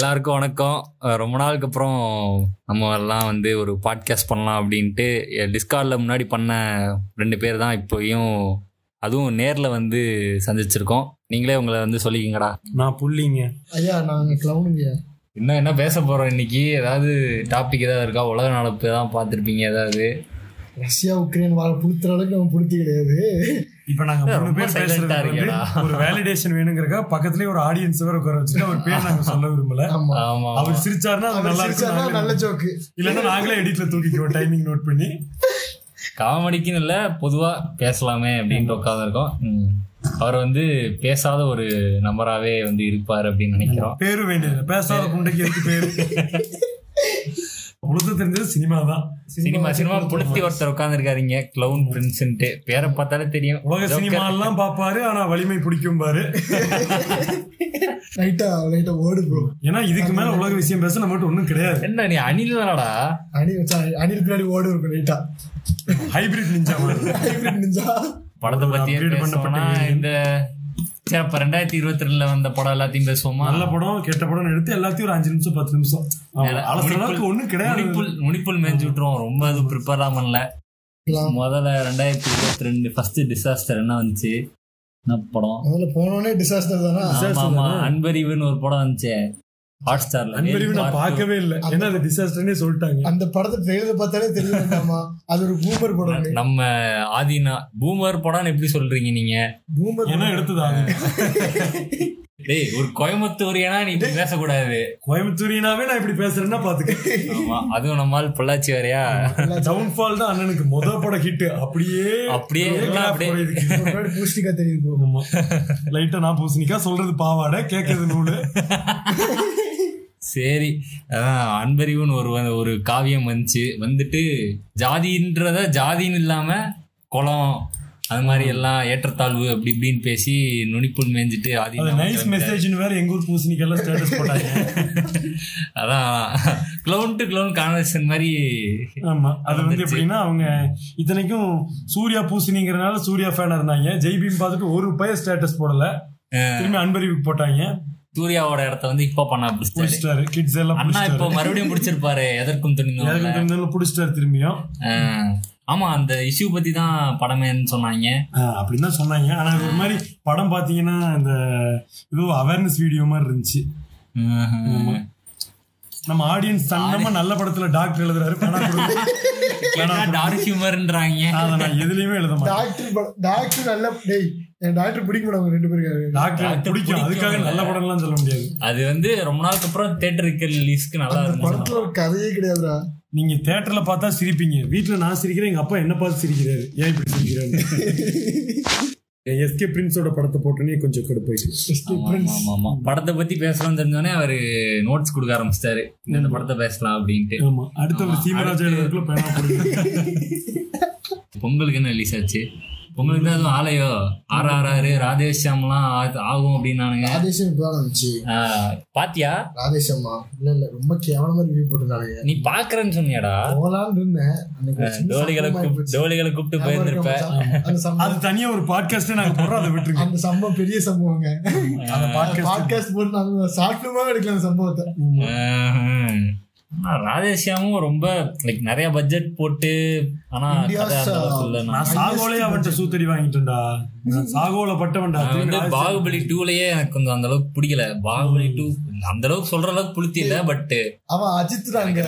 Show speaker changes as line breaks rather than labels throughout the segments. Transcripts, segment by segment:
எல்லாருக்கும் வணக்கம். ரொம்ப நாளுக்கு அப்புறம் நம்ம எல்லாம் வந்து ஒரு பாட்காஸ்ட் பண்ணலாம் அப்படின்ட்டு டிஸ்கார்டில் முன்னாடி பண்ண ரெண்டு பேர் தான் இப்போயும் அதுவும் நேரில் வந்து சந்திச்சிருக்கோம். நீங்களே உங்களை வந்து சொல்லிக்கிங்கடா.
நான் புள்ளிங்க.
ஐயா நாங்க கிளவுனுங்க
இன்னும் என்ன பேச போகிறோம் இன்னைக்கு? ஏதாவது டாபிக் ஏதாவது இருக்கா? உலக நடப்பு தான் பார்த்துருப்பீங்க ஏதாவது?
ரஷ்யா உக்ரைன் வாழ புளுத்துற அளவுக்கு நம்ம புளுத்தி கிடையாது.
இப்ப நாங்க மூணு பேர் பேசுறது. ஒரு வேலிடேஷன் வேணுங்கிறக்கா பக்கத்துலயே ஒரு ஆடியன்ஸ் வேற உட்கார வச்சுட்டு அவர் பேர் நாங்க சொல்ல விரும்பல. அவர் சிரிச்சாருன்னா அது நல்லா இருக்கும்
நல்ல ஜோக்கு
இல்லன்னா நாங்களே எடிட்ல தூக்கிக்குவோம் டைமிங் நோட் பண்ணி.
காமெடிக்குன்னு இல்லை பொதுவாக பேசலாமே அப்படின்ட்டு உட்காந்துருக்கோம் அவர் வந்து பேசாத ஒரு நம்பராகவே வந்து இருப்பார் அப்படின்னு நினைக்கிறோம்.
பேரு வேண்டியது பேசாத புண்டைக்கு எதுக்கு பேரு? உளுத்து தெரிஞ்சது சினிமா தான்.
சினிமா சினிமா புளுத்தி ஒருத்தர் உட்காந்துருக்காருங்க கிளவுன் பிரின்ஸ்ன்ட்டு பேரை பார்த்தாலே தெரியும்.
உலக சினிமா எல்லாம் பாப்பாரு ஆனா வலிமை பிடிக்கும் பாரு.
லைட்டா லைட்டா ஓடு ப்ரோ
ஏன்னா இதுக்கு மேல உலக விஷயம் பேச நம்மகிட்ட ஒண்ணும் கிடையாது.
என்ன நீ அணில் தானடா?
அணில் வச்சா அணில் பின்னாடி ஓடு இருக்கும் லைட்டா
ஹைபிரிட் நிஞ்சா
ஹைபிரிட் நிஞ்சா
படத்தை பத்தி இந்த அப்ப ரெண்டாயிரத்தி இருபத்தி ரெண்டுல வந்த படம் எல்லாத்தையும் பேசுவோமா?
நல்ல படம் கெட்ட படம் எடுத்து எல்லாத்தையும் ஒரு அஞ்சு நிமிஷம் பத்து நிமிஷம். அளவுக்கு ஒண்ணும் கிடையாது.
முனிப்புல் முனிப்புல் மேய்ஞ்சு விட்டுருவோம். ரொம்ப அது ப்ரிப்பேர்லாம் பண்ணல முதல்ல ரெண்டாயிரத்தி இருபத்தி ரெண்டு ஃபர்ஸ்ட் டிசாஸ்டர் என்ன வந்துச்சு? என்ன படம்?
முதல்ல போனோடனே டிசாஸ்டர் தானா?
ஆமா ஒரு படம் வந்துச்சு. ஹாட் ஸ்டார்ல
நான் பார்க்கவே இல்லை. ஏன்னா அது டிசாஸ்டர்னே சொல்லிட்டாங்க.
அந்த படத்தை ட்ரெயிலர் பார்த்தாலே தெரியுமாமா அது ஒரு பூமர் படம்.
நம்ம ஆதினா பூமர் படம்னு எப்படி சொல்றீங்க நீங்க?
பூமர்
எடுத்தது அது
டேய் ஒரு கோயம்புத்தூரியனா நீ இப்படி பேசக்கூடாது.
கோயம்புத்தூரினாவே நான் இப்படி பேசுறேன்னா பாத்துக்க.
ஆமா அதுவும் நம்மால் பொள்ளாச்சி வேறையா?
டவுன்ஃபால் தான் அண்ணனுக்கு. முத பட ஹிட் அப்படியே
அப்படியே எல்லாம் அப்படியே.
bro.
ஆமா. லைட்டா நான் பூசணிக்கா சொல்றது பாவாடை கேட்கறது நூலு.
சரி. அதான் அன்பறிவுன்னு ஒரு ஒரு காவியம் வந்துச்சு. வந்துட்டு ஜாதின்றத ஜாதின்னு இல்லாம குளம் அது மாதிரி எல்லாம் ஏற்றத்தாழ்வு அப்படி இப்படின்னு பேசி நுனிப்புல் மேய்ஞ்சிட்டு
அது நைஸ் மெசேஜ்னு வேற எங்க ஊர் பூசணிக்கெல்லாம் ஸ்டேட்டஸ் போட்டாங்க.
அதான் க்ளோன் டு க்ளோன் கான்வர்சேஷன் மாதிரி
ஆமா. அது வந்து எப்படின்னா அவங்க இத்தனைக்கும் சூர்யா பூசணிங்கிறனால சூர்யா ஃபேனா இருந்தாங்க. ஜெய்பீம் பார்த்துட்டு ஒரு பய ஸ்டேட்டஸ் போடல. திரும்பி அன்பறிவுக்கு போட்டாங்க.
சூர்யாவோட இடத்த வந்து இப்ப பண்ண பிடிச்சிட்டாரு.
கிட்ஸ் எல்லாம்
அண்ணா இப்போ மறுபடியும் பிடிச்சிருப்பாரு. எதற்கும்
தெரிஞ்சாலும் புடிச்சிட்டாரு திரும்பியும்.
ஆமா அந்த இஷ்யூ பத்தி தான் படமேன்னு சொன்னாங்க.
அப்படின்னு தான் சொன்னாங்க. ஆனா ஒரு மாதிரி படம் பாத்தீங்கன்னா இந்த ஏதோ அவேர்னஸ் வீடியோ மாதிரி இருந்துச்சு. நம்ம ஆடியன்ஸ் தன்னமா நல்ல படத்துல டாக்டர் எழுதுறாரு பணம்
டார்க் ஹியூமர்ன்றாங்க
அதை நான் எதுலயுமே எழுத மாட்டேன்.
டாக்டர் டாக்டர் நல்ல டேய் என் டாக்டர் பிடிக்க மாட்டாங்க ரெண்டு பேருக்கு?
டாக்டர் பிடிக்கும். அதுக்காக நல்ல படம்லாம் சொல்ல முடியாது.
அது வந்து ரொம்ப நாளுக்கு அப்புறம் தேட்டருக்கு ரிலீஸ்க்கு நல்லா இருந்துச்சு.
படத்துல ஒரு கதையே கிடையாதுடா.
நீங்க தியேட்டர்ல பார்த்தா சிரிப்பீங்க. வீட்டுல நான் சிரிக்கிறேன் எங்க அப்பா என்ன பார்த்து சிரிக்கிறாரு? ஏன் இப்படி சிரிக்கிறாரு? எஸ்கே பிரின்ஸோட படத்தை போட்டோன்னே கொஞ்சம்
ஆமா. படத்தை பத்தி பேசலாம்னு தெரிஞ்சோடனே அவரு நோட்ஸ் கொடுக்க ஆரம்பிச்சிட்டாரு. இந்த படத்தை பேசலாம் அப்படின்ட்டு.
ஆமா. அடுத்த ஒரு சீமராஜா எழுதுறதுக்குள்ள பேனா போடுங்க.
பொங்கலுக்கு என்ன ரிலீஸ் ஆச்சு? பொங்கலுக்கு தான் எதுவும் ஆலையோ? ஆறு ஆறு ஆறு ராதேஷாம்லாம் ஆகும் அப்படின்னானுங்க.
ராதேஷம் இப்பதான் வந்துச்சு.
ஆஹ், பாத்தியா?
ராதேஷம்மா இல்ல இல்ல ரொம்ப கேவலமா ரிவ்யூ போட்டிருந்தானுங்க.
நீ பாக்குறேன்னு சொன்னியாடா?
போகலான்னு இருந்தேன்
டோலிகளை. டோலிகளை கூப்பிட்டு
ஞாபகம்
போயிருந்திருப்ப?
இருக்கா மச்சான்? அந்த சம்பவம்.
அது தனியா ஒரு பாட்காஸ்டே நாங்க போடுறோம் அதை விட்டுருங்க
அந்த சம்பவம் பெரிய சம்பவங்க.
அந்த பாட்காஸ்ட்
பாட்காஸ்ட் போட்டு நாங்க ஷார்ட் எடுக்கல அந்த சம்பவத்தை.
ராதேஷியாமும் ரொம்ப லைக் நிறைய பட்ஜெட் போட்டு ஆனா. நான்.
சாகோலே அவன்கிட்ட சூத்தடி வாங்கிட்டேன்டா நான் சாகோல பட்டவன்டா.
வந்து பாகுபலி டூலயே எனக்கு கொஞ்சம் அந்த அளவுக்கு பிடிக்கல. பாகுபலி டூ அந்த அளவுக்கு சொல்ற அளவுக்கு புளுத்தி இல்ல பட்
அவன் அஜித்ராங்க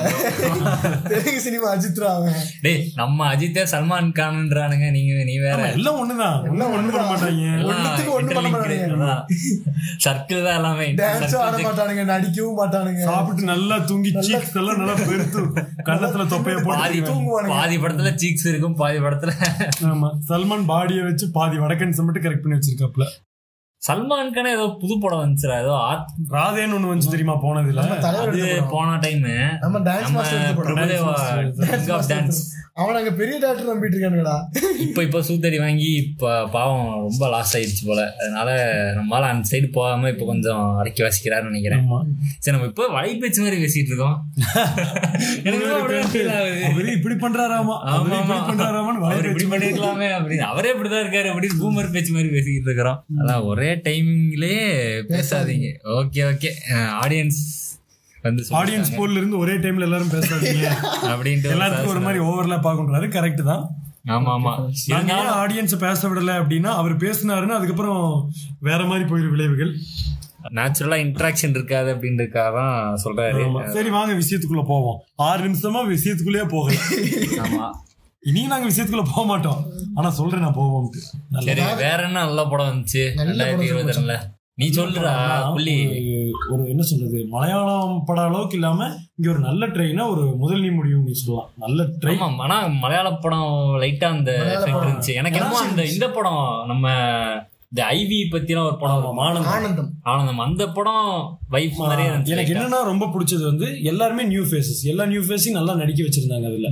தெலுங்கு சினிமா அஜித்ரா அவன்.
டேய் நம்ம அஜித்தே சல்மான் கான்ன்றானுங்க நீங்க நீ வேற.
எல்லாம் ஒண்ணுதான். எல்லாம் ஒண்ணு பண்ண மாட்டாங்க.
ஒண்ணுத்துக்கு ஒண்ணு பண்ண மாட்டானுங்க.
சர்க்கிள் தான் எல்லாமே
டான்ஸும் ஆட மாட்டானுங்க நடிக்கவும் மாட்டானுங்க.
சாப்பிட்டு நல்லா தூங்கி சீக்ஸ் எல்லாம் நல்லா பெருத்து கன்னத்துல தொப்பைய
பாதி
போட்டு
தூங்குவானுங்க.
பாதி படத்துல சீக்ஸ் இருக்கும் பாதி படத்துல.
ஆமா சல்மான் பாடியை வச்சு பாதி வடக்கன்ஸ் மட்டும் கரெக்ட் பண்ணி வச்சிருக்காப்ல
சல்மான் கானே ஏதோ புது படம் வந்துச்சுடா ஏதோ
ராதேன்னு ஒண்ணு வந்து தெரியுமா? போனதுல
அது. போன டைம்
நம்ம டான்ஸ் மாஸ்டர் Dance. அவன் அங்க பெரிய டாக்டர் நம்பிட்டு இருக்கானுங்கடா.
இப்ப இப்ப சூத்தடி வாங்கி இப்ப பாவம் ரொம்ப லாஸ் ஆயிடுச்சு போல. அதனால நம்மளால அந்த சைடு போகாம இப்ப கொஞ்சம் அடக்கி வாசிக்கிறாருன்னு நினைக்கிறேன்.
ஆமா.
சரி நம்ம இப்ப வலைபேச்சு மாதிரி பேசிட்டு இருக்கோம். எனக்கு
இப்படி பண்றாராமா?
ஆமா.
பண்றாராமான்னு
அவர் இப்படி பண்ணிருக்கலாமே அப்படின்னு. அவரே இப்படிதான் இருக்காரு அப்படின்னு பூமர் பேச்சு மாதிரி பேசிக்கிட்டு இருக்கிறோம். அதான் ஒரே டைமிங்லயே பேசாதீங்க. ஓகே ஓகே ஆடியன்ஸ் வந்து
ஆடியன்ஸ் போல்ல இருந்து ஒரே டைம்ல எல்லாரும் பேசாதீங்க.
அப்படின்ட்டு
எல்லாத்துக்கும் ஒரு மாதிரி ஓவர்லாப் ஆகுன்றாரு கரெக்ட் தான்.
ஆமா ஆமா.
நாங்க ஏன் ஆடியன்ஸ் பேச விடல அப்படின்னா அவர் பேசினாருன்னா அதுக்கப்புறம் வேற மாதிரி போயிரு விளைவுகள்.
நேச்சுரலா இன்ட்ராக்ஷன் இருக்காது அப்படின்றதுக்காக தான் சொல்றாரு.
சரி வாங்க விஷயத்துக்குள்ள போவோம். ஆறு நிமிஷமா விஷயத்துக்குள்ளேயே போகல.
ஆமா.
இனியும் நாங்க விஷயத்துக்குள்ள போக மாட்டோம். ஆனா சொல்றேன் நான்
சரி வேற என்ன நல்ல படம் வந்துச்சு?
நல்ல
ரெண்டாயிரத்தி ரெண்டுல நீ சொல்றா புள்ளி.
ஒரு- என்ன சொல்றது? மலையாளம் பட அளவுக்கு இல்லாம இங்க ஒரு நல்ல ட்ரெயினா ஒரு முதல் நீ முடியும் நீ சொல்லலாம். நல்ல ட்ரெயின்
ஆமா ஆனா மலையாள படம் லைட்டா அந்த. இருந்துச்சு. எனக்கு என்னமோ அந்த இந்த படம் நம்ம இந்த ஐவி பத்தின ஒரு படம்.
ஆனந்தம்.
ஆனந்தம்.
ஆனந்தம். அந்த படம் வைப் இருந்துச்சு.
எனக்கு. என்னன்னா ரொம்ப பிடிச்சது வந்து எல்லாருமே நியூ ஃபேஸஸ் எல்லா நியூ ஃபேஸையும் நல்லா நடிக்க வச்சிருந்தாங்க அதுல.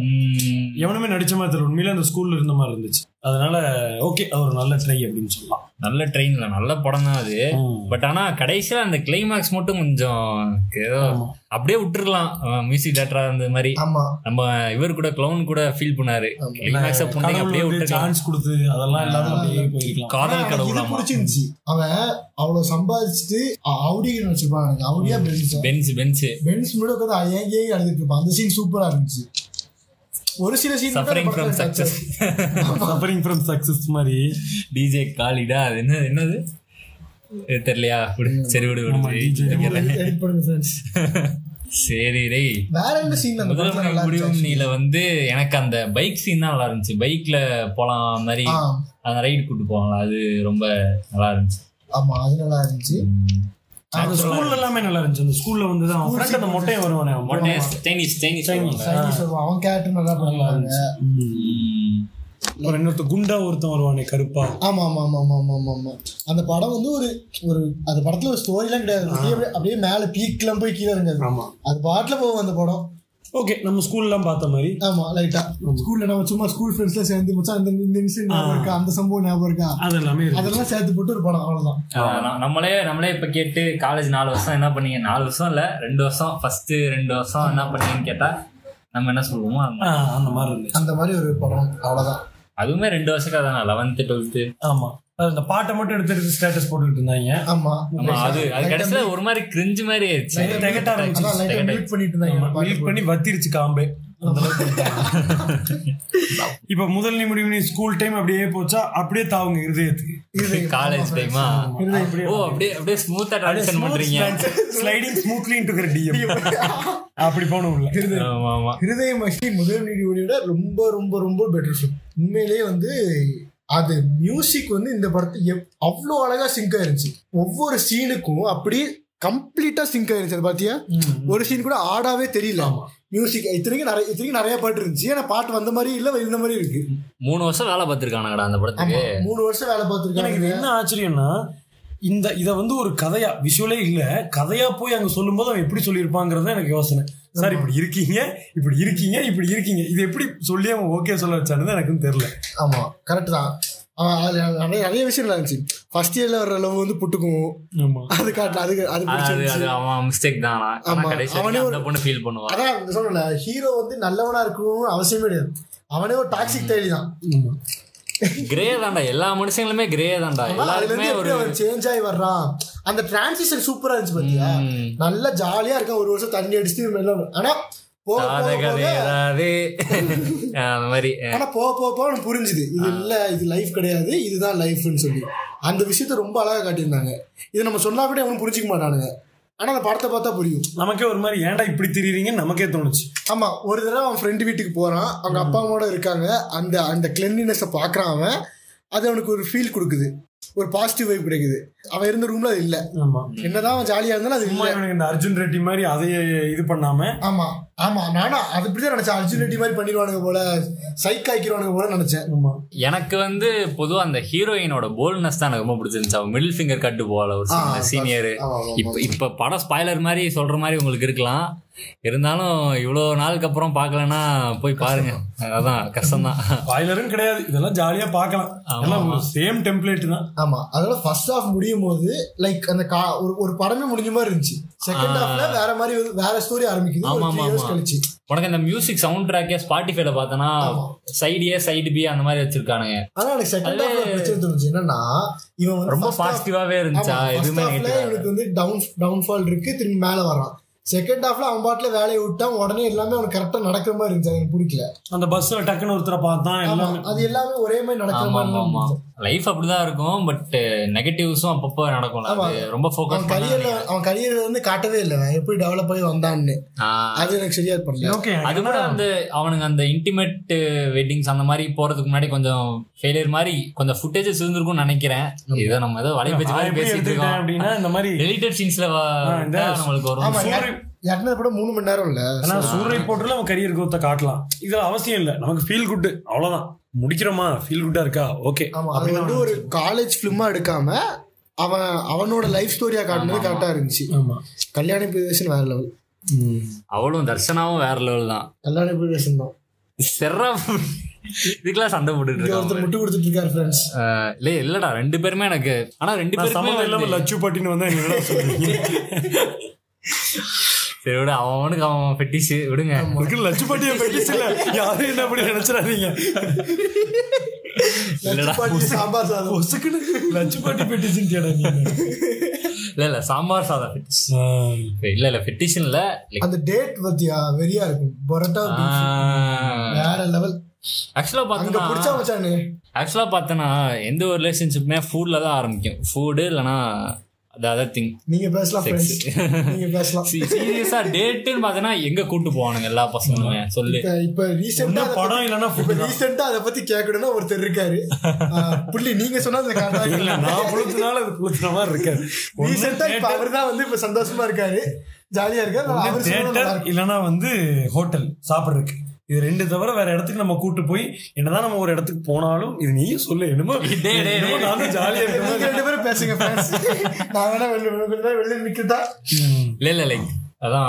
எவனுமே நடிச்ச மாதிரி தெரியல. உண்மையில அந்த ஸ்கூல்ல இருந்த மாதிரி இருந்துச்சு. அதனால ஓகே அது ஒரு நல்ல ட்ரை அப்படின்னு சொல்லலாம்.
நல்ல ட்ரெயின்ல நல்ல படம் தான் அது. பட் ஆனா கடைசியில அந்த கிளைமேக்ஸ் மட்டும் கொஞ்சம் ஏதோ. அப்படியே விட்டுருக்கலாம் மியூசிக் டேரக்டரா இருந்த மாதிரி. நம்ம இவர் கூட கிளவுன் கூட ஃபீல் பண்ணாரு. கிளைமேக்ஸ புண்டைங்க
கடவுள்
அப்படியே விட்டுருக்கலாம்.
சான்ஸ் கொடுத்து அதெல்லாம் இல்லாம அப்படியே போயிருக்கலாம்.
காதல் கடவுளாமா?
பிடிச்சிருந்துச்சு. அவன் அவ்வளவு சம்பாதிச்சுட்டு அவுடின்னு வச்சிருப்பான். அவுடியா பென்ஸ்
பென்ஸ் பென்ஸ்
பென்ஸ் முன்னாடி உட்காந்து அழுதுட்டு இருப்பான். அந்த சீன் சூப்பரா இருந்துச்சு. ஒரு சில scene
suffering from success
suffering from success மாதிரி.
டிஜே காலிடா? அது என்ன என்னது? தெரியலையா? சரி விடு விடு. சரி. டேய்.
வேற என்ன சீன் அந்த
முதல்
படத்துல
முறை
நல்லா
முடிவும்
இருந்துச்சு?
நீல வந்து எனக்கு அந்த பைக் சீன் தான் நல்லா இருந்துச்சு. பைக்ல போலாம் மாதிரி அந்த ரைடு கூட்டு போவாங்களா அது ரொம்ப நல்லா இருந்துச்சு.
ஆமா அது நல்லா இருந்துச்சு.
அந்த ஸ்கூல்ல எல்லாமே நல்லா இருந்துச்சு. அந்த ஸ்கூல்ல வந்து தான் அவன் friend அந்த மொட்டையை வருவானே
மொட்டை. Chinese Chinese.
சைனீஸ். அவன் கேரக்டர் நல்லா.
அப்புறம் இன்னொருத்த குண்டா ஒருத்தன் வருவானே கருப்பா.
ஆமா ஆமா ஆமா ஆமா ஆமா ஆமா ஆமா. அந்த படம் வந்து ஒரு ஒரு அந்த படத்துல ஒரு ஸ்டோரி எல்லாம் கிடையாது. அப்படியே மேல பீக்லாம் போய் கீழே
ஆமா.
அது பாட்டுல போகும் அந்த படம்.
ஓகே நம்ம ஸ்கூல்லாம் பார்த்த மாதிரி.
ஆமா லைட்டா ஸ்கூல்ல நம்ம சும்மா ஸ்கூல் ஃப்ரெண்ட்ஸ்ல சேர்ந்து மச்சான் இந்த இந்த இன்சிடென்ட் ஞாபகம் இருக்கா? அந்த சம்பவம் ஞாபகம் இருக்கா?
அது எல்லாமே இருக்கு.
அதெல்லாம் சேர்த்து போட்டு ஒரு படம் அவ்வளவுதான்.
நம்மளே நம்மளே இப்ப கேட்டு காலேஜ் நாலு வருஷம் என்ன பண்ணீங்க? நாலு வருஷம் இல்ல ரெண்டு வருஷம். ஃபர்ஸ்ட் ரெண்டு வருஷம் என்ன பண்ணீங்கன்னு கேட்டா நம்ம என்ன சொல்லுவோமோ அந்த மாதிரி.
அந்த மாதிரி
அந்த ஒரு படம் அவ்வளவுதான்.
அதுவுமே ரெண்டு வருஷம் கதை தான் லெவன்த்து டுவெல்த்து
ஆமா. அது இந்த பாட்டை மட்டும் எடுத்து எடுத்து ஸ்டேட்டஸ் போட்டுக்கிட்டு இருந்தாங்க.
ஆமா.
ஆமா அது அது கடைசியில ஒரு மாதிரி கிரிஞ்சு மாதிரி ஆயிடுச்சு.
திகட்ட ஆரம்பிச்சு.
மியூட் பண்ணிட்டு இருந்தாங்க.
மில்க் பண்ணி வத்திருச்சு காம்பே. அந்த. இப்ப முதல் நிமிடம் நீ ஸ்கூல் டைம் அப்படியே போச்சா? அப்படியே தாவுங்க இருதயத்துக்கு.
காலேஜ் டைமா ஓ அப்படியே அப்படியே ஸ்மூத்தா ட்ரான்ஸ்ஃபர் பண்றீங்க.
ஸ்லைடிங் ஸ்மூத்லி இன்டு டிஎம் அப்படி போகணும் உள்ள
ஆமா ஆமா.
ஹிருதய மஷி முதல் விட ரொம்ப ரொம்ப ரொம்ப பெட்டர் உண்மையிலேயே வந்து அது மியூசிக் வந்து இந்த படத்தை அவ்வளோ அழகா சிங்க் ஆயிருந்துச்சு. ஒவ்வொரு சீனுக்கும் அப்படியே கம்ப்ளீட்டா சிங்க் ஆயிருந்துச்சு. அது பாத்தியா? ஒரு சீன் கூட ஆடாவே தெரியல. மியூசிக் இத்தனைக்கும் நிறைய இத்தனைக்கும் நிறைய பாட்டு இருந்துச்சு. ஆனா பாட்டு வந்த மாதிரி இல்ல இருந்த மாதிரி இருக்கு.
மூணு வருஷம் வேலை பார்த்திருக்கானுங்கடா அந்த படத்துக்கு.
மூணு வருஷம் வேலை பார்த்துருக்காங்க
என்ன ஆச்சரியம்னா இந்த இத வந்து ஒரு கதையா விஷுவலே இல்ல கதையா போய் அங்க சொல்லும்போது அவன் எப்படி சொல்லியிருப்பாங்கிறது எனக்கு யோசனை. சார் இப்படி இருக்கீங்க இப்படி இருக்கீங்க இப்படி இருக்கீங்க. இது எப்படி சொல்லி அவன் ஓகே சொல்ல வச்சானது எனக்கும் தெரியல.
ஆமா கரெக்ட் தான். நிறைய நிறைய விஷயம் இருந்துச்சு ஃபர்ஸ்ட் இயர்ல வர்ற லவ் வந்து புட்டுக்கும்
ஆமா.
அது காட்டல அது அது
அவன் மிஸ்டேக் தான்.
அவனே ஒரு-
அந்த பொண்ணு ஃபீல் பண்ணுவா
அதான் சொல்லல ஹீரோ வந்து நல்லவனா இருக்கணும்னு அவசியமே கிடையாது. அவனே ஒரு டாக்ஸிக் தைலி தான்
ஆமா.
கிரே தான்டா. எல்லா மனுஷங்களுமே கிரே தான்டா.
எப்படி
ஒரு
சேஞ்ச் ஆகி வர்றான்? அந்த டிரான்சிஷன் சூப்பரா இருந்துச்சு பாத்தியா. நல்லா ஜாலியா இருக்கான் ஒரு வருஷம் தண்ணி அடிச்சுட்டு ஆனா ஆனா போக போக போக புரிஞ்சுது. இது இல்ல இது லைஃப் கிடையாது இதுதான் லைஃப்னு சொல்லி. அந்த விஷயத்த ரொம்ப அழகா காட்டியிருந்தாங்க. இதை நம்ம சொன்னா கூட அவனும் புரிஞ்சுக்க மாட்டானுங்க. ஆனா அந்த படத்தை பார்த்தா புரியும்.
நமக்கே ஒரு மாதிரி ஏன்டா இப்படி திரியுறீங்கன்னு நமக்கே தோணுச்சு.
ஆமா ஒரு தடவை அவன் ஃப்ரெண்டு வீட்டுக்கு போறான். அவங்க அப்பா அம்மாவோட இருக்காங்க. அந்த அந்த கிளென்லினஸை பாக்குறான் அவன். அது அவனுக்கு ஒரு ஃபீல் கொடுக்குது. ஒரு பாசிட்டிவ் வைப் கிடைக்குது. அவன் இருந்த ரூம்ல அது இல்ல.
ஆமா.
என்னதான் அவன் ஜாலியா இருந்தாலும் அது இல்ல.
இந்த அர்ஜுன் ரெட்டி மாதிரி அதையே இது பண்ணாம
ஆமா. ஆமா நானும் அது இப்படிதான் நினைச்சேன். அர்ஜுன் ரெட்டி மாதிரி பண்ணிடுவானுங்க போல சைக் ஆக்கிடுவானுங்க போல நினைச்சேன்.
ஆமா.
எனக்கு வந்து பொதுவா அந்த ஹீரோயினோட போல்ட்னஸ் தான் எனக்கு ரொம்ப பிடிச்சிருந்துச்சு. அவன் மிடில் ஃபிங்கர் கட்டு போல ஒரு சீனியர்
ஆமா, ஆமா,
இப்ப இப்ப படம் ஸ்பாய்லர் மாதிரி சொல்ற மாதிரி உங்களுக்கு இருக்கலாம். இருந்தாலும் இவ்வளவு நாளுக்கு அப்புறம் பார்க்கலன்னா போய் பாருங்க. அதான் கஷ்டம்தான்.
பாய்லரும் கிடையாது. இதெல்லாம் ஜாலியா பார்க்கலாம். எல்லாம் ஒரு சேம் டெம்ப்ளேட் தான்.
ஆமா அதோட ஃபர்ஸ்ட் ஹாஃப் முடியும் போது லைக் அந்த கா- ஒரு ஒரு படமே முடிஞ்ச மாதிரி இருந்துச்சு. செகண்ட் ஹாஃப்ல வேற மாதிரி வேற ஸ்டோரி ஆரம்பிக்குது. ஒரு
ஆமா,
கழிச்சு
உனக்கு இந்த மியூசிக் சவுண்ட் ட்ராக்கே ஸ்பாட்டிஃபைல பார்த்தனா. சைடு ஏ சைடு பி அந்த மாதிரி வச்சிருக்கானுங்க.
ஆனா எனக்கு செகண்ட் ஹாஃப்ல பிரச்சனை தோணுச்சு. என்னன்னா இவன்
ரொம்ப பாசிட்டிவாவே இருந்துச்சா? எதுவுமே
இவனுக்கு வந்து டவுன் டவுன்ஃபால் இருக்கு திரும்பி மேல வரான் செகண்ட் ஹாஃப்ல அவன் பாட்டுல வேலையை விட்டான். உடனே எல்லாமே அவனுக்கு கரெக்டா நடக்கிற மாதிரி இருந்துச்சு. எனக்கு பிடிக்கல.
அந்த பஸ்ல டக்குன்னு ஒருத்தரை பார்த்தான்.
ஆமா.
எல்லாமே
அது எல்லாமே ஒரே மாதிரி நடக்கிற மாதிரி.
லைஃப் அப்படிதான் இருக்கும் பட் நெகட்டிவ்ஸும் அப்பப்போ நடக்கும்ல.
ஆமா.
அது ரொம்ப ஃபோக்கஸ்
கரியர்ல அவன் கரியர்ல வந்து காட்டவே இல்லை. எப்படி டெவலப் ஆகி வந்தான்னு. அது எனக்கு சரியா பண்ணல
ஓகே
அது கூட அந்த அவனுங்க அந்த இன்டிமேட் வெட்டிங்ஸ் அந்த மாதிரி போறதுக்கு முன்னாடி கொஞ்சம் ஃபெயிலியர் மாதிரி கொஞ்சம் ஃபுட்டேஜஸ் இருந்திருக்கும்னு நினைக்கிறேன். இதை நம்ம ஏதோ வலை பேச்சு மாதிரி பேசிட்டு இருக்கோம்.
அப்படின்னா இந்த மாதிரி
டெலிட்டட் சீன்ஸ்ல நம்மளுக்கு வரும்.
யாருன்னா கூட மூணு மணி நேரம் இல்ல.
ஆனா சூரிய போட்டுல அவன் கரியர் growth காட்டலாம். இது அவசியம் இல்ல. நமக்கு ஃபீல் குட் அவ்வளவுதான். முடிக்கிறோமா? ஃபீல் குட்டா இருக்கா? ஓகே
ஆமா அது வந்து ஒரு காலேஜ் பிலிமா எடுக்காம அவன் அவனோட லைஃப் ஸ்டோரியா காட்டினது கரெக்டா இருந்துச்சு.
ஆமா.
கல்யாண பிரியதர்ஷன் வேற லெவல்
அவளும் தர்ஷனாவும் வேற லெவல் தான்.
கல்யாண பிரியதர்ஷன் தான்.
செர்ரா இதுக்கெல்லாம் சண்டை போட்டுட்டு இருக்காங்க
ஒருத்தர் முட்டு கொடுத்துட்டு இருக்காரு ஃப்ரெண்ட்ஸ்
இல்ல இல்லடா ரெண்டு பேருமே எனக்கு. ஆனா ரெண்டு பேருமே
சம்மந்தம் இல்லாம லட்சு பாட்டின்னு வந்தா என்ன சொல்றீங்க
சரி விடு அவனுக்கு அவன் பெட்டிஷ் விடுங்க.
உங்களுக்கு லட்சு பாட்டியை பெட்டிஸ் இல்ல. யாரும் என்ன அப்படி நினைச்சிடாதீங்க.
இல்லடா.
சாம்பார் சாதம்.
ஒசுக்குன்னு லட்சு பாட்டி பெட்டிஸ்ன்னு கேடா நீங்க
இல்ல இல்ல சாம்பார் சாதம் பெட்டிஷ். இல்ல இல்ல பெட்டிஷன் இல்ல
அந்த டேட் பத்தியா? வெறியா இருக்கும். பரோட்டா வேற லெவல்
ஆக்சுவலா
மச்சானு.
ஆக்சுவலா பார்த்தோன்னா எந்த ஒரு ரிலேஷன்ஷிப்புமே ஃபுட்ல தான் ஆரம்பிக்கும். ஃபுட் இல்லைன்னா other திங்
நீங்க பேசலாம் நீங்க பேசலாம்.
சீரியஸா டேட்டுன்னு பார்த்தோன்னா எங்க கூட்டு போவானுங்க எல்லா பசங்களுமே? சொல்லு.
இப்ப ரீசெண்டா
படம் இல்லைன்னா
இப்ப. ரீசெண்டா அத பத்தி கேட்கணும்னா ஒருத்தர் இருக்காரு. புள்ளி நீங்க சொன்னது
இல்ல நான் புளுத்துனால அது புளுத்துன மாதிரி இருக்காது
ரீசெண்டா இப்ப அவர்தான் வந்து இப்ப சந்தோஷமா இருக்காரு. ஜாலியா இருக்காரு.
இல்லனா வந்து ஹோட்டல் சாப்பிடுறதுக்கு. இது ரெண்டு தவிர வேற இடத்துக்கு நம்ம கூட்டு போய் என்னதான் நம்ம ஒரு இடத்துக்கு போனாலும் இது நீயும் சொல்லு என்னமோ. நானும் ஜாலியா
ரெண்டு பேரும் பேசுங்க. நான் வேணா வெளில வெளில நிக்கிறதா?
இல்ல இல்ல லைக் அதான்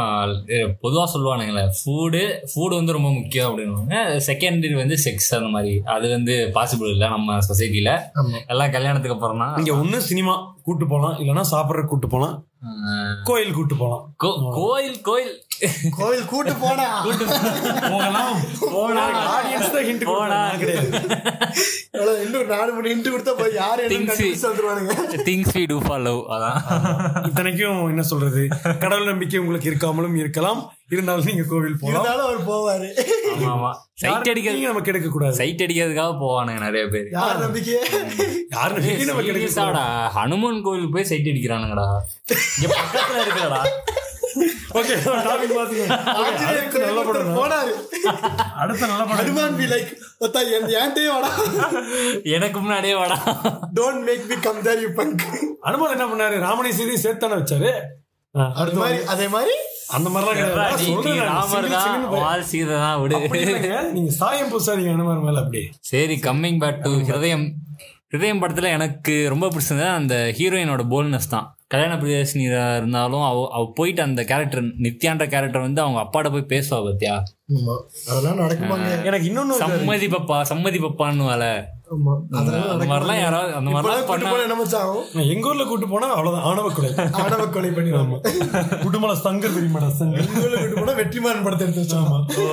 அஹ், பொதுவா சொல்லுவானுங்களே ஃபுடு ஃபுட் வந்து ரொம்ப முக்கியம் அப்படின்னு செகண்டரி வந்து செக்ஸ் அந்த மாதிரி. அது வந்து பாசிபிள் இல்லை நம்ம சொசைட்டில
ஆமா.
எல்லாம் கல்யாணத்துக்கு அப்புறம் தான்
இங்க ஒண்ணு சினிமா கூட்டு போலாம் இல்லனா சாப்பிடுற கூட்டு போலாம்
அஹ்,
கோயில் கூட்டு போலாம்
கோ- கோயில் கோயில்.
கோவில் கூட்டு போனா.
போகலாம்.
போனா
ஆடியன்ஸ் தான் ஹிண்ட்
போனா.
கிடையாது.
இன்னும் நாலு மணி இன்ட்டு கொடுத்தா போய் யாரு என்ன
things we do for love அதான்.
இத்தனைக்கும் என்ன சொல்றது? கடவுள் நம்பிக்கை உங்களுக்கு இருக்காமலும் இருக்கலாம். இருந்தாலும் நீங்க கோவில் போலாம்.
இருந்தாலும் அவர் போவாரு.
ஆமா சைட் அடிக்கிறது
நீங்க நம்ம கெடுக்க கூடாது
சைட் அடிக்கிறதுக்காக போவானுங்க நிறைய பேர்.
யார் நம்பிக்கையே?
யாரு கெடுக்க கூடாது.
சீரியஸாடா ஹனுமான் கோயிலுக்கு போய் சைட் அடிக்கிறானுங்கடா. இங்க பக்கத்துல இருக்குடா
ஓகே டாபிக் பாத்துங்க. நல்ல படம்
போனாரு.
அடுத்த நல்ல படம்
ஹனுமான் பி லைக் ஒத்தா வாடா.
எனக்கு முன்னாடியே வாடா.
Don't make me come there you punk
என்ன பண்ணாரு? ராமனை சீதையும் வச்சாரு? அடுத்து
மாதிரி அதே மாதிரி?
அந்த மாதிரிலாம்.
ராமர் தான். வால் சீதை தான் விடு.
நீங்க சாயம் பூசாதீங்க அனுமார் மேல அப்படி.
சரி கம்மிங் பேக் டு ஹிருதயம். ஹிருதயம் படத்துல எனக்கு ரொம்ப பிடிச்சது அந்த ஹீரோயினோட போல்னஸ் தான். கல்யாண பிரியதர்ஷினியா இருந்தாலும் அவ அவ போயிட்டு அந்த கேரக்டர் நித்யான்ற கேரக்டர் வந்து அவங்க அப்பாட்ட போய் பேசுவா பத்தியா?
எனக்கு இன்னொன்னு
சம்மதி பப்பா சம்மதி பப்பான்னு
ஆகும்?
எங்க ஊர்ல கூட்டு போனா அவ்வளவுதான். ஆணவ கொலை
ஆணவ கொலை பண்ணிடுவாங்க
குட்டுமலை சங்கர் தெரியுமாடா சங்கர்?
கூட்டு போனா வெற்றிமாறன் படத்தை எடுத்து வச்சாமா
ஓ,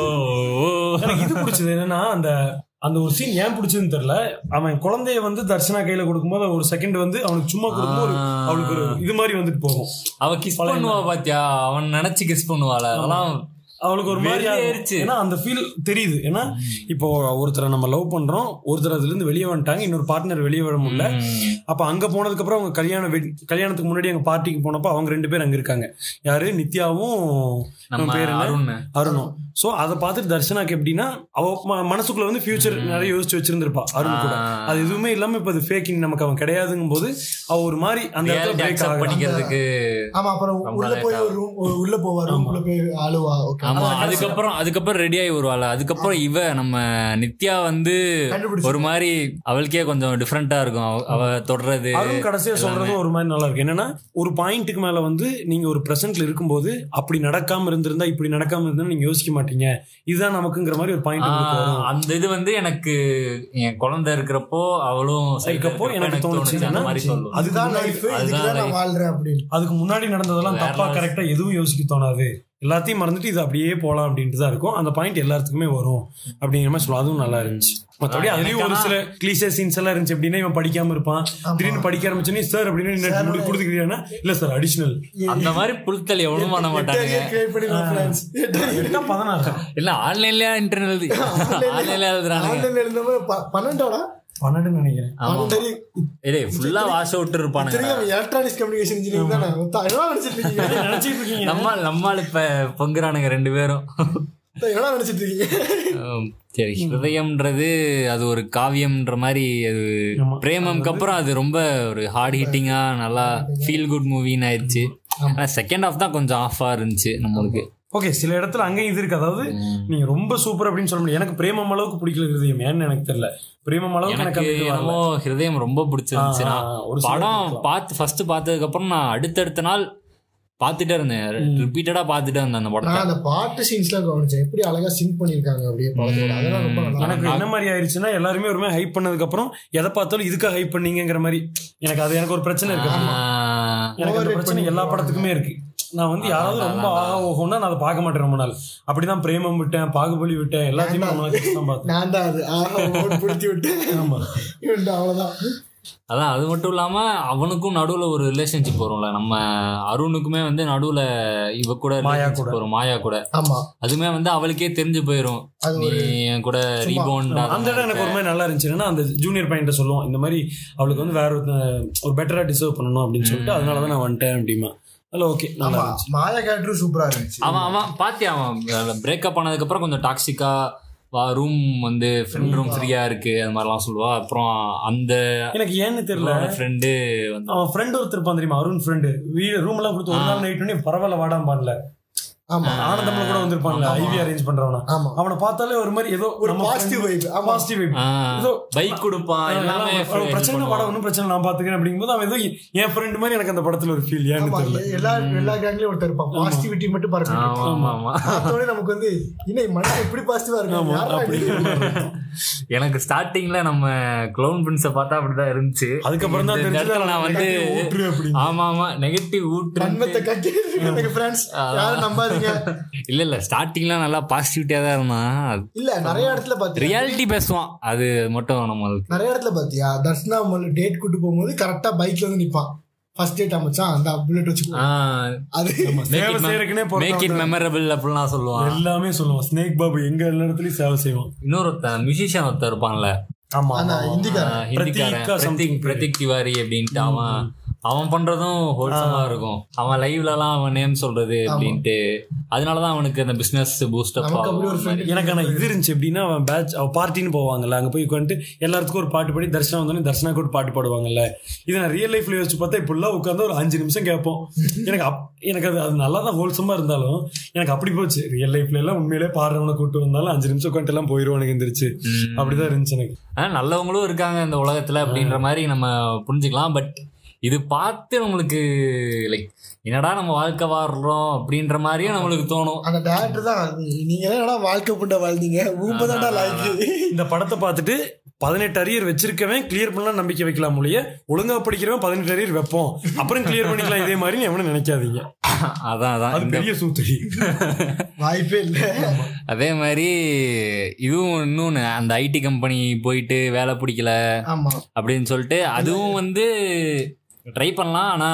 ஓ.
எனக்கு இது பிடிச்சது என்னன்னா அந்த அந்த ஒரு சீன் ஏன் பிடிச்சதுன்னு தெரியல. அவன் குழந்தைய வந்து தர்ஷனா கையில கொடுக்கும்போது ஒரு செகண்ட் வந்து அவனுக்கு சும்மா கொடுக்கும்போது. அவளுக்கு ஒரு இது மாதிரி வந்துட்டு போகும்.
அவ கிஸ் பண்ணுவா பாத்தியா? அவன் நினைச்சு கிஸ் பண்ணுவாள். அதெல்லாம்
அவளுக்கு ஒரு மாதிரி ஆகும்.
வெறியேறிச்சு.
ஏன்னா அந்த ஃபீல் தெரியுது. ஏன்னா இப்போ ஒருத்தரை நம்ம லவ் பண்றோம் ஒருத்தர் அதுல இருந்து வெளியே வந்துட்டாங்க இன்னொரு பார்ட்னர் வெளியே வர முடியல. அப்ப அங்க போனதுக்கு அப்புறம் அவங்க கல்யாணம் கல்யாணத்துக்கு முன்னாடி அங்க பார்ட்டிக்கு போனப்போ அவங்க ரெண்டு பேர் அங்க இருக்காங்க. யாரு? நித்யாவும்
நம்ம
பேர் அருணும் சோ அதை பார்த்துட்டு தர்ஷனாக்கு எப்படின்னா அவ மனசுக்குள்ள வந்து ஃபியூச்சர் நிறைய யோசிச்சு வச்சிருந்திருப்பா அருண் கூட. அது எதுவுமே இல்லாம இப்ப அது ஃபேக்கிங் நமக்கு அவன் கிடையாதுங்கும் போது அவ ஒரு மாதிரி அந்த இடத்துல ஆகுறா.
பண்ணிக்கிறதுக்கு
ஆமா அப்புறம் உள்ள போய் ஒரு ரூம் உள்ள போவா ரூம்குள்ள போய் ஆளுவா ஓகே
ஆமா அதுக்கப்புறம் அதுக்கப்புறம் ரெடி ஆகி வருவாள். அதுக்கப்புறம் இவ நம்ம நித்யா வந்து ஒரு மாதிரி அவளுக்கே கொஞ்சம் டிஃப்ரெண்டா இருக்கும். அவ- தொடர்றது
கடைசியா சொல்றதும் ஒரு மாதிரி நல்லா இருக்கு. என்னன்னா ஒரு பாயிண்ட்டுக்கு மேல வந்து நீங்க ஒரு பிரசன்ட்ல இருக்கும்போது அப்படி நடக்காம இருந்திருந்தா இப்படி நடக்காம இருந்தா நீங்க யோசிக்க மாட்டீங்க. இதுதான் நமக்குங்கிற மாதிரி ஒரு பாயிண்ட்
அந்த இது வந்து எனக்கு என் குழந்தை இருக்கிறப்போ அவளும்
இருக்கப்போ எனக்கு தோணுச்சு.
அந்த மாதிரி சொல்லும்.
அதுதான்
அதுக்கு முன்னாடி நடந்ததெல்லாம் தப்பா. கரெக்டா எதுவும் யோசிக்க தோணாது. எல்லாத்தையும் மறந்துட்டு இது அப்படியே போகலாம் அப்படின்ட்டு தான் இருக்கும். அந்த பாயிண்ட் எல்லாத்துக்குமே வரும் அப்படிங்கிற மாதிரி சொல்லுவோம் அதுவும் நல்லா இருந்துச்சு. மற்றபடி அதுலயும் ஒரு சில கிளீசே சீன்ஸ் எல்லாம் இருந்துச்சு. அப்படின்னா இவன் படிக்காம இருப்பான். திடீர்னு படிக்க ஆரம்பிச்சோன்னே சார் அப்படின்னு கொடுத்துக்கிறீங்கன்னா இல்ல சார் அடிஷனல்
அந்த மாதிரி புழுத்தல் எவனும் பண்ண.
எட்டா பதினாறு
இல்ல ஆன்லைன்லயா இன்டர்னல் ஆன்லைன்ல
ப- பன்னெண்டோடா
பன்னெண்டுன்னு நினைக்கிறேன்.
ஃபுல்லா வாஷ் அவுட் இருப்பானுங்க.
தெரியும் எலக்ட்ரானிக்ஸ் கம்யூனிகேஷன் இன்ஜினியரிங் தானே? மொத்தம் என்ன நினைச்சிட்டு இருக்கீங்க?
நினைச்சிட்டு இருக்கீங்க.
நம்ம நம்மால் இப்ப பொங்குறானுங்க ரெண்டு பேரும்.
நினைச்சிட்டு இருக்கீங்க?
சரி ஹிருதயம்ன்றது அது ஒரு காவியம்ன்ற மாதிரி அது. பிரேமம்க்கு அப்புறம் அது ரொம்ப ஒரு ஹார்ட் ஹிட்டிங்கா நல்லா ஃபீல் குட் மூவின்னு ஆயிடுச்சு. ஆனா செகண்ட் ஹாஃப் தான் கொஞ்சம் ஆஃபா இருந்துச்சு நம்மளுக்கு.
ஓகே சில இடத்துல அங்கேயும் இது இருக்கு. அதாவது நீங்க ரொம்ப சூப்பர் அப்படின்னு சொல்ல முடியாது. எனக்கு பிரேமம் அளவுக்கு பிடிக்கல ஹிருதயம். ஏன்னு எனக்கு தெரியல. பிரேமம் அளவுக்கு எனக்கு.
என்னமோ ஹிருதயம் ரொம்ப பிடிச்சிருந்துச்சு.
ஒரு
படம். பார்த்து ஃபர்ஸ்ட் பார்த்ததுக்கு அப்புறம் நான் அடுத்தடுத்த நாள் பார்த்துட்டே இருந்தேன். ரிப்பீட்டடா பார்த்துட்டே இருந்தேன் அந்த படத்தை.
நான் அந்த பாட்டு சீன்ஸ்லாம் கவனிச்சேன். எப்படி அழகா சிங்க் பண்ணிருக்காங்க அப்படியே
எனக்கு என்ன மாதிரி ஆயிடுச்சுன்னா எல்லாருமே ஒரு மாதிரி ஹைப் பண்ணதுக்கு அப்புறம் எதை பார்த்தாலும் இதுக்காக ஹைப் பண்ணீங்கங்கிற மாதிரி. எனக்கு அது எனக்கு ஒரு பிரச்சனை இருக்கு. எனக்கு அந்த பிரச்சனை எல்லா படத்துக்குமே இருக்கு. நான் வந்து யாராவது ரொம்ப ஆகா ஓகோன்னா நான் அதை பார்க்க மாட்டேன் ரொம்ப நாள். அப்படிதான் பிரேமம் விட்டேன் பாகுபலி விட்டேன் எல்லாத்தையுமே ரொம்ப நாள் கழிச்சு தான் பார்த்தேன்.
நான் தான் அது. பிடிச்சி விட்டு
ஆமா.
இவன்ட்ட அவ்வளவுதான்.
அதான் அது மட்டும் இல்லாம அவனுக்கும் நடுவுல ஒரு ரிலேஷன்ஷிப் வரும்ல. நம்ம அருணுக்குமே வந்து நடுவுல இவ கூட
மாயா கூட.
வரும் மாயா கூட.
ஆமா.
அதுமே வந்து அவளுக்கே தெரிஞ்சு போயிரும்.
அது
நீ என் கூட ரீபவுண்ட்
அந்த இடம் எனக்கு ஒரு மாதிரி நல்லா இருந்துச்சு. ஏன்னா அந்த ஜூனியர் பையன்ட்ட சொல்லுவோம் இந்த மாதிரி அவளுக்கு வந்து வேற ஒரு ஒரு பெட்டரா டிசர்வ் பண்ணணும் அப்படின்னு சொல்லிட்டு அதனால தான் நான் வந்துட்டேன் அப்படிமா அதில் ஓகே நல்லா
மாயா சூப்பரா இருந்துச்சு.
அவன் அவன் பாத்தியா அவன் பிரேக்கப் ஆனதுக்கு அப்புறம் கொஞ்சம் டாக்ஸிக்கா வா ரூம் வந்து ஃப்ரெண்ட் ரூம் ஃப்ரீயா இருக்கு அது மாதிரிலாம் சொல்லுவா. அப்புறம் அந்த
எனக்கு ஏன்னு தெரியல
ஃப்ரெண்டு வந்து
அவன் ஃப்ரெண்ட் ஒருத்தர் இருப்பான் தெரியுமா? அருண் ஃப்ரெண்டு வீடு ரூம் எல்லாம் கொடுத்து ஒரு நாள் நைட் பண்ணி பரவாயில்ல வாடாம பண்ணல
ஆமா.
ஆனந்தம்ல கூட வந்திருப்பான்ல ஐவி அரேஞ்ச் பண்றவனா.
ஆமா.
அவனை பார்த்தாலே ஒரு மாதிரி ஏதோ
ஒரு பாசிட்டிவ் வைப்
பாசிட்டிவ் வைப் ஏதோ
பைக் கொடுப்பான் எல்லாமே
பிரச்சனை வாடா ஒன்றும் பிரச்சனை நான் பாத்துக்கிறேன் அப்படிங்கும்போது அவன் ஏதோ என் ஃப்ரெண்ட் மாதிரி எனக்கு அந்த படத்துல ஒரு ஃபீல் ஏன்னு தெரியல.
எல்லா எல்லா கேங்லயும் ஒருத்தர் இருப்பான். பாசிட்டிவிட்டி மட்டும் இருப்பான்.
ஆமா ஆமா.
பார்த்தோன்னே நமக்கு வந்து இன்னும் மனுஷன் எப்படி பாசிட்டிவா இது?
எனக்கு ஸ்டார்டிங்ல நம்ம க்ளவுன் பிரின்ஸ பார்த்தா அப்படிதான் இருந்துச்சு.
அதுக்கப்புறம் தான் தெரிஞ்சது
நான் வந்து. ஆமா ஆமா. நெகட்டிவ் ஊற்று
எனக்கு ஃப்ரெண்ட்ஸ் யாரும் நம்பாதீங்க
இல்ல இல்ல ஸ்டார்டிங்ல நல்லா பாசிட்டிவிட்டியா தான் இருந்தான்.
இல்ல நிறைய இடத்துல பாத்தியா?
ரியாலிட்டி பேசுவான். அது மட்டும் நம்மளுக்கு
நிறைய இடத்துல பாத்தியா? தர்ஷனா டேட் கூட்டு போகும்போது கரெக்டா பைக்ல வந்து நிப்பான். ஃபர்ஸ்ட் டேட் அமைச்சான் அந்த புல்லட் வச்சு அது
சேவை செய்யறதுக்குனே
மேக் இட் மெமரபிள் அப்படிலாம் சொல்லுவான்.
எல்லாமே சொல்லுவான். ஸ்னேக் பாபு எங்க எல்லா இடத்துலயும் சேவை செய்வான்.
இன்னொரு ஒருத்தன் மியூசிஷியன் ஒருத்தன் இருப்பான்ல.
ஆமா.
ஹிந்திக்காரன்.
பிரதீக் திவாரி அப்படின்ட்டு அவன். அவன் பண்றதும் ஹோல்சமா இருக்கும். அவன் லைவ்ல எல்லாம் அவன் நேம் சொல்றது அப்படின்ட்டு. அதனாலதான் அவனுக்கு அந்த பிசினஸ் பூஸ்ட் அப்
எனக்கு ஆனா இது இருந்துச்சு எப்படின்னா அவன் பேட்ச் அவன் பார்ட்டின்னு போவாங்கல்ல அங்க போய் உட்காந்துட்டு எல்லாத்துக்கும் ஒரு பாட்டு பாடி தர்ஷனா வந்தோடனே தர்ஷனாக்கு ஒரு பாட்டு பாடுவாங்கல்ல. இது நான் ரியல் லைஃப்ல யோசிச்சு பார்த்தா இப்படிலாம் உட்காந்து ஒரு அஞ்சு நிமிஷம் கேட்போம். எனக்கு அப் எனக்கு அது அது நல்லா தான் ஹோல்சமா இருந்தாலும் எனக்கு அப்படி போச்சு. ரியல் லைஃப்ல எல்லாம் உண்மையிலே பாடுறவனை கூட்டு வந்தாலும் அஞ்சு நிமிஷம் உட்காந்து எல்லாம் போயிடும் எனக்கு எந்திரிச்சு அப்படிதான் இருந்துச்சு எனக்கு.
ஆனா நல்லவங்களும் இருக்காங்க இந்த உலகத்துல அப்படின்ற மாதிரி நம்ம புரிஞ்சுக்கலாம். பட் இது பார்த்து நம்மளுக்கு லைக் என்னடா நம்ம வாழ்க்கை வாழ்றோம் அப்படின்ற மாதிரியும் நம்மளுக்கு தோணும்.
அந்த டேரக்டர் தான் நீங்க என்னடா வாழ்க்கை புண்ட வாழ்ந்தீங்க? ஊம்பதான்டா லாய்க்கு
இந்த படத்தை பார்த்துட்டு பதினெட்டு அரியர் வச்சிருக்கவன் கிளியர் பண்ணலாம் நம்பிக்கை வைக்கலாம் மொழிய ஒழுங்கா படிக்கிறவன் பதினெட்டு அரியர் வைப்போம். அப்புறம் கிளியர் பண்ணிக்கலாம் இதே மாதிரி எவனும் நினைக்காதீங்க.
அதான் அதான்.
பெரிய சூத்தடி
வாய்ப்பே இல்ல.
அதே மாதிரி இதுவும் இன்னொன்னு அந்த ஐடி கம்பெனி போயிட்டு வேலை பிடிக்கல
ஆமா.
அப்படின்னு சொல்லிட்டு அதுவும் வந்து ட்ரை பண்ணலாம் ஆனா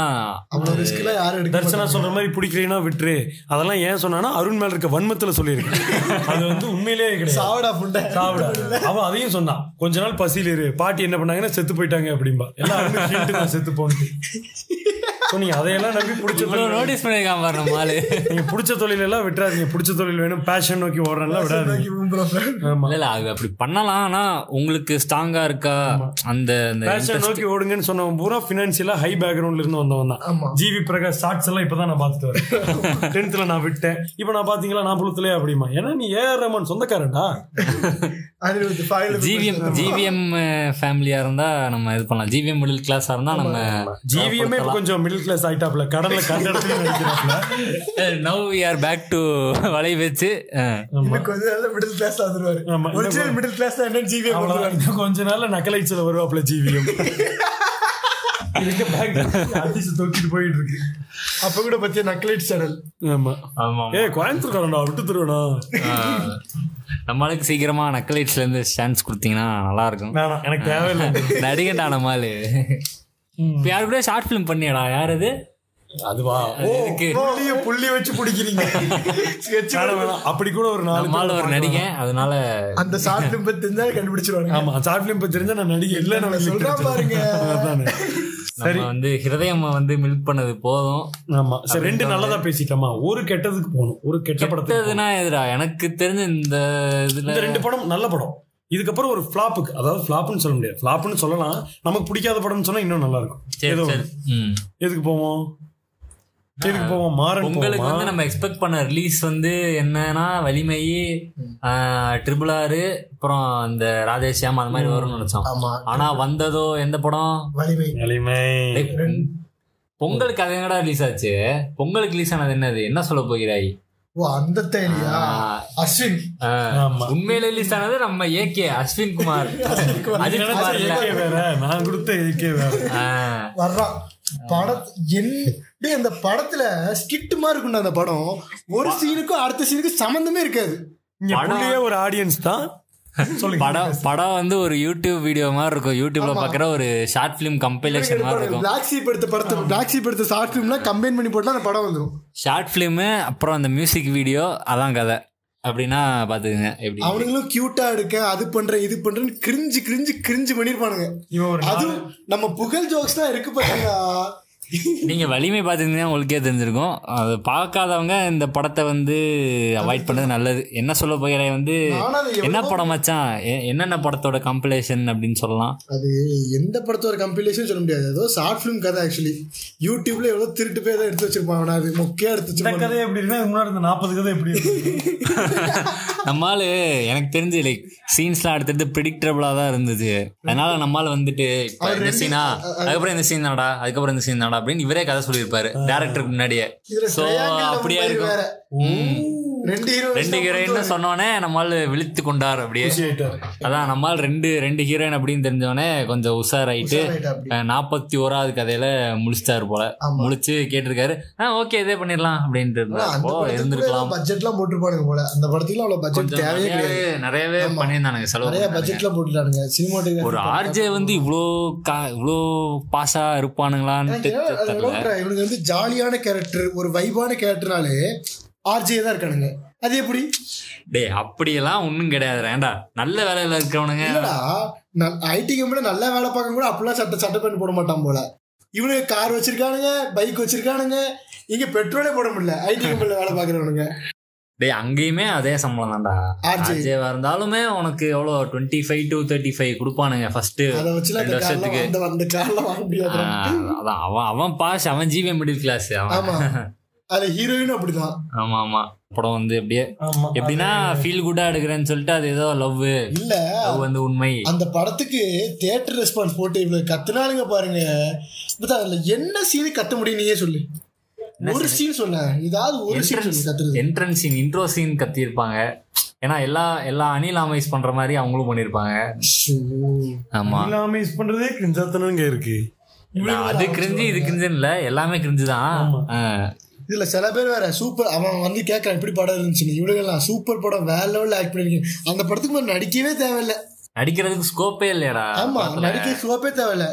அவ்வளவு ரிஸ்க் எல்லாம் யாரும் எடுக்க
தர்சனா சொல்ற மாதிரி பிடிக்கலைன்னா விட்டுரு. அதெல்லாம் ஏன் சொன்னானா அருண் மேல இருக்க வன்மத்துல சொல்லியிருக்கேன் அது வந்து உண்மையிலேயே கிடையாது.
சாவடா புண்ட.
சாப்பிட அவன் அதையும் சொன்னான். கொஞ்ச நாள் பசியில இரு. பாட்டி என்ன பண்ணாங்கன்னா செத்து போயிட்டாங்க அப்படிம்பா. எல்லாம் செத்து போன்ட்டு. So, நீங்க அதையெல்லாம் நம்பி பிடிச்ச தொழில்
நோட்டீஸ் பண்ணிருக்கான் பாரு நம்ம ஆளு.
நீங்க பிடிச்ச தொழில் எல்லாம் விட்டுறாதீங்க பிடிச்ச தொழில் வேணும். பேஷன் நோக்கி ஓடுறேன்லாம் விடாதீங்க. ஆமா.
இல்ல இல்ல அது அப்படி பண்ணலாம் ஆனா உங்களுக்கு ஸ்ட்ராங்கா இருக்கா? அந்த அந்த
பேஷன் நோக்கி ஓடுங்கன்னு சொன்னவன் பூரா பினான்சியலா ஹை பேக்ரவுண்ட்ல இருந்து வந்தவன் தான். ஜிவி பிரகாஷ் ஷார்ட்ஸ் எல்லாம் இப்பதான் நான் பார்த்துட்டு வரேன். டென்த்ல நான் விட்டேன். இப்போ நான் பாத்தீங்களா நான் புளுத்துலயே அப்படிமா. ஏன்னா நீ ஏஆர் ரஹ்மான் சொந்தக்காரன்டா.
ஜிவிஎம் ஜிவிஎம் ஃபேமிலியா இருந்தா நம்ம இது பண்ணலாம். ஜிவிஎம் மிடில் கிளாஸா இருந்தா நம்ம
ஜிவிஎம்மே இப்போ கொஞ்சம் மிடில் கிளாஸ் ஆயிட்டாப்ல. கடல்ல கண்ட
now we are back to வலை வச்சு
கொஞ்ச நாள்ல மிடில் கிளாஸ்
இன்னும்
ஒரிஜினல் மிடில் கிளாஸ் என்ன
கொஞ்ச நாள்ல நக்கலைச்சில வருவாப்ல ஜிவிஎம் எங்க பேக் அடிச்சு தொக்கிட்டு போயிட்டு இருக்கு.
அப்ப கூட பத்திய நக்லைட் சேனல்
ஆமா.
ஆமா
ஏய் கோயம்புத்தூர்காரன்டா விட்டு தருவேனா
நம்மளுக்கு சீக்கிரமா நக்கலைட்ஸ்ல இருந்து சான்ஸ் கொடுத்தீங்கன்னா நல்லா இருக்கும்
எனக்கு தேவையில்லை.
நடிகண்டா நம்மளு இப்ப யாரு கூட ஷார்ட் ஃபிலிம் பண்ணியாடா? யார் அது?
அதுவா? புள்ளிய புள்ளி வச்சு பிடிக்கிறீங்க. அப்படி கூட ஒரு நாலு
ஒரு. நடிகன் அதனால
அந்த ஷார்ட் பிலிம் பத்தி தெரிஞ்சா கண்டுபிடிச்சிருவாங்க
ஆமா ஷார்ட் பிலிம் பத்தி தெரிஞ்சா நான் நடிகை இல்ல நம்ம
சொல்றான் பாருங்க.
நம்ம வந்து ஹிருதயம் வந்து மில்க் பண்ணது போதும்.
ஆமா. சரி ரெண்டு நல்லதா பேசிட்டோமா? ஒரு கெட்டதுக்கு போகணும். ஒரு கெட்ட படத்துக்கு போகணும்.
கெட்டதுன்னா எதுடா? எனக்கு தெரிஞ்ச இந்த இதுல
இந்த ரெண்டு படம் நல்ல படம். இதுக்கப்புறம் ஒரு ஃபிளாப்புக்கு அதாவது ஃபிளாப்னு சொல்ல முடியாது. ஃபிளாப்னு சொல்லலாம். நமக்கு பிடிக்காத படம்னு சொன்னா இன்னும் நல்லா இருக்கும்.
சரி
ஏதோ
சரி.
எதுக்கு போவோம்? எதுக்கு போவோம் மாறன்
உங்களுக்கு வந்து நம்ம எக்ஸ்பெக்ட் பண்ண ரிலீஸ் வந்து என்னன்னா வலிமை ட்ரிபிள் ஆறு அப்புறம் இந்த ராதேஷ்யாம் அந்த மாதிரி வரும்னு நினைச்சோம். ஆனா வந்ததோ எந்த படம்?
வலிமை.
வலிமை.
பொங்கலுக்கு அது என்னடா ரிலீஸ் ஆச்சு? பொங்கலுக்கு ரிலீஸ் ஆனது என்னது? என்ன சொல்ல போகிறாய்?
ஓ அந்த தேலியா அஸ்வின்.
உண்மையில ரிலீஸ் ஆனது நம்ம ஏகே அஸ்வின் குமார். அஜித் குமார் இல்ல.
AK வேற. நான் கொடுத்த ஏகே வேற.
ஆ,
வர்றான் பட டேய், அந்த படத்துல ஸ்கிட் மாதிரி இருக்கும்டா அந்த படம். ஒரு சீனுக்கும் அடுத்த சீனுக்கும் சம்பந்தமே இருக்காது.
புள்ளியே ஒரு ஆடியன்ஸ் தான்.
படம் படம் வந்து ஒரு யூடியூப் வீடியோ மாதிரி இருக்கும். யூடியூப்ல பாக்குற ஒரு ஷார்ட் பிலிம் கம்பைலேஷன் மாதிரி இருக்கும்.
எடுத்த படத்தை பிளாக் சீப் எடுத்த ஷார்ட் ஃபிலிம்லாம் கம்பைன் பண்ணி போட்டா அந்த படம் வந்துடும்
ஷார்ட் ஃபிலிமு அப்புறம் அந்த மியூசிக் வீடியோ அதான் கதை. அப்படின்னா பாத்துக்கங்க எப்படி
அவனுங்களும் கியூட்டா எடுக்க அது பண்றேன் இது பண்றேன்னு கிரிஞ்சு கிரிஞ்சு கிரிஞ்சு பண்ணிருப்பானுங்க. அதுவும் நம்ம புகழ் ஜோக்ஸ் தான் இருக்கு பாத்தீங்களா?
நீங்க வலிமை பார்த்துருந்தீங்கன்னா உங்களுக்கே தெரிஞ்சிருக்கும். அது பார்க்காதவங்க இந்த படத்தை வந்து அவாய்ட் பண்ணது நல்லது. என்ன சொல்ல போகிற வந்து என்ன படம் மச்சான்? என்னென்ன படத்தோட கம்பைலேஷன் அப்படின்னு சொல்லலாம்.
அது எந்த படத்தோட கம்பெனிலேஷன் சொல்ல முடியாது. ஏதோ ஷார்ட் ஃபிலிம் கதை ஆக்சுவலி யூடியூப்ல எவ்வளவு திருட்டு போய் தான் எடுத்து வச்சிருப்பான் அவன. அது மொக்கையா எடுத்து வச்சிருப்பான்.
கதை எப்படி இருந்தா முன்னாடி இந்த நாற்பது கதை எப்படி
நம்மால எனக்கு தெரிஞ்சு லைக் சீன்ஸ்லாம் அடுத்தடுத்து ப்ரிடிக்டபிளா தான் இருந்தது. அதனால நம்மால வந்துட்டு இந்த சீனா அதுக்கப்புறம் இந்த சீன் நாடா அதுக்கப்புறம் இந்த சீன் நாடா அப்படின்னு இவரே கதை சொல்லியிருப்பாரு. டேரக்டருக்கு முன்னாடியே. சோ அப்படியே இருக்கும்.
ரெண்டு ஹீரோ
ரெண்டு ஹீரோயின் சொன்னோடனே நம்மால் விழித்து கொண்டார் அப்படியே. அதான் நம்மால் ரெண்டு ரெண்டு ஹீரோயின் அப்படின்னு தெரிஞ்சோடனே கொஞ்சம் உஷாராயிட்டு நாற்பத்தி ஓராவது கதையில முழிச்சிட்டாரு போல.
ஆமா.
முழிச்சு கேட்டிருக்காரு. ஆ ஓகே இதே பண்ணிடலாம் அப்படின்ட்டு ஓ இருந்திருக்கலாம்.
பட்ஜெட் எல்லாம் போட்டுருப்பானுங்க போல. அந்த படத்துக்கு அவ்வளவு பட்ஜெட் தேவையே கிடையாது.
நிறையவே. பண்ணியிருந்தானுங்க செலவு
நிறைய. பட்ஜெட்ல போட்டுட்டானுங்க. சினிமாட்டோகிராஃபி
ஒரு ஆர்ஜே வந்து இவ்வளோ கா இவ்வளோ பாஸா இருப்பானுங்களான்னு
இவனுக்கு வந்து ஜாலியான கேரக்டர் ஒரு வைபான கேரக்டர்னாலே ஆர்ஜே தான் இருக்கானுங்க. அது எப்படி?
டேய் அப்படியெல்லாம் ஒன்றும் கிடையாது ஏன்டா? நல்ல வேலையில இருக்கிறவனுங்க.
ஐடி கம்பெனி நல்லா வேலை பார்க்க கூட அப்படிலாம் சட்டை சட்டை பேண்ட் போட மாட்டான் போல. இவனுக்கு கார் வச்சிருக்கானுங்க பைக் வச்சிருக்கானுங்க. இங்க பெட்ரோலே போட முடியல. ஐடி கம்பெனில வேலை பாக்குறவனுங்க
டேய் அங்கேயுமே அதே சம்பளம் தான்டா. ஆர்ஜேவா இருந்தாலுமே உனக்கு எவ்வளோ? Twenty five to thirty five கொடுப்பானுங்க first ரெண்டு வருஷத்துக்கு. அதான். அவன் அவன் பாஸ் அவன் ஜிவே மிடில் கிளாஸ் அவன்.
அதுல ஹீரோயினும் அப்படிதான்.
ஆமா ஆமா. படம் வந்து அப்படியே எப்படின்னா ஃபீல் குட்டா எடுக்கிறேன்னு சொல்லிட்டு அது ஏதோ லவ்
இல்ல
வந்து உண்மை.
அந்த படத்துக்கு தியேட்டர் ரெஸ்பான்ஸ் போட்டு இவ்வளவு கத்துனாலுங்க பாருங்க. அதுல என்ன சீன் கத்த முடியும் நீயே சொல்லு. ஒரு சீன் சொல்ல. ஏதாவது ஒரு சீன் சொல்லு கத்துறது.
என்ட்ரன்ஸ் சீன் இன்ட்ரோ சீன் கத்தியிருப்பாங்க. ஏன்னா எல்லா எல்லா அனில் அமைஸ் பண்ற மாதிரி அவங்களும் பண்ணியிருப்பாங்க.
ஷோ.
ஆமா.
இல்லாம யூஸ் பண்றதே கிரிஞ்சாத்தனம் இங்க இருக்கு
அது கிரிஞ்சு இது கிரிஞ்சுன்னு இல்ல எல்லாமே கிரிஞ்சு தான்.
இதுல சில பேர் வேற சூப்பர் அவன் வந்து கேட்கறான் எப்படி படம் இருந்துச்சுன்னு இவனுங்கெல்லாம் சூப்பர் படம் வேற லெவல்ல ஆக்ட் பண்ணிருக்கீங்க. அந்த படத்துக்கு மேல நடிக்கவே தேவையில்ல.
நடிக்கிறதுக்கு ஸ்கோப்பே இல்லையாடா.
ஆமா. நடிக்க சோப்பே தேவையில்ல.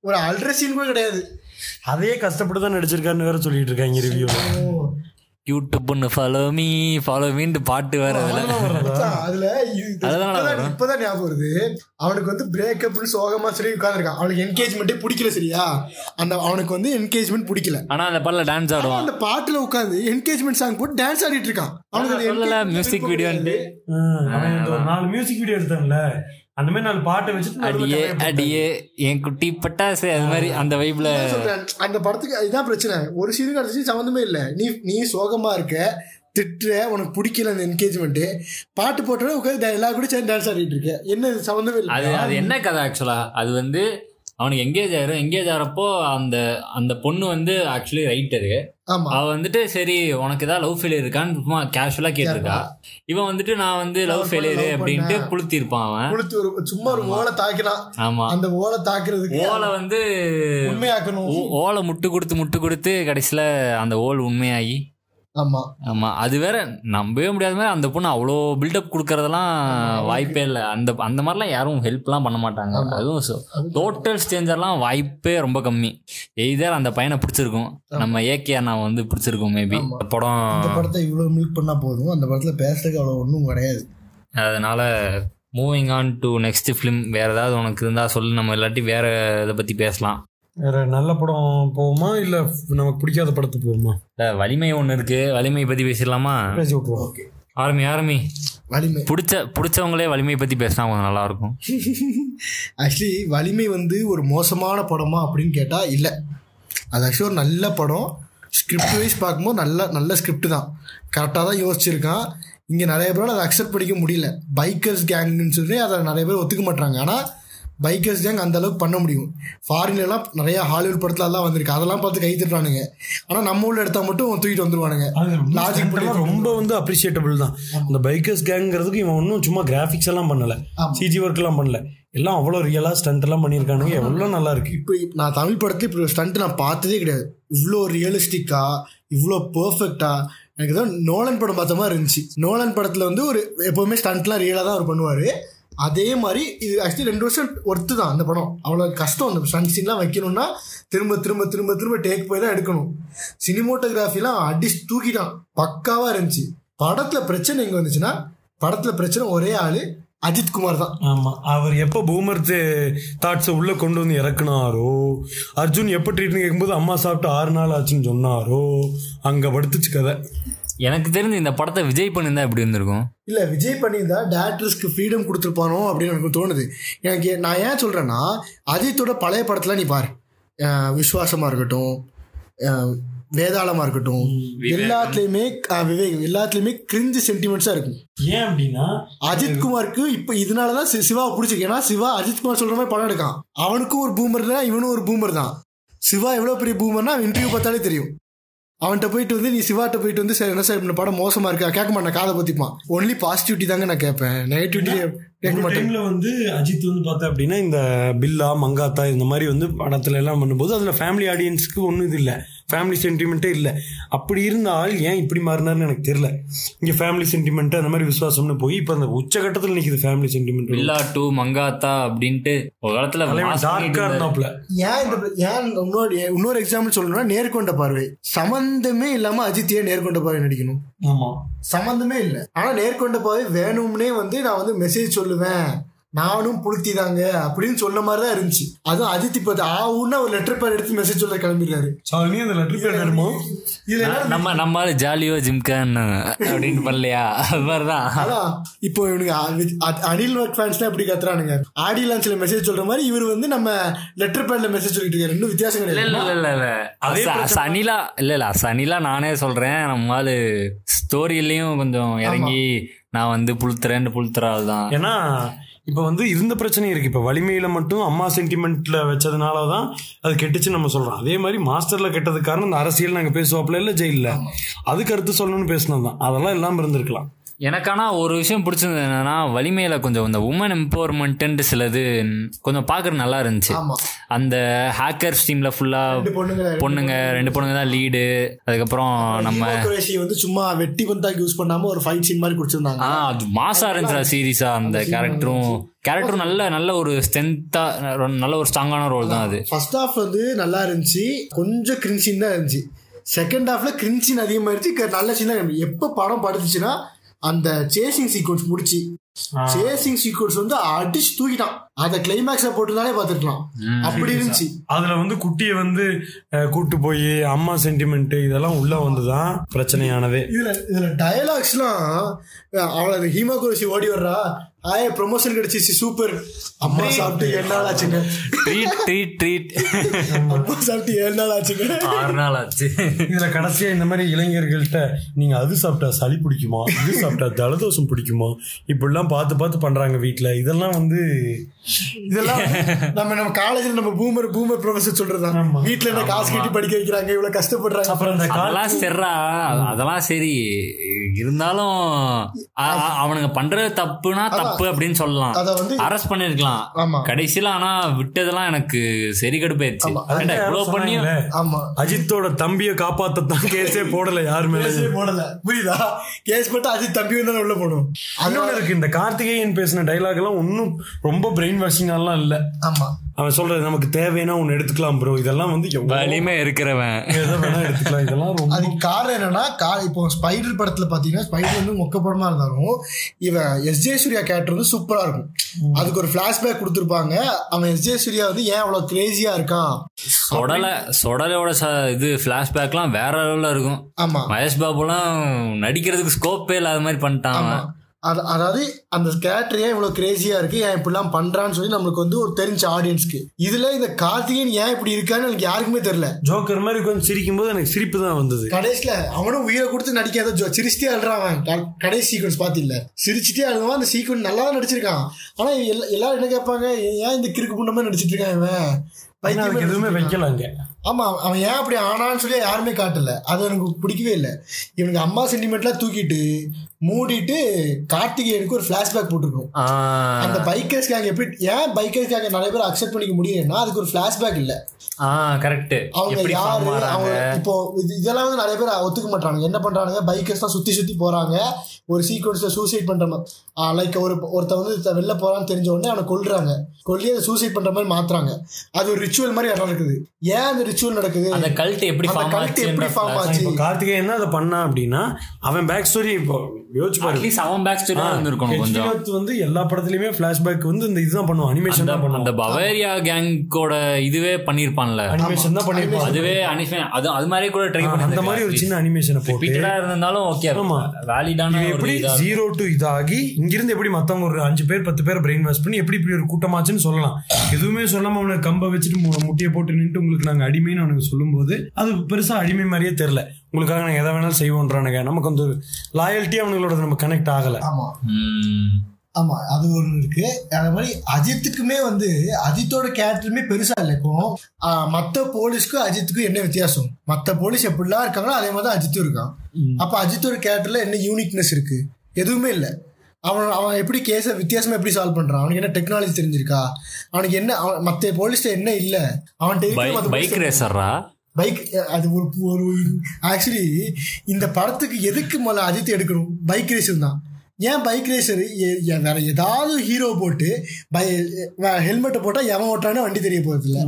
ஒரு அல்ட்ரா சீன் கூட கிடையாது.
அதையே கஷ்டப்பட்டு தான் நடிச்சிருக்காருன்னு வேற சொல்லிட்டு இருக்காங்க ரிவ்யூல
யூடியூப்னு ஃபாலோ மீ ஃபாலோ மீன்ட்டு பாட்டு வேற அதுல.
இப்பதான் ஞாபகம் வருது. அவனுக்கு வந்து பிரேக்கப்னு சோகமா சரி உட்காந்துருக்கான் அவனுக்கு என்கேஜ்மெண்ட்டே பிடிக்கல சரியா? அந்த அவனுக்கு வந்து என்கேஜ்மெண்ட் பிடிக்கல.
ஆனா அந்த பாட்டுல டான்ஸ் ஆடுவான்.
அந்த பாட்டுல உட்காந்து என்கேஜ்மெண்ட் சாங் போட்டு டான்ஸ் ஆடிட்டு இருக்கான். அவனுக்கு
மியூசிக்
ஒரு நாலு மியூசிக் வீடியோ எடுத்தான்ல. அந்த மாதிரி நாலு பாட்டை வச்சுட்டு
அடியே. அடியே என் குட்டி பட்டாசு அது மாதிரி அந்த வைப்ல
அந்த படத்துக்கு இதுதான் பிரச்சனை. ஒரு சீன் சம்மந்தமே இல்லை. நீ நீ சோகமா இருக்க திட்டுற உனக்கு பிடிக்கல அந்த என்கேஜ்மெண்ட் பாட்டு போட்டோட உட்காந்து எல்லா கூட சேர்ந்து டான்ஸ் ஆடிட்டு இருக்க. என்ன இது சம்மந்தமே இல்லை.
அது அது என்ன கதை ஆக்சுவலா அது வந்து அவனுக்கு எங்கேஜ் ஆயிரும். எங்கேஜ் ஆகிறப்போ அந்த அந்த பொண்ணு வந்து ஆக்சுவலி ரைட்டரு அவ வந்துட்டு சரி உனக்கு ஏதாவது லவ் ஃபெயிலியர் இருக்கான்னு சும்மா கேஷுவலா கேட்டிருக்கா? இவன் வந்துட்டு நான் வந்து லவ் ஃபெயிலியர் அப்படின்ட்டு
பண்ண.
புளுத்திருப்பான் அவன்.
கொடுத்து ஒரு சும்மா ஒரு ஓலை தாக்கினான்
ஆமா.
அந்த ஓலை தாக்குறதுக்கு
ஓலை வந்து
உண்மையாக்கணும்.
ஓலை முட்டு கொடுத்து முட்டு கொடுத்து கடைசியில அந்த ஓல் உண்மையாகி
ஆமா.
ஆமா அது வேற நம்பவே முடியாத மாதிரி அந்த பொண்ணு அவ்வளோ பில்டப் கொடுக்கறதெல்லாம் வாய்ப்பே இல்லை. அந்த அந்த மாதிரிலாம் யாரும் ஹெல்ப்லாம் பண்ண மாட்டாங்க. அதுவும் டோட்டல் ஸ்டேஞ்சர்லாம் வாய்ப்பே ரொம்ப கம்மி. எய்தர் அந்த பையனை பிடிச்சிருக்கும். நம்ம ஏகே அண்ணா வந்து பிடிச்சிருக்கும் மேபி படம்
படத்தை இவ்வளவு மில்க் பண்ணா போதும். அந்த படத்துல பேசுறதுக்கு அவ்வளவு ஒண்ணும் கிடையாது.
அதனால moving on to next film வேற ஏதாவது உனக்கு இருந்தா சொல்லு. நம்ம இல்லாட்டி வேற இதை பத்தி பேசலாம்.
வேற நல்ல படம் போவோமா இல்ல நமக்கு பிடிக்காத படத்துக்கு போவோமா
இல்ல, வலிமை ஒன்று இருக்கு. வலிமை பத்தி பேசிடலாமா?
பேசி விட்டுருவோம்.
Army army.
வலிமை.
பிடிச்ச பிடிச்சவங்களே வலிமை பத்தி பேசினா கொஞ்சம் நல்லா இருக்கும்
ஆக்சுவலி வலிமை வந்து ஒரு மோசமான படமா அப்படின்னு கேட்டா இல்ல. அது ஆக்சுவலி ஒரு நல்ல படம். ஸ்கிரிப்ட் வைஸ் பார்க்கும்போது நல்ல நல்ல ஸ்கிரிப்ட் தான். கரெக்டாக தான் யோசிச்சிருக்கான். இங்கே நிறைய பேரால் அதை அக்செப்ட் பண்ணிக்க முடியல. பைக்கர்ஸ் கேங்குன்னு சொல்லி அதை நிறைய பேர் ஒத்துக்க மாட்டாங்க ஆனால் பைக்கர்ஸ் கேங் அந்த அளவுக்கு பண்ண முடியும். ஃபாரின்லாம் நிறைய ஹாலிவுட் படத்துல எல்லாம் வந்திருக்கு. அதெல்லாம் பார்த்து கை தட்டுறானுங்க. ஆனால் நம்ம ஊர்ல எடுத்தா மட்டும் தூக்கிட்டு வந்துருவானுங்க.
லாஜிக் ரொம்ப வந்து அப்ரிஷியேட்டபிள் தான். இந்த பைக்கர்ஸ் கேங்கிறதுக்கு இவன் ஒன்றும் சும்மா கிராஃபிக்ஸ் எல்லாம் பண்ணல. சிஜி ஒர்க் எல்லாம் பண்ணல. எல்லாம் அவ்வளோ ரியலா ஸ்டண்ட் எல்லாம் பண்ணியிருக்கானுங்க. எவ்வளோ நல்லா இருக்கு.
இப்போ இப்ப நான் தமிழ் படத்துல இப்படி ஒரு ஸ்டண்ட் நான் பார்த்ததே கிடையாது. இவ்வளோ ரியலிஸ்டிக்கா இவ்வளோ பெர்ஃபெக்டா எனக்கு தான் நோலன் படம் பார்த்த மாதிரி இருந்துச்சு. நோலன் படத்துல வந்து ஒரு எப்பவுமே ஸ்டண்ட்லாம் ரியலாக தான் அவர் பண்ணுவார். அதே மாதிரி இது ஆக்சுவலி ரெண்டு வருஷம் ஒர்த்து தான் அந்த படம். அவ்வளோ கஷ்டம் அந்த ஸ்டண்ட் சீன்லாம் வைக்கணும்னா திரும்ப திரும்ப திரும்ப திரும்ப டேக் போய் தான் எடுக்கணும். சினிமோட்டோகிராஃபிலாம் அடி தூக்கிட்டான். பக்காவாக இருந்துச்சு. படத்தில் பிரச்சனை எங்கே வந்துச்சுன்னா படத்தில் பிரச்சனை ஒரே ஆள் அஜித் குமார் தான்.
ஆமா. அவர் எப்போ பூமர் தாட்ஸை உள்ள கொண்டு வந்து இறக்குனாரோ அர்ஜுன் எப்போ ட்ரீட்மெண்ட் கேட்கும்போது அம்மா சாப்பிட்டு ஆறு நாள் ஆச்சுன்னு சொன்னாரோ அங்க படுத்துச்சு கதை.
எனக்கு தெரிஞ்சு இந்த படத்தை விஜய் பண்ணியிருந்தா எப்படி இருந்திருக்கும்?
இல்ல விஜய் பண்ணியிருந்தா டேரக்டர்ஸ்க்கு ஃப்ரீடம் கொடுத்துருப்பானோ அப்படின்னு எனக்கு தோணுது. எனக்கு நான் ஏன் சொல்றேன்னா அஜித்தோட பழைய படத்துல நீ பாரு. அஹ் விஸ்வாசமா இருக்கட்டும் அஹ் வேதாளமா இருக்கட்டும் எல்லாத்துலயுமே விவேக் எல்லாத்துலயுமே கிரிஞ்சு சென்டிமெண்ட்ஸா இருக்கும்.
ஏன் அப்படின்னா
அஜித் குமாருக்கு இப்ப இதனாலதான் சி- சிவாவை பிடிச்சிருக்கு. ஏன்னா சிவா அஜித் குமார் சொல்ற மாதிரி படம் எடுக்கான். அவனுக்கும் ஒரு பூமர் தான் இவனும் ஒரு பூமர் தான். சிவா எவ்வளவு பெரிய பூமர்னா இன்டர்வியூ பார்த்தாலே தெரியும். அவன்கிட்ட போயிட்டு வந்து நீ சிவாட்ட போயிட்டு வந்து சார் என்ன சார் இந்த படம் மோசமா இருக்கா? கேட்க மாட்டேன் காதை பத்திப்பான் ஒன்லி பாசிட்டிவிட்டி தாங்க நான் கேட்பேன். நெகட்டிவிட்டி கேட்க மாட்டேன்.
வந்து அஜித் வந்து பார்த்தா அப்படின்னா இந்த பில்லா மங்காத்தா இந்த மாதிரி வந்து படத்துல எல்லாம் பண்ணும்போது அதுல ஃபேமிலி ஆடியன்ஸ்க்கு ஒன்றும் இது இல்லை. ஃபேமிலி சென்டிமெண்ட்டே இல்லை. அப்படி இருந்த ஆள் ஏன் இப்படி மாறினார்னு எனக்கு தெரியல. இங்க ஃபேமிலி சென்டிமெண்ட் அந்த மாதிரி விசுவாசம்னு போய் இப்போ அந்த உச்சகட்டத்தில் நிக்குது family sentiment
Billa to Mankatha அப்படின்ட்டு ஒரு காலத்துல mass பண்ணிட்டு
டார்க்கா
இருந்தாரு.
இருந்தாப்ல
ஏன் இந்த ஏன் இன்னொரு இன்னொரு எக்ஸாம்பிள் சொல்லணும்னா நேர்கொண்ட பார்வை. சம்பந்தமே இல்லாம அஜித் ஏன் நேர்கொண்ட பார்வை நடிக்கணும்.
ஆமா.
சம்பந்தமே இல்லை. ஆனா நேர்கொண்ட பார்வை வேணும்னே வந்து நான் வந்து மெசேஜ் சொல்லுவேன். நானும் புளுத்தி தாங்க அப்படின்னு சொன்ன மாதிரி தான் இருந்துச்சு. அதுவும் அஜித் இப்ப ஆவுன்னா ஒரு லெட்டர் பேர் எடுத்து மெசேஜ் சொல்ல கிளம்பிடுறாரு.
சாமி அந்த லெட்டர் பேர் வருமோ
இதுல என்ன
நம்ம நம்ம ஜாலியோ ஜிம்கான் அப்படின்னு பண்ணலையா? அது மாதிரிதான்.
அதான் இப்போ இவனுக்கு அனில் ஒர்க் ஃபேன்ஸ்லாம் எப்படி கத்துறானுங்க? ஆடி லான்ச்ல மெசேஜ் சொல்ற மாதிரி இவர் வந்து நம்ம லெட்டர் பேர்ல மெசேஜ் சொல்லிட்டு இருக்காரு. ரெண்டும் வித்தியாசம்
இல்ல
கிடையாது
இல்ல இல்ல. இல்ல சனிலா இல்ல இல்ல சனிலா நானே சொல்றேன். நம்ம ஆளு ஸ்டோரியிலயும் கொஞ்சம் இறங்கி நான் வந்து புளுத்துறேன்னு புளுத்துறாள் தான்
ஏன்னா இப்போ வந்து இருந்த பிரச்சனை இருக்கு. இப்போ வலிமையில மட்டும் அம்மா சென்டிமெண்ட்ல வச்சதுனால தான் அது கெட்டுச்சு நம்ம சொல்றோம். அதே மாதிரி மாஸ்டர்ல கெட்டதுக்கு காரணம் இந்த அரசியல் நாங்க பேசுவாப்ல இல்ல ஜெயில அதுக்கு அடுத்து சொல்லணும்னு பேசினது தான் அதெல்லாம் இல்லாம இருந்திருக்கலாம்.
எனக்கு ஆனா ஒரு விஷயம் பிடிச்சது என்னன்னா வலிமையில கொஞ்சம் இந்த உமன் எம்பவர்மெண்ட் சிலது கொஞ்சம் பாக்குற நல்லா இருந்துச்சு. அந்த ஹேக்கர் ஸ்டீம்ல ஃபுல்லா
பொண்ணுங்க
ரெண்டு பொண்ணுங்க தான் லீடு அதுக்கப்புறம் நம்ம
வந்து சும்மா வெட்டி பந்தாக்கு யூஸ் பண்ணாம ஒரு ஃபைட் சீன் மாதிரி குடிச்சிருந்தாங்க
அது மாசா இருந்துச்சு சீரியஸா அந்த கேரக்டரும் கேரக்டரும் நல்ல நல்ல ஒரு ஸ்ட்ரென்த்தா நல்ல ஒரு ஸ்ட்ராங்கான ரோல் தான் அது.
ஃபர்ஸ்ட் ஹாஃப் வந்து நல்லா இருந்துச்சு. கொஞ்சம் கிரின்சின் தான் இருந்துச்சு. செகண்ட் ஹாஃப்ல கிரின்சின் அதிகமாயிருச்சு. நல்ல சீன் எப்போ படம் படுத்துச்சுன்னா அந்த சேசிங் சீக்வன்ஸ் முடிச்சு. சேசிங் சீக்வன்ஸ் வந்து அடிச்சு தூக்கிட்டான். அதை கிளைமேக்ஸை போட்டுனாலே பார்த்துருக்கலாம். அப்படி இருந்துச்சு.
அதுல வந்து குட்டியை வந்து கூட்டு போய் அம்மா சென்டிமெண்ட் இதெல்லாம் உள்ள வந்துதான் பிரச்சனையானதே.
இதுல இதுல டயலாக்ஸ்லாம் அவளை ஹீமோக்ரோசி ஓடி வர்றா. ஆயே ப்ரொமோஷன் கிடைச்சிச்சு சூப்பர் அம்மா சாப்பிட்டு ஏழு நாள் ஆச்சுங்க.
ட்ரீட் ட்ரீட் ட்ரீட்
அம்மா சாப்பிட்டு ஏழு நாள் ஆச்சுங்க.
ஆறு நாள் ஆச்சு.
இதுல கடைசியா இந்த மாதிரி இளைஞர்கள்ட்ட நீங்க அது சாப்பிட்டா சளி பிடிக்குமா? இது சாப்பிட்டா ஜலதோஷம் பிடிக்குமா? இப்படிலாம் பார்த்து பார்த்து பண்றாங்க வீட்ல. இதெல்லாம் வந்து
இதெல்லாம் நம்ம நம்ம காலேஜ்ல நம்ம பூமர் பூமர் ப்ரொஃபசர் சொல்றதுதான்.
ஆமா.
வீட்ல என்ன காசு கட்டி படிக்க வைக்கிறாங்க இவ்வளவு கஷ்டப்படுறாங்க.
அப்புறம் இந்த கால்
அதெல்லாம் சரிடா. அதெல்லாம் சரி. இருந்தாலும் அவனுங்க பண்றது தப்புனா தப்பு. அப்படின்னு சொல்லலாம்.
அத வந்து
அரெஸ்ட் பண்ணிருக்கலாம். கடைசியில ஆனா விட்டதெல்லாம் எனக்கு சரி கடுப்பாயிருச்சு. இவ்வளவு
ஆமா.
அஜித்தோட தம்பியை காப்பாத்தத்தான் கேஸே போடல யாரு மேல
கேஸே போடல. புரியுதா? கேஸ் போட்டு அது தம்பி வந்து உள்ள போகணும்.
இன்னொன்னு இருக்கு இந்த கார்த்திகேயன் பேசின டைலாக் எல்லாம் ஒன்னும் ரொம்ப பிரெயின் வாஷிங்லாம் இல்ல.
ஆமா.
அவன் சொல்றது நமக்கு தேவைன்னா ஒன்னு எடுத்துக்கலாம் ப்ரோ இதெல்லாம் வந்து
வலிமை இருக்கிறவன்.
எடுத்துக்கலாம். இதெல்லாம் ரொம்ப
அதுக்கு காரணம் என்னன்னா கா இப்போ ஸ்பைடர் படத்துல பாத்தீங்கன்னா ஸ்பைடர் வந்து மொக்க படமா இருந்தாலும் இவன் எஸ் ஜே சூர்யா கேரக்டர் வந்து சூப்பரா இருக்கும். அதுக்கு ஒரு பிளாஷ்பேக் கொடுத்துருப்பாங்க. அவன் எஸ் ஜே சூர்யா வந்து ஏன் அவ்வளவு கிரேசியா இருக்கான்?
சொடலை சொடலையோட ச- இது பிளாஷ்பேக்லாம் வேற லெவல்ல இருக்கும்.
ஆமா.
மகேஷ் பாபுலாம் நடிக்கிறதுக்கு ஸ்கோப்பே இல்லாத மாதிரி பண்ணிட்டான்.
அது அதாவது அந்த கேரக்டர் ஏன் இவ்வளவு கிரேசியா இருக்கு ஏன் இப்படிலாம் பண்றான்னு சொல்லி நம்மளுக்கு வந்து ஒரு தெரிஞ்ச ஆடியன்ஸ்க்கு இதுல இந்த கார்த்திகேயன் ஏன் இப்படி இருக்கான்னு எனக்கு யாருக்குமே தெரியல.
ஜோக்கர் மாதிரி கொஞ்சம் சிரிக்கும் போது எனக்கு சிரிப்பு தான் வந்தது.
கடைசியில அவனும் உயிரை கொடுத்து நடிக்காத ஜோ- சிரிச்சிட்டே அழுறான் அவன். கடைசி சீக்வன்ஸ் பாத்தில சிரிச்சிட்டே அழுவான் அந்த சீக்வன்ஸ் நல்லா நடிச்சிருக்கான். ஆனா எல்லா- எல்லாரும் என்ன கேட்பாங்க ஏன் இந்த கிறுக்கு புண்டமா நடிச்சிட்டு இருக்கான் இவன்?
எதுவுமே
நடிச்சிட்டு இருக்கான்.
வைக்கல அங்க.
ஆமா அவன் ஏன் அப்படி ஆனான்னு சொல்லி யாருமே காட்டல. அது எனக்கு பிடிக்கவே இல்லை. இவனுக்கு அம்மா சென்டிமெண்ட்லாம் தூக்கிட்டு மூடிட்டு கார்த்திகேயனுக்கு ஒரு பிளாஷ்பேக் போட்டிருக்கோம். அந்த பைக்கர்ஸ் கேங் எப்படி ஏன் பைக்கர்ஸ் கேங் நிறைய பேர் அக்செப்ட் பண்ணிக்க முடியலன்னா அதுக்கு ஒரு பிளாஷ்பேக் இல்ல.
கரெக்ட்
அவங்க
எப்படி
யாரு அவங்க இப்போ இது- இதெல்லாம் வந்து நிறைய பேர் ஒத்துக்க மாட்டாங்க என்ன பண்றாங்க பைக்கர்ஸ் தான் சுத்தி சுத்தி போறாங்க. ஒரு சீக்வன்ஸ்ல சூசைட் பண்ற மாதிரி லைக் ஒரு ஒருத்த வந்து வெளில போறான்னு தெரிஞ்ச உடனே அவனை கொல்றாங்க. கொல்லி அதை சூசைட் பண்ற மாதிரி மாத்துறாங்க. அது ஒரு ரிச்சுவல் மாதிரி நடக்குது ஏன் அந்த ரிச்சுவல் நடக்குது?
அந்த கல்ட் எப்படி
cult எப்படி ஃபார்ம் ஆச்சு?
இப்போ கார்த்திகேயன் தான் அதை பண்ணா அப்படின்னா அவன் பேக் ஸ்டோரி இப்போ யோசிச்சு பாரு.
அட்லீஸ்ட் அவன் பேக் ஸ்டோரி இருந்திருக்கணும் கொஞ்சம்.
வந்து எல்லா படத்துலயுமே பிளாஷ்பேக் வந்து இந்த இதுதான் பண்ணுவான். அனிமேஷன் தான்
அந்த
பண்ணுவான்
பவேரியா கேங்கோட இதுவே பண்ணிருப்பான்ல.
அனிமேஷன் தான் பண்ணிருப்பான்.
அதுவே அனிமே அது அது மாதிரி கூட ட்ரை பண்ணி
அந்த மாதிரி ஒரு சின்ன அனிமேஷனை போட்டு.
இருந்தாலும் ஓகே
ஆமா.
வேலிடான
எப்படி ஜீரோ டு இதாகி இங்கிருந்து எப்படி மத்தவங்க ஒரு அஞ்சு பேர் பத்து பேர் பிரெயின் வாஷ் பண்ணி எப்படி இப்படி ஒரு கூட்டமாச்சுன்னு சொல்லலாம். எதுவுமே சொல்லாம அவனை கம்ப வச்சுட்டு முட்டியை போட்டு நின்று உங்களுக்கு நாங்க அடிமைன்னு அவனுக்கு சொல்லும்போது அது பெருசா அடிமை மாதிரியே தெரியல. உங்களுக்காக நாங்க எதை வேணாலும் செய்வோன்றானுங்க நமக்கு வந்து லாயல்ட்டி அவங்களோட நம்ம கனெக்ட் ஆகல.
ஆமா.
ம்.
ஆமா அது ஒன்று இருக்கு. அதே மாதிரி அஜித்துக்குமே வந்து அஜித்தோட கேரக்டருமே பெருசா இல்லை இப்போ. மத்த போலீஸ்க்கும் அஜித்துக்கும் என்ன வித்தியாசம்? மத்த போலீஸ் எப்படிலாம் இருக்காங்களோ அதே மாதிரி தான் அஜித்தும் இருக்கான். அப்ப அஜித்தோட கேரக்டர்ல என்ன யூனிக்னஸ் இருக்கு? எதுவுமே இல்லை. அவன் அவன் எப்படி கேஸை வித்தியாசமா எப்படி சால்வ் பண்றான்? அவனுக்கு என்ன டெக்னாலஜி தெரிஞ்சிருக்கா? அவனுக்கு என்ன அவன் மத்த போலீஸ்ல என்ன இல்ல? அவன்
பைக் ரேசர்ரா
பைக் அது ஒரு ஒரு ஆக்சுவலி இந்த படத்துக்கு எதுக்கு முதல்ல அஜித் எடுக்கணும்? பைக் ரேசர் தான். ஏன் பைக் ரேசர் வேற ஏதாவது ஹீரோ போட்டு பை ஹெல்மெட்டை போட்டா எவன் ஓட்டுறான்னு வண்டி தெரிய போறது இல்ல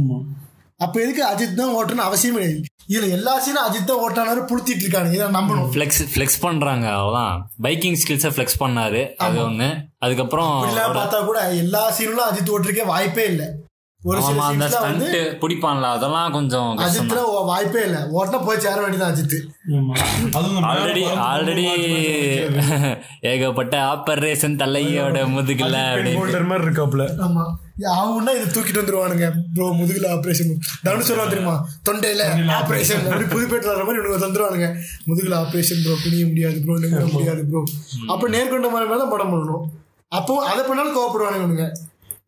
அப்ப எதுக்கு அஜித் தான் ஓட்டணும் அவசியம் கிடையாது இதுல எல்லா சீனும் அஜித் தான் ஓட்டானாரு புளுத்திட்டு இருக்கானுங்க இதை நம்பணும்.
ஃபிளெக்ஸ் ஃபிளெக்ஸ் பண்றாங்க அவ்வளவுதான். பைக்கிங் ஸ்கில்ஸை ஃபிளெக்ஸ் பண்ணாரு அது ஒண்ணு. அதுக்கப்புறம்
பார்த்தா கூட எல்லா சீனும் அஜித் ஓட்டுறதுக்கே வாய்ப்பே இல்லை. ஒரு சில
அந்த ஸ்டண்ட் பிடிப்பான்ல அதெல்லாம் கொஞ்சம்
அஜித்ல வாய்ப்பே இல்லை. ஓட்டினா போய் சேர வேண்டியதான் அஜித்
ஆல்ரெடி ஆல்ரெடி ஏகப்பட்ட ஆப்பரேஷன் தலையோட முதுகுல
மாதிரி இருக்காப்ல
ஆமா. அவங்கன்னா இதை தூக்கிட்டு வந்துருவானுங்க. ப்ரோ முதுகுல ஆபரேஷன் தனு சொல்லுவா தெரியுமா? தொண்டையில ஆபரேஷன் அப்படி புதுப்பேட்டில் வர மாதிரி இவனுங்க தந்துருவானுங்க. முதுகுல ஆபரேஷன் ப்ரோ குனிய முடியாது ப்ரோ நிமிர முடியாது ப்ரோ அப்ப நேர்கொண்ட மாதிரி தான் படம் பண்ணணும். அப்போ அதை பண்ணாலும் கோவப்படுவானுங்க இவனுங்க.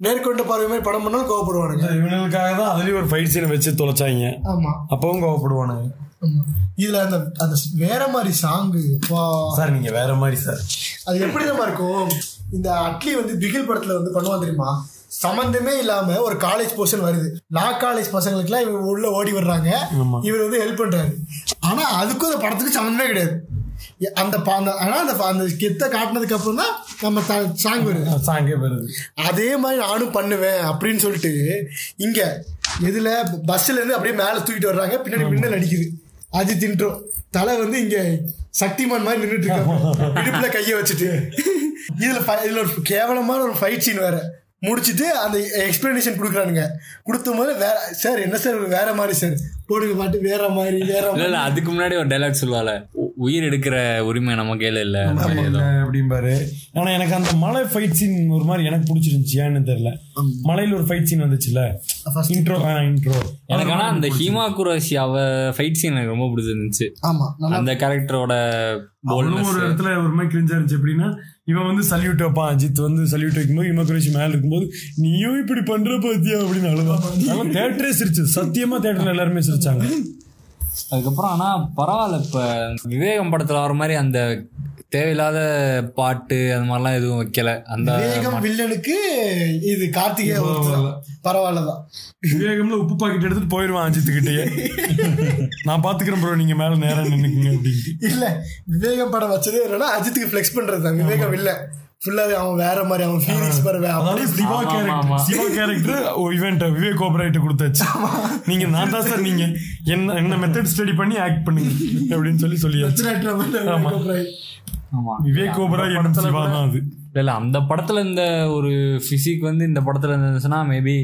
நேர்கொண்ட பார்வை படம் பண்ணாலும் கோவப்படுவானுங்க.
இவனுக்காக தான் அதுலயும் ஒரு ஃபைட் சீனை வச்சு தொலைச்சாங்க.
ஆமா.
அப்பவும் கோவப்படுவானுங்க.
இதுல அந்த அந்த வேற மாதிரி சாங்கு
சார் நீங்க வேற மாதிரி சார்.
அது எப்படி நம்ம இருக்கும்? இந்த அட்லி வந்து பிகில் படத்துல வந்து பண்ணுவான் தெரியுமா? சம்பந்தமே இல்லாம ஒரு காலேஜ் போர்ஷன் வருது. லா காலேஜ் பசங்களுக்குலாம் இவங்க உள்ள ஓடி வர்றாங்க. இவர் வந்து ஹெல்ப் பண்றாரு. ஆனா அதுக்கும் அந்த படத்துக்கு சம்மந்தமே கிடையாது. அந்த பா- அந்த அந்த கெத்த காட்டினதுக்கு அப்புறம் தான் நம்ம சாங் வருது.
சாங்கே வருது.
அதே மாதிரி நானும் பண்ணுவேன் அப்படின்னு சொல்லிட்டு இங்க எதுல பஸ்ல இருந்து அப்படியே மேல தூக்கிட்டு வர்றாங்க பின்னாடி மின்னல் அடிக்குது. அது தின்றோம் தலை வந்து இங்க சக்திமான் மாதிரி நின்றுட்டு இருக்காங்க இடுப்புல கைய வச்சுட்டு. இதுல இதுல ஒரு கேவலமான ஒரு ஃபைட் சீன் வேற. முடிச்சிட்டு அந்த எக்ஸ்பிளனேஷன் கொடுக்குறானுங்க. கொடுத்த போது வேற சார் என்ன சார் வேற மாதிரி சார் போடுங்க பாட்டு வேற மாதிரி வேற
இல்ல அதுக்கு முன்னாடி ஒரு டைலாக் சொல்லுவால உயிர் எடுக்கிற உரிமை நம்ம கையில இல்ல.
அப்படிம்பாரு. ஆனா எனக்கு அந்த மலை ஃபைட் சீன் ஒரு மாதிரி எனக்கு பிடிச்சிருந்துச்சு ஏன்னு தெரியல. மலையில ஒரு ஃபைட் சீன் வந்துச்சுல? இன்ட்ரோ இன்ட்ரோ
எனக்கு ஆனா அந்த ஹீமா குரோசி அவ ஃபைட் சீன் எனக்கு ரொம்ப பிடிச்சிருந்துச்சு.
ஆமா
அந்த கேரக்டரோட
ஒரு இடத்துல ஒரு மாதிரி கிரிஞ்சா இருந்துச்சு. எப்படின்னா இவன் வந்து சல்யூட் வைப்பான் அஜித் வந்து சல்யூட் வைக்கும்போது இமக்குரேஷி மேல இருக்கும்போது நீயும் இப்படி பண்ற பாத்தியா அப்படின்னு அழுதான். தேட்டரே சிரிச்சு சத்தியமா தேட்டர்ல எல்லாருமே சிரிச்சாங்க.
அதுக்கப்புறம் ஆனா பரவாயில்ல இப்ப விவேகம் படத்துல வர மாதிரி அந்த தேவையில்லாத பாட்டு அந்த மாதிரிலாம் எதுவும் வைக்கல. அந்த
வேகம் வில்லனுக்கு இது ஒருத்தர் பரவாயில்லதான்.
விவேகம்ல உப்பு பாக்கெட் எடுத்துட்டு போயிருவான் அஜித் கிட்டயே நான் பாத்துக்கிறேன் ப்ரோ நீங்க மேல நேரம் நின்னுக்குங்க அப்படின்ட்டு.
இல்ல விவேகம் படம் வச்சதே என்னன்னா அஜித்துக்கு ஃபிளெக்ஸ் பண்றது தான். விவேகம் இல்ல. ஃபுல்லாவே அவன் வேற மாதிரி அவன் ஃபீலிங்ஸ் பாரு
அதாவது சிவா. கேரக்டர் சிவா கேரக்டர் இவன்ட்ட விவேக் ஓபராய்ட்ட கொடுத்தாச்சு. நீங்க நான் தான் சார் நீங்க. என்ன என்ன மெத்தட் ஸ்டடி பண்ணி ஆக்ட் பண்ணுங்க அப்படின்னு சொல்லி சொல்லியாச்சு. ஆமா. விவேக் ஓபராய் என்னும் சிவா தான் அது?
இல்ல இல்ல அந்த படத்துல இந்த ஒரு பிசிக் வந்து இந்த படத்துல இருந்துச்சுன்னா மேபி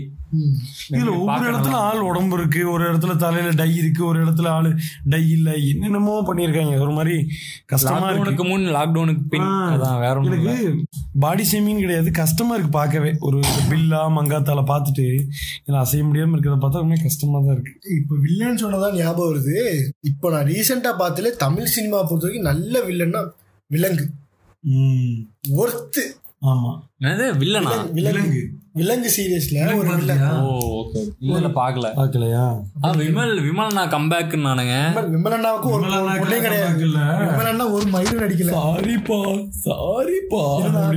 இதுல ஒவ்வொரு இடத்துல ஆள் உடம்பு இருக்கு ஒரு இடத்துல தலையில டை இருக்கு ஒரு இடத்துல ஆளு டை இல்ல என்னென்னமோ பண்ணிருக்காங்க ஒரு மாதிரி கஷ்டமா இருக்கு.
லாக்டவுனுக்கு முன் லாக்டவுனுக்கு பின். அதான் வேற
எனக்கு. பாடி ஷேமிங் கிடையாது கஷ்டமா இருக்கு பார்க்கவே. ஒரு பில்லா மங்காத்தால பார்த்துட்டு இதுல அசைய முடியாம இருக்கிறத பார்த்தா ரொம்ப கஷ்டமா தான் இருக்கு.
இப்ப வில்லன் சொன்னதான் ஞாபகம் வருது. இப்ப நான் ரீசெண்டா பார்த்ததுல தமிழ் சினிமா பொறுத்த வரைக்கும் நல்ல வில்லன்னா விலங்கு. ஒர்த்து.
ஆமா.
என்னது? வில்லனா?
விலங்கு. விலங்கு சீரியஸ்ல ஒரு வில்லன்
பாக்கல
பார்க்கலையா?
ஆ, விமல் விமல் நான் கம்பேக் நானுங்க
விமலண்ணாவுக்கு ஒரு பொண்ணே கிடையாது. விமலண்ணா ஒரு மயிலும் நடிக்கல.
சாரிப்பா சாரிப்பா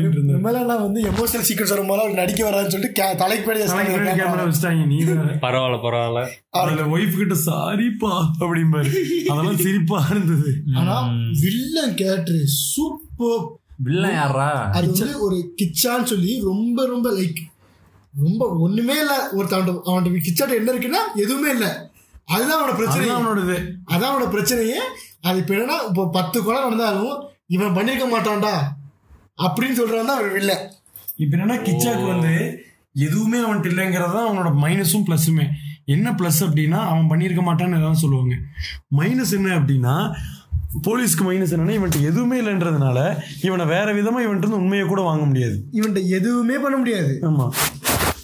இருந்தேன்
விமலண்ணா வந்து எமோஷனல் சீக்கிரம் வரும்போது அவர் நடிக்க வரான்னு சொல்லிட்டு கே- தலைக்கு
வச்சுட்டாங்க நீ
பரவாயில்ல பரவாயில்ல.
அதுல ஒய்ஃப் கிட்ட சாரிப்பா அப்படிம்பாரு. அதெல்லாம் சிரிப்பா இருந்தது.
ஆனா வில்லன் கேரக்டர் சூப்பர்
வில்லன் யாரா
ஒரு கிச்சான்னு சொல்லி ரொம்ப ரொம்ப லைக் ரொம்ப ஒண்ணுமே இல்ல. ஒருத்தன் அவன் கிச்சாட்ட என்ன இருக்குன்னா எதுவுமே இல்ல. அதுதான் அவனோட பிரச்சனை.
அவனோடது
அதான் அவனோட பிரச்சனையே. அது இப்ப என்னன்னா இப்போ பத்து கொலை நடந்தாலும் இவன் பண்ணிருக்க மாட்டான்டா. அப்படின்னு சொல்றான் தான் வில்ல
இப்ப என்னன்னா கிச்சாக்கு வந்து எதுவுமே அவன்கிட்ட இல்லைங்கிறது தான் அவனோட மைனஸும் ப்ளஸுமே என்ன ப்ளஸ் அப்படின்னா அவன் பண்ணியிருக்க மாட்டான்னு ஏதாவது சொல்லுவாங்க. மைனஸ் என்ன அப்படின்னா போலீஸ்க்கு மைனஸ் என்னன்னா இவன்ட்டு எதுவுமே இல்லைன்றதுனால இவனை வேற விதமா இவன்ட்டு உண்மையை கூட வாங்க முடியாது.
இவன்ட்ட எதுவுமே பண்ண முடியாது.
ஆமா.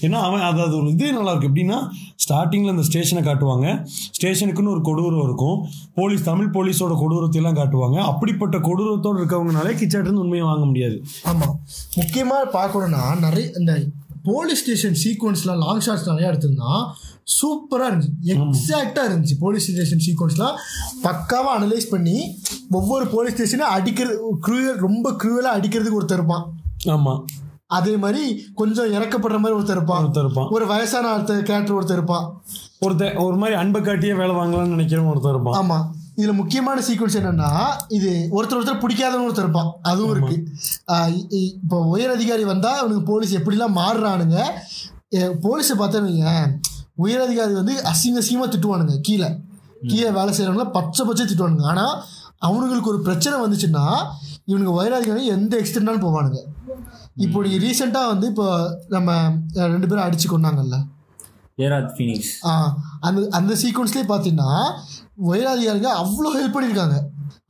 ஏன்னா அவன் அது அது ஒரு இதே நல்லா இருக்கு எப்படின்னா ஸ்டார்டிங்ல அந்த ஸ்டேஷனை காட்டுவாங்க. ஸ்டேஷனுக்குன்னு ஒரு கொடூரம் இருக்கும். போலீஸ் தமிழ் போலீஸோட கொடூரத்தை எல்லாம் காட்டுவாங்க. அப்படிப்பட்ட கொடூரத்தோடு இருக்கவங்கனாலே கிச்சாட்டு இருந்து உண்மையை வாங்க முடியாது.
ஆமா. முக்கியமா பார்க்கணும்னா நிறைய இந்த போலீஸ் ஸ்டேஷன் சீக்வன்ஸ்லாம் லாங் ஷாட்ஸ் நிறைய எடுத்திருந்தான் சூப்பரா இருந்துச்சு. எக்ஸாக்டா இருந்துச்சு போலீஸ் ஸ்டேஷன் சீக்வன்ஸ்லாம் பக்காவா அனலைஸ் பண்ணி ஒவ்வொரு போலீஸ் ஸ்டேஷனும் அடிக்கிறது க்ரூவல் ரொம்ப க்ரூவலா அடிக்கிறதுக்கு ஒருத்தர் இருப்பான்.
ஆமா.
அதே மாதிரி கொஞ்சம் இறக்கப்படுற மாதிரி ஒருத்தர் இருப்பான்.
ஒருத்தர் இருப்பான்.
ஒரு வயசான ஒருத்தர் கேரக்டர் ஒருத்தர் இருப்பான்.
ஒருத்தன் ஒரு மாதிரி அன்பை காட்டியே வேலை வாங்கலாம்னு நினைக்கிறவன் ஒருத்தர் இருப்பான்.
ஆமா. இதுல முக்கியமான சீக்வன்ஸ் என்னன்னா இது ஒருத்தர் ஒருத்தர் பிடிக்காதவங்க ஒருத்தர் இருப்பான். அதுவும் இருக்கு. இப்போ உயர் அதிகாரி வந்தா அவனுக்கு போலீஸ் எப்படிலாம் மாறுறானுங்க போலீஸை பார்த்தவங்க உயர் அதிகாரி வந்து அசிங்க அசிங்கமா திட்டுவானுங்க கீழே. கீழே வேலை செய்யறவங்கள பச்சை பச்சை திட்டுவானுங்க. ஆனா அவனுங்களுக்கு ஒரு பிரச்சனை வந்துச்சுன்னா இவனுங்க உயர் அதிகாரி எந்த எக்ஸ்டெண்டாலும் போவானுங்க. இப்போ நீ ரீசெண்டாக வந்து இப்போ நம்ம ரெண்டு பேரும் அடிச்சு கொண்டாங்கல்ல?
ஏராத் ஃபினிக்ஸ்
ஆ, அந்த அந்த சீக்வன்ஸ்லேயே பார்த்தீங்கன்னா உயரதிகாரிங்க அவ்வளோ ஹெல்ப் பண்ணியிருக்காங்க.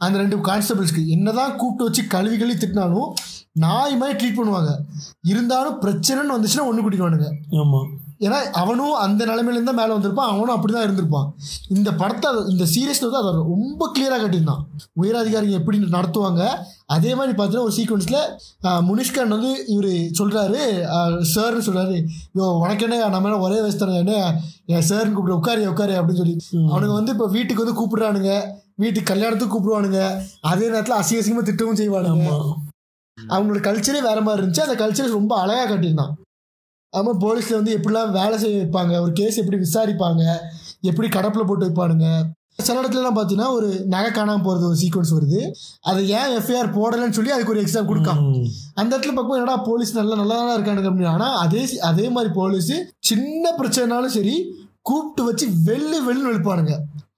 அந்த ரெண்டு கான்ஸ்டபிள்ஸ்க்கு என்னதான் கூப்பிட்டு வச்சு கழுவி கழுவி திட்டினாலும் நாய் மாதிரி ட்ரீட் பண்ணுவாங்க. இருந்தாலும் பிரச்சனைன்னு வந்துச்சுன்னா ஒன்று கூட்டிடுவானுங்க
ஆமா.
ஏன்னா அவனும் அந்த நிலைமையிலேருந்து மேலே வந்திருப்பான் அவனும் அப்படி தான் இருந்திருப்பான். இந்த படத்தை இந்த சீரியஸில் வந்து அதை ரொம்ப கிளியராக கட்டியிருந்தான். உயரதிகாரிங்க எப்படி நடத்துவாங்க அதே மாதிரி பார்த்தீங்கன்னா ஒரு சீக்வன்ஸில் முனிஷ்கான் வந்து இவர் சொல்கிறாரு சார்னு சொல்கிறாரு யோ உனக்கு என்ன நம்ம என்ன ஒரே வயசு தானே என்ன என் சார்னு கூப்பிடு உட்காரு உட்காரு அப்படின்னு சொல்லி. அவனுங்க வந்து இப்போ வீட்டுக்கு வந்து கூப்பிடுறானுங்க வீட்டுக்கு கல்யாணத்துக்கு கூப்பிடுவானுங்க அதே நேரத்தில் அசிங்க அசிங்கமாக திட்டவும் செய்வானுங்க. அவங்களோட கல்ச்சரே வேற மாதிரி இருந்துச்சு அந்த கல்ச்சர் ரொம்ப அழகா கட்டியிருந்தான். ஆமா போலீஸ்ல வந்து எப்படிலாம் வேலை செய்ய வைப்பாங்க? ஒரு கேஸ் எப்படி விசாரிப்பாங்க? எப்படி கடப்பில் போட்டு வைப்பானுங்க? சில இடத்துலலாம் பார்த்தீங்கன்னா ஒரு நகை காணாமல் போகிறது ஒரு சீக்வன்ஸ் வருது. அதை ஏன் எஃப்ஐஆர் போடலைன்னு சொல்லி அதுக்கு ஒரு எக்ஸாம் கொடுக்கான்
ம்.
அந்த இடத்துல பார்க்கும்போது என்னடா போலீஸ் நல்லா நல்லா தான் இருக்கானுங்க அப்படின்னு. ஆனால் அதே அதே மாதிரி போலீஸ் சின்ன பிரச்சனைனாலும் சரி கூப்பிட்டு வச்சு வெள்ளு வெள்ளு எழுப்பானுங்க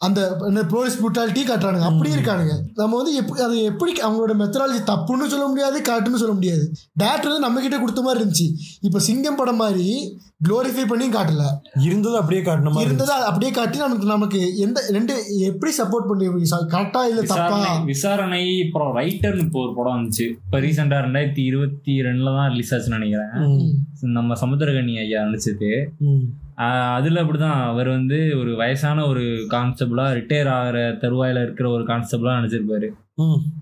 அந்த போலீஸ் புட்டாலிட்டி காட்டுறானுங்க. அப்படி இருக்கானுங்க. நம்ம வந்து எப்படி அதை எப்படி அவங்களோட மெத்தடாலஜி தப்புன்னு சொல்ல முடியாது காட்டுன்னு சொல்ல முடியாது. டேரக்டர் வந்து நம்ம கிட்ட கொடுத்த மாதிரி இருந்துச்சு. இப்போ சிங்கம் படம் மாதிரி க்ளோரிஃபை பண்ணி காட்டல.
இருந்தது அப்படியே காட்டின மாதிரி
இருந்ததை அப்படியே காட்டி நமக்கு நமக்கு எந்த ரெண்டு எப்படி சப்போர்ட் பண்ணி கரெக்டா இல்ல தப்பா?
விசாரணை அப்புறம் ரைட்டர்னு இப்போ ஒரு படம் வந்துச்சு. இப்போ ரீசெண்டாக ரெண்டாயிரத்தி இருபத்தி ரெண்டுல தான் ரிலீஸ் ஆச்சுன்னு நினைக்கிறேன். நம்ம சமுத்திரகனி ஐயா நடிச்சது. அதுல அப்படிதான். அவர் வந்து ஒரு வயசான ஒரு கான்ஸ்டபிளா ரிட்டையர் ஆகிற தருவாயில இருக்கிற ஒரு கான்ஸ்டபிளா நடிச்சிருப்பாரு.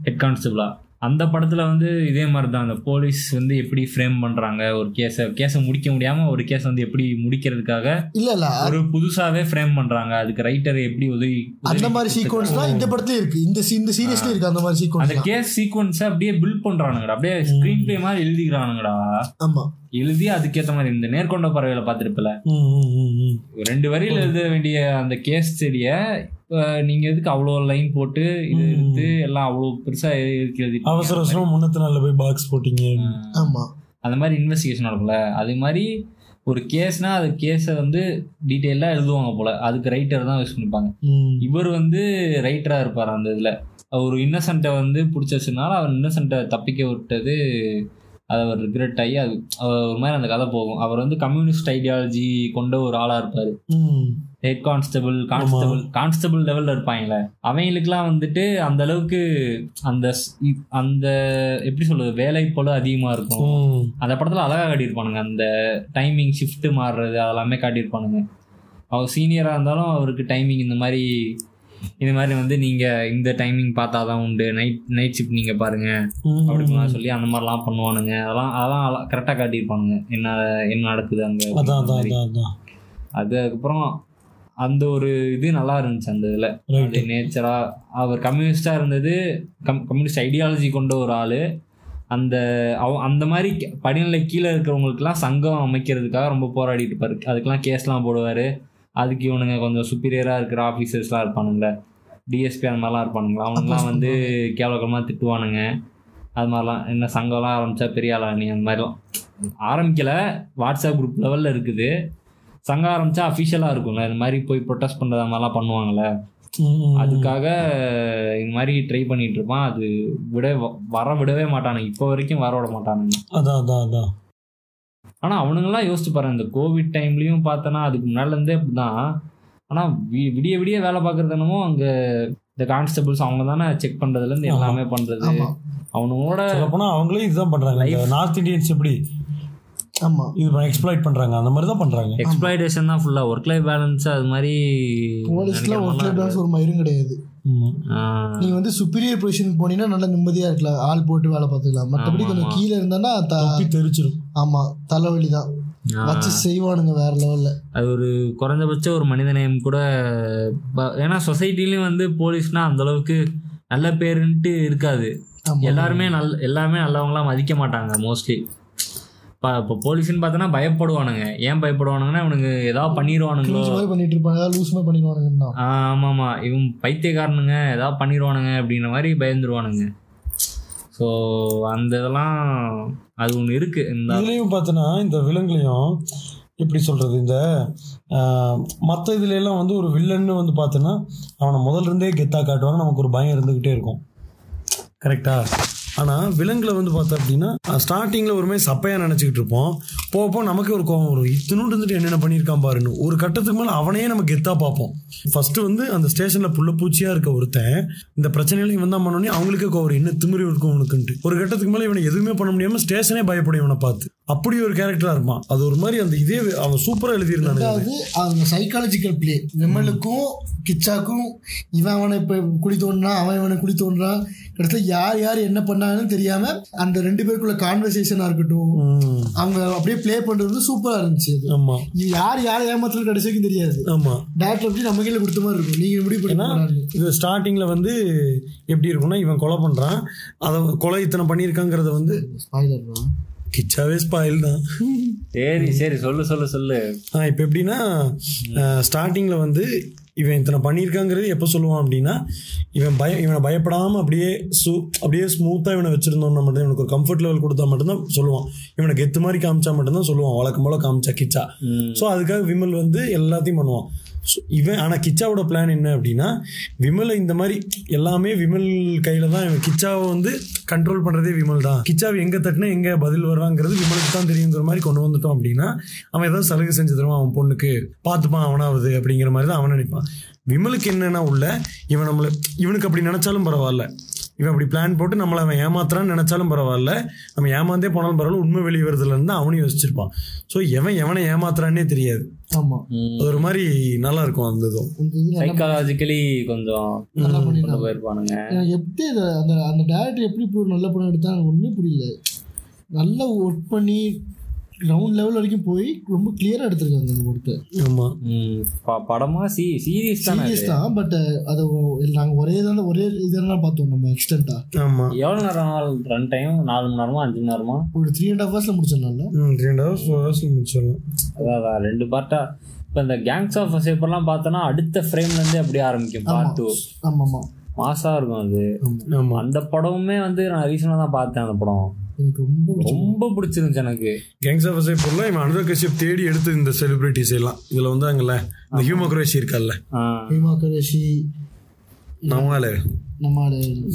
ஹெட் கான்ஸ்டபிளா அந்த படத்துல வந்து இதே மாதிரி தான் அந்த போலீஸ் வந்து எப்படி ஃப்ரேம் பண்றாங்க ஒரு கேஸை கேஸை முடிக்க முடியாம ஒரு கேஸ் வந்து எப்படி முடிக்கிறதுக்காக
இல்ல இல்ல.
ஒரு புதுசாவே ஃப்ரேம் பண்றாங்க. அதுக்கு ரைட்டர் எப்படி உதவி
அந்த மாதிரி சீக்வன்ஸ் தான் இந்த படத்துலயும் இருக்கு. இந்த இந்த சீரியஸ்லயும் இருக்கு அந்த மாதிரி
அந்த
சீக்வன்ஸ்
கேஸ் சீக்வன்ஸை அப்படியே பில்ட் பண்றானுங்கடா. அப்படியே ஸ்கிரீன் பிளே மாதிரி எழுதிக்கிறானுங்கடா.
ஆமா.
எழுதி அதுக்கேத்த மாதிரி இந்த நேர்கொண்ட
ம், ம்.
ரெண்டு வரியில எழுத வேண்டிய அந்த கேஸ் ஸ்டடிய நீங்க எதுக்கு அவ்வளோ லைன் போட்டு இது. எடுத்து எல்லாம் அவ்வளோ பெருசா எதுக்கு எழுதிட்டு
அவசர அவசரம் முன்னத்து நாள்ல போய் பாக்ஸ் போட்டீங்க.
ஆமா.
அந்த மாதிரி இன்வெஸ்டிகேஷன் நடக்கும்ல. அது மாதிரி ஒரு கேஸ்னா அது கேஸை வந்து டீட்டெயிலாக எழுதுவாங்க போல. அதுக்கு ரைட்டர் தான் யூஸ் பண்ணிப்பாங்க. இவர் வந்து ரைட்டராக இருப்பார் அந்த இதில். ஒரு இன்னசென்ட்டை வந்து பிடிச்சி வச்சதுனால அவர் இன்னசென்ட்டை தப்பிக்க விட்டது அது அவர் ரிக்ரெட் ஆகி அது ஒரு மாதிரி அந்த கதை போகும். அவர் வந்து கம்யூனிஸ்ட் ஐடியாலஜி கொண்ட ஒரு ஆளாக இருப்பார். ஹெட் கான்ஸ்டபிள் கான்ஸ்டபிள் கான்ஸ்டபிள் லெவல்ல இருப்பாங்களே. அவங்களுக்குலாம் வந்துட்டு அந்த அளவுக்கு அந்த அந்த எப்படி சொல்றது வேலை போல அதிகமா இருக்கும். அந்த படத்துல அழகா காட்டியிருப்பானுங்க. அந்த டைமிங் ஷிஃப்ட் மாறுறது அதெல்லாமே காட்டியிருப்பானுங்க. அவர் சீனியரா இருந்தாலும் அவருக்கு டைமிங் இந்த மாதிரி இந்த மாதிரி வந்து நீங்க இந்த டைமிங் பார்த்தாதான் உண்டு. நைட் நைட் ஷிஃப்ட் நீங்க பாருங்க.
ம்.
அப்படிலாம் சொல்லி அந்த மாதிரிலாம் பண்ணுவானுங்க. அதெல்லாம் அதெல்லாம் கரெக்டாக காட்டியிருப்பானுங்க. என்ன என்ன நடக்குது அங்க
அதான்
அதுக்கப்புறம் அந்த ஒரு இது நல்லா இருந்துச்சு அந்த இதில்.
Right.
அது நேச்சரா அவர் கம்யூனிஸ்டா இருந்தது. கம் கம்யூனிஸ்ட் ஐடியாலஜி கொண்ட ஒரு ஆளு. அந்த அவ அந்த மாதிரி படிநிலை கீழே இருக்கிறவங்களுக்குலாம் சங்கம் அமைக்கிறதுக்காக ரொம்ப போராடிட்டு இருப்பாரு. அதுக்கெல்லாம் கேஸ்லாம் போடுவார். அதுக்கு இவனுங்க கொஞ்சம் சுப்பீரியராக இருக்கிற ஆஃபீஸர்ஸ்லாம் இருப்பானுங்களே டிஎஸ்பி அந்த மாதிரிலாம் இருப்பானுங்களா அவனுங்கலாம் வந்து கேவலகமாக திட்டுவானுங்க. அது மாதிரிலாம். என்ன சங்கம்லாம் ஆரம்பிச்சா பெரிய ஆளா நீ? அந்த மாதிரிலாம். ஆரம்பிக்கல. வாட்ஸ்அப் குரூப் லெவலில் இருக்குது. சங்கம் ஆரம்பிச்சா அஃபிஷியலாக இருக்கும்ல. இந்த மாதிரி போய் ப்ரொட்டஸ்ட் பண்ணுறது அந்த மாதிரிலாம்
ம்.
அதுக்காக இந்த மாதிரி ட்ரை பண்ணிட்டு இருப்பான். அது விட வர விடவே மாட்டானுங்க. இப்போ வரைக்கும் வர விட மாட்டானுங்க.
அதான் அதான் அதான்.
ஆனால் அவனுங்கெல்லாம் யோசிச்சு பாரு இந்த கோவிட் டைம்லேயும் பார்த்தனா அதுக்கு முன்னாடிலேருந்தே அப்படிதான். ஆனால் விடிய விடிய வேலை பார்க்குறது என்னமோ அங்கே இந்த கான்ஸ்டபிள்ஸ் அவங்க தானே செக் பண்ணுறதுலேருந்து. எல்லாமே பண்ணுறது அவனோட
சொல்ல போனா அவங்களே இதுதான் பண்றாங்க. இந்த நார்த் இந்தியன்ஸ் எப்படி
ஆமா.
இது எக்ஸ்ப்ளாய்ட் பண்றாங்க. அந்த மாதிரி தான் பண்றாங்க.
எக்ஸ்ப்ளாய்டேஷன் தான் ஃபுல்லாக ஒர்க் லைஃப் பேலன்ஸ் அது மாதிரி
போலீஸ்லாம் ஒர்க் லைஃப் ஒரு மயிரும் கிடையாது. நீங்க வந்து சுப்பீரியர் பொசிஷன் போனீங்கன்னா நல்லா நிம்மதியா இருக்கலாம். ஆள் போட்டு வேலை பார்த்துக்கலாம். மற்றபடி கொஞ்சம். கீழே இருந்தானா
தொப்பி தெரிச்சிரும்
ஆமா தலைவலி தான். வச்சு செய்வானுங்க வேற லெவல்ல
அது ஒரு குறைஞ்சபட்ச ஒரு மனிதநேயம் கூட ஏன்னா சொசைட்டிலையும் வந்து போலீஸ்னா அந்த அளவுக்கு நல்ல பேருன்ட்டு இருக்காது. எல்லாருமே நல் எல்லாமே நல்லவங்களாம் மதிக்க மாட்டாங்க மோஸ்ட்லி இப்போ இப்போ போலீஸ்னு பார்த்தோன்னா பயப்படுவானுங்க. ஏன் பயப்படுவானுங்கன்னா இவனுக்கு ஏதாவது பண்ணிடுவானுங்களோ
பண்ணிட்டு இருப்பாங்க ஏதாவது லூஸ் மாதிரி பண்ணிடுவானுங்கன்னா.
ஆ ஆமாம்மா இவன் பைத்தியக்காரனுங்க. ஏதாவது பண்ணிடுவானுங்க அப்படின்ற மாதிரி பயந்துருவானுங்க. ஸோ அந்த இதெல்லாம் அது ஒன்று இருக்கு. இந்த
இதுலயும் பார்த்தோன்னா இந்த விலங்குலையும் எப்படி சொல்றது? இந்த மற்ற இதுல எல்லாம் வந்து ஒரு வில்லன்னு வந்து பார்த்தோன்னா அவனை முதல்ல இருந்தே கெத்தா காட்டுவாங்க. நமக்கு ஒரு பயம் இருந்துகிட்டே இருக்கும். கரெக்டா ஆனால் விலங்குல வந்து பார்த்தா அப்படின்னா ஸ்டார்டிங்கில் ஒரு மாதிரி சப்பையாக நினச்சிக்கிட்டு இருப்போம். போக நமக்கு ஒரு கோவம் வரும். இத்தனோண்டு இருந்துட்டு என்னென்ன பண்ணியிருக்கான் பாருன்னு. ஒரு கட்டத்துக்கு மேலே அவனையே நம்ம கெத்தாக பார்ப்போம். ஃபர்ஸ்ட் வந்து அந்த ஸ்டேஷனில் புள்ளப்பூச்சியாக இருக்க ஒருத்தன் இந்த பிரச்சனையில இவன் தான் பண்ணோடனே அவங்களுக்கு கோவம் என்ன திமிரி இருக்கும் உனக்குன்ட்டு ஒரு கட்டத்துக்கு மேலே இவனை எதுவுமே பண்ண முடியாமல் ஸ்டேஷனே பயப்படும் இவனை பார்த்து. அப்படி ஒரு கேரக்டராக இருப்பான். அது ஒரு மாதிரி அந்த இதே அவன் சூப்பராக எழுதியிருந்தாங்க
அதாவது சைக்காலஜிக்கல் பிளே விமலுக்கும் கிச்சாக்கும் இவன் அவனை இப்போ குடி தோன்றா அவன் இவனை குடி தோன்றான். கிட்டத்தட்ட யார் யார் என்ன பண்ணாங்கன்னு தெரியாம அந்த ரெண்டு பேருக்குள்ள கான்வர்சேஷனா இருக்கட்டும். அவங்க அப்படியே ப்ளே பண்றது வந்து சூப்பரா இருந்துச்சு இது யார் யார் ஏமாத்தல கடைசி வரைக்கும் தெரியாது.
ஆமாம்
டேரக்டர் அப்படி நம்ம கையில கொடுத்த மாதிரி இருக்கும். நீங்க எப்படி
ஏன்னா
பண்ணி
இது ஸ்டார்டிங்கில் வந்து எப்படி இருக்கும்னா இவன் கொலை பண்ணுறான் அதை கொலை இத்தனை பண்ணியிருக்காங்கிறத வந்து
ஸ்பாய்லர்
கிச்சாவே ஸ்பாயில் தான்.
சரி சரி சொல்லு சொல்லு சொல்லு.
இப்போ எப்படின்னா ஸ்டார்டிங்கில் வந்து இவன் இத்தனை பண்ணியிருக்காங்கிறது எப்போ சொல்லுவான் அப்படின்னா இவன் பய இவனை பயப்படாமல் அப்படியே சு அப்படியே ஸ்மூத்தாக இவனை வச்சிருந்தோம்னா மட்டும் இவனுக்கு ஒரு கம்ஃபர்ட் லெவல் கொடுத்தா மட்டும்தான் சொல்லுவான். இவனுக்கு எத்து மாதிரி காமிச்சா மட்டும்தான் சொல்லுவான். வழக்கம் போல காமிச்சா கிச்சா. ஸோ அதுக்காக விமல் வந்து எல்லாத்தையும் பண்ணுவான். இவன் ஆனால் கிச்சாவோட பிளான் என்ன அப்படின்னா விமலை இந்த மாதிரி எல்லாமே விமல் கையில் தான் இவன். கிச்சாவை வந்து கண்ட்ரோல் பண்ணுறதே விமல் தான். கிச்சாவை எங்கே தட்டினா எங்கே பதில் வருவாங்கிறது விமலுக்கு தான் தெரியுங்கிற மாதிரி கொண்டு வந்துட்டோம் அப்படின்னா அவன் ஏதாவது சலுகை செஞ்சு தருவான் அவன் பொண்ணுக்கு. பார்த்துப்பான் அவனாவது அப்படிங்கிற மாதிரி தான் அவன் நினைப்பான். விமலுக்கு என்னென்னா உள்ள இவன் நம்மளை இவனுக்கு அப்படி நினச்சாலும் பரவாயில்ல. இவன் அப்படி பிளான் போட்டு நம்மளை அவன் ஏமாத்துறான்னு நினைச்சாலும் பரவாயில்ல. நம்ம ஏமாந்தே போனாலும் பரவாயில்ல உண்மை வெளியே வருதுலேருந்து அவனையும் யோசிச்சிருப்பான். ஸோ எவன் எவனை ஏமாத்துறான்னே தெரியாது.
ஆமா.
அது ஒரு மாதிரி நல்லா இருக்கும் அந்த இதுவும்.
சைக்காலஜிக்கலி கொஞ்சம்
நல்லா
போயிருப்பானுங்க.
எப்படி அந்த அந்த டேரக்டர் எப்படி நல்ல படம் எடுத்தா எனக்கு ஒன்றுமே புரியல. நல்லா ஒர்க் பண்ணி கிரவுண்ட் லெவல் வரைக்கும் போய் ரொம்ப கிளியரா எடுத்திருக்காங்க அந்த படத்தை
ஆமாம்
ம், ப- படமா சி சீரியஸ் தானே அது?
சீரியஸ் தான் பட் அது ஒ- நாங்க ஒரே தான் ஒரே இதெல்லாம் பார்த்தோம் நம்ம எக்ஸ்டென்ட்டா
ஆமாம்
எவ்வளவு நேரம் ரன் டைம் நாலு மணி நேரமா அஞ்சு மணி நேரமா?
ஒரு த்ரீ அண்ட் ஹாஃப் ஹவர்ஸ்ல முடிச்சிடலாம்ல.
ம் ரெண்டு ஹவர்ஸ் ஃபோர் ஹவர்ஸில் முடிச்சிடலாம்.
அதான் ரெண்டு பார்ட்டா இப்போ இந்த கேங்ஸ் ஆஃப் வசேப்பெல்லாம் பார்த்தோன்னா அடுத்த ஃப்ரேம்ல இருந்தே அப்படியே ஆரம்பிக்கும் பார்ட் டூ
ஆமா ஆமா
மாசா இருக்கும் அது.
ஆமாம்
அந்த படமுமே வந்து நான் ரீசனாக தான் பார்த்தேன் அந்த படம்.
எனக்கு ரொம்ப.
ரொம்ப பிடிச்சிருந்துச்சு எனக்கு.
கேங்ஸ் ஆஃப் வசை பொருளாக இவன் அனுராக் கஷ்யப் தேடி எடுத்து இந்த செலிபிரிட்டிஸ் எல்லாம். இதில் வந்து அங்கல்ல இந்த ஹியூமோக்ரேசி இருக்கால்ல.
ஆ.
ஹேமா கரேஷி
நம்மளால
நம்ம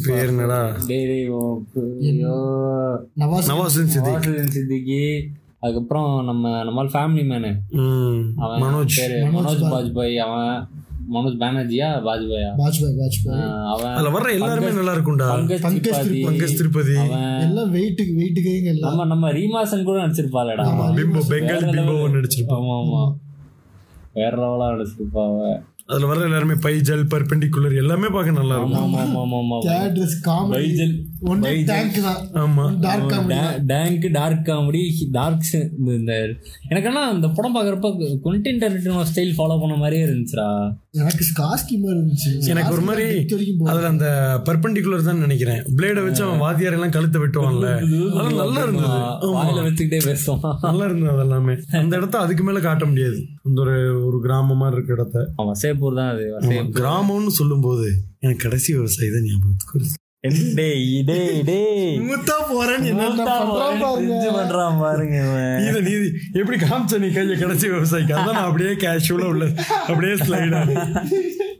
பேர் என்னடா?
டேய் டேய், ஓ, ஐயோ.
நவாஸ்
நவாசுதீன் சித்திக்
அதுக்கப்புறம் நம்ம நம்ம ஃபேமிலி மேனு
ம்
அவன்
மனோஜ்.
மனோஜ்
பாஜ்பாய் அவன் மனோஜ் பானர்ஜியா
வாஜ்பாய்? வாஜ்பாய்
ஆ, அவன்
அதில் வர்ற எல்லாருமே நல்லா இருக்கும்டா
பங்கஜ்
திருப்பதி
அவன்
எல்லாம் வெயிட்டுக்கு வெயிட்டுக்கு எல்லாம்?
நம்ம நம்ம ரீமாசன் கூட நடிச்சிருப்பாளடா.
பிம்போ பெங்காலி பிம்போ
level.
நடிச்சிருப்பான்.
ஆமா ஆமா. வேற லெவலா நடிச்சிருப்பா அவ
அதில் வர்ற எல்லாருமே பைஜல் பர்பெண்டிகுலர் எல்லாமே பார்க்க நல்லா இருக்கும்.
ஆமா ஆமா ஆமா ஆமா.
கேட்ரஸ் காமெடி
பைஜல்
ஒன்லி
பைஜல்.
டேங்க் தான்.
ஆமா.
Dark comedy
tank dark comedy dark இந்த எனக்கு ஆனா இந்த படம் பாக்குறப்ப குவென்டின் டெரண்டினோ ஸ்டைல் ஃபாலோ பண்ண மாதிரியே இருந்துச்சுடா.
எனக்கு மாதிரி இருந்துச்சு.
எனக்கு ஒரு மாதிரி. அதுல அந்த பர்பெண்டிகுலர் தான் நினைக்கிறேன். பிளேட வச்சு அவன் வாத்தியார் எல்லாம் கழுத்தை வெட்டுவான்ல. அதெல்லாம் நல்லா இருந்தது.
வாயில வச்சுக்கிட்டே பேசுவான்
நல்லா இருந்தது அதெல்லாமே. அந்த இடத்த அதுக்கு மேல காட்ட முடியாது. அந்த ஒரு ஒரு கிராமம் மாதிரி இருக்க இடத்த.
சேப்பூர் தான் அது.
கிராமம்னு சொல்லும்போது எனக்கு கடைசி விவசாயி தான் ஞாபகத்துக்கு எப்படி காமிச்ச நீ கையை கடைசி விவசாயிக்கு? அதான் நான் அப்படியே கேஷுவலா உள்ள அப்படியே ஸ்லைட்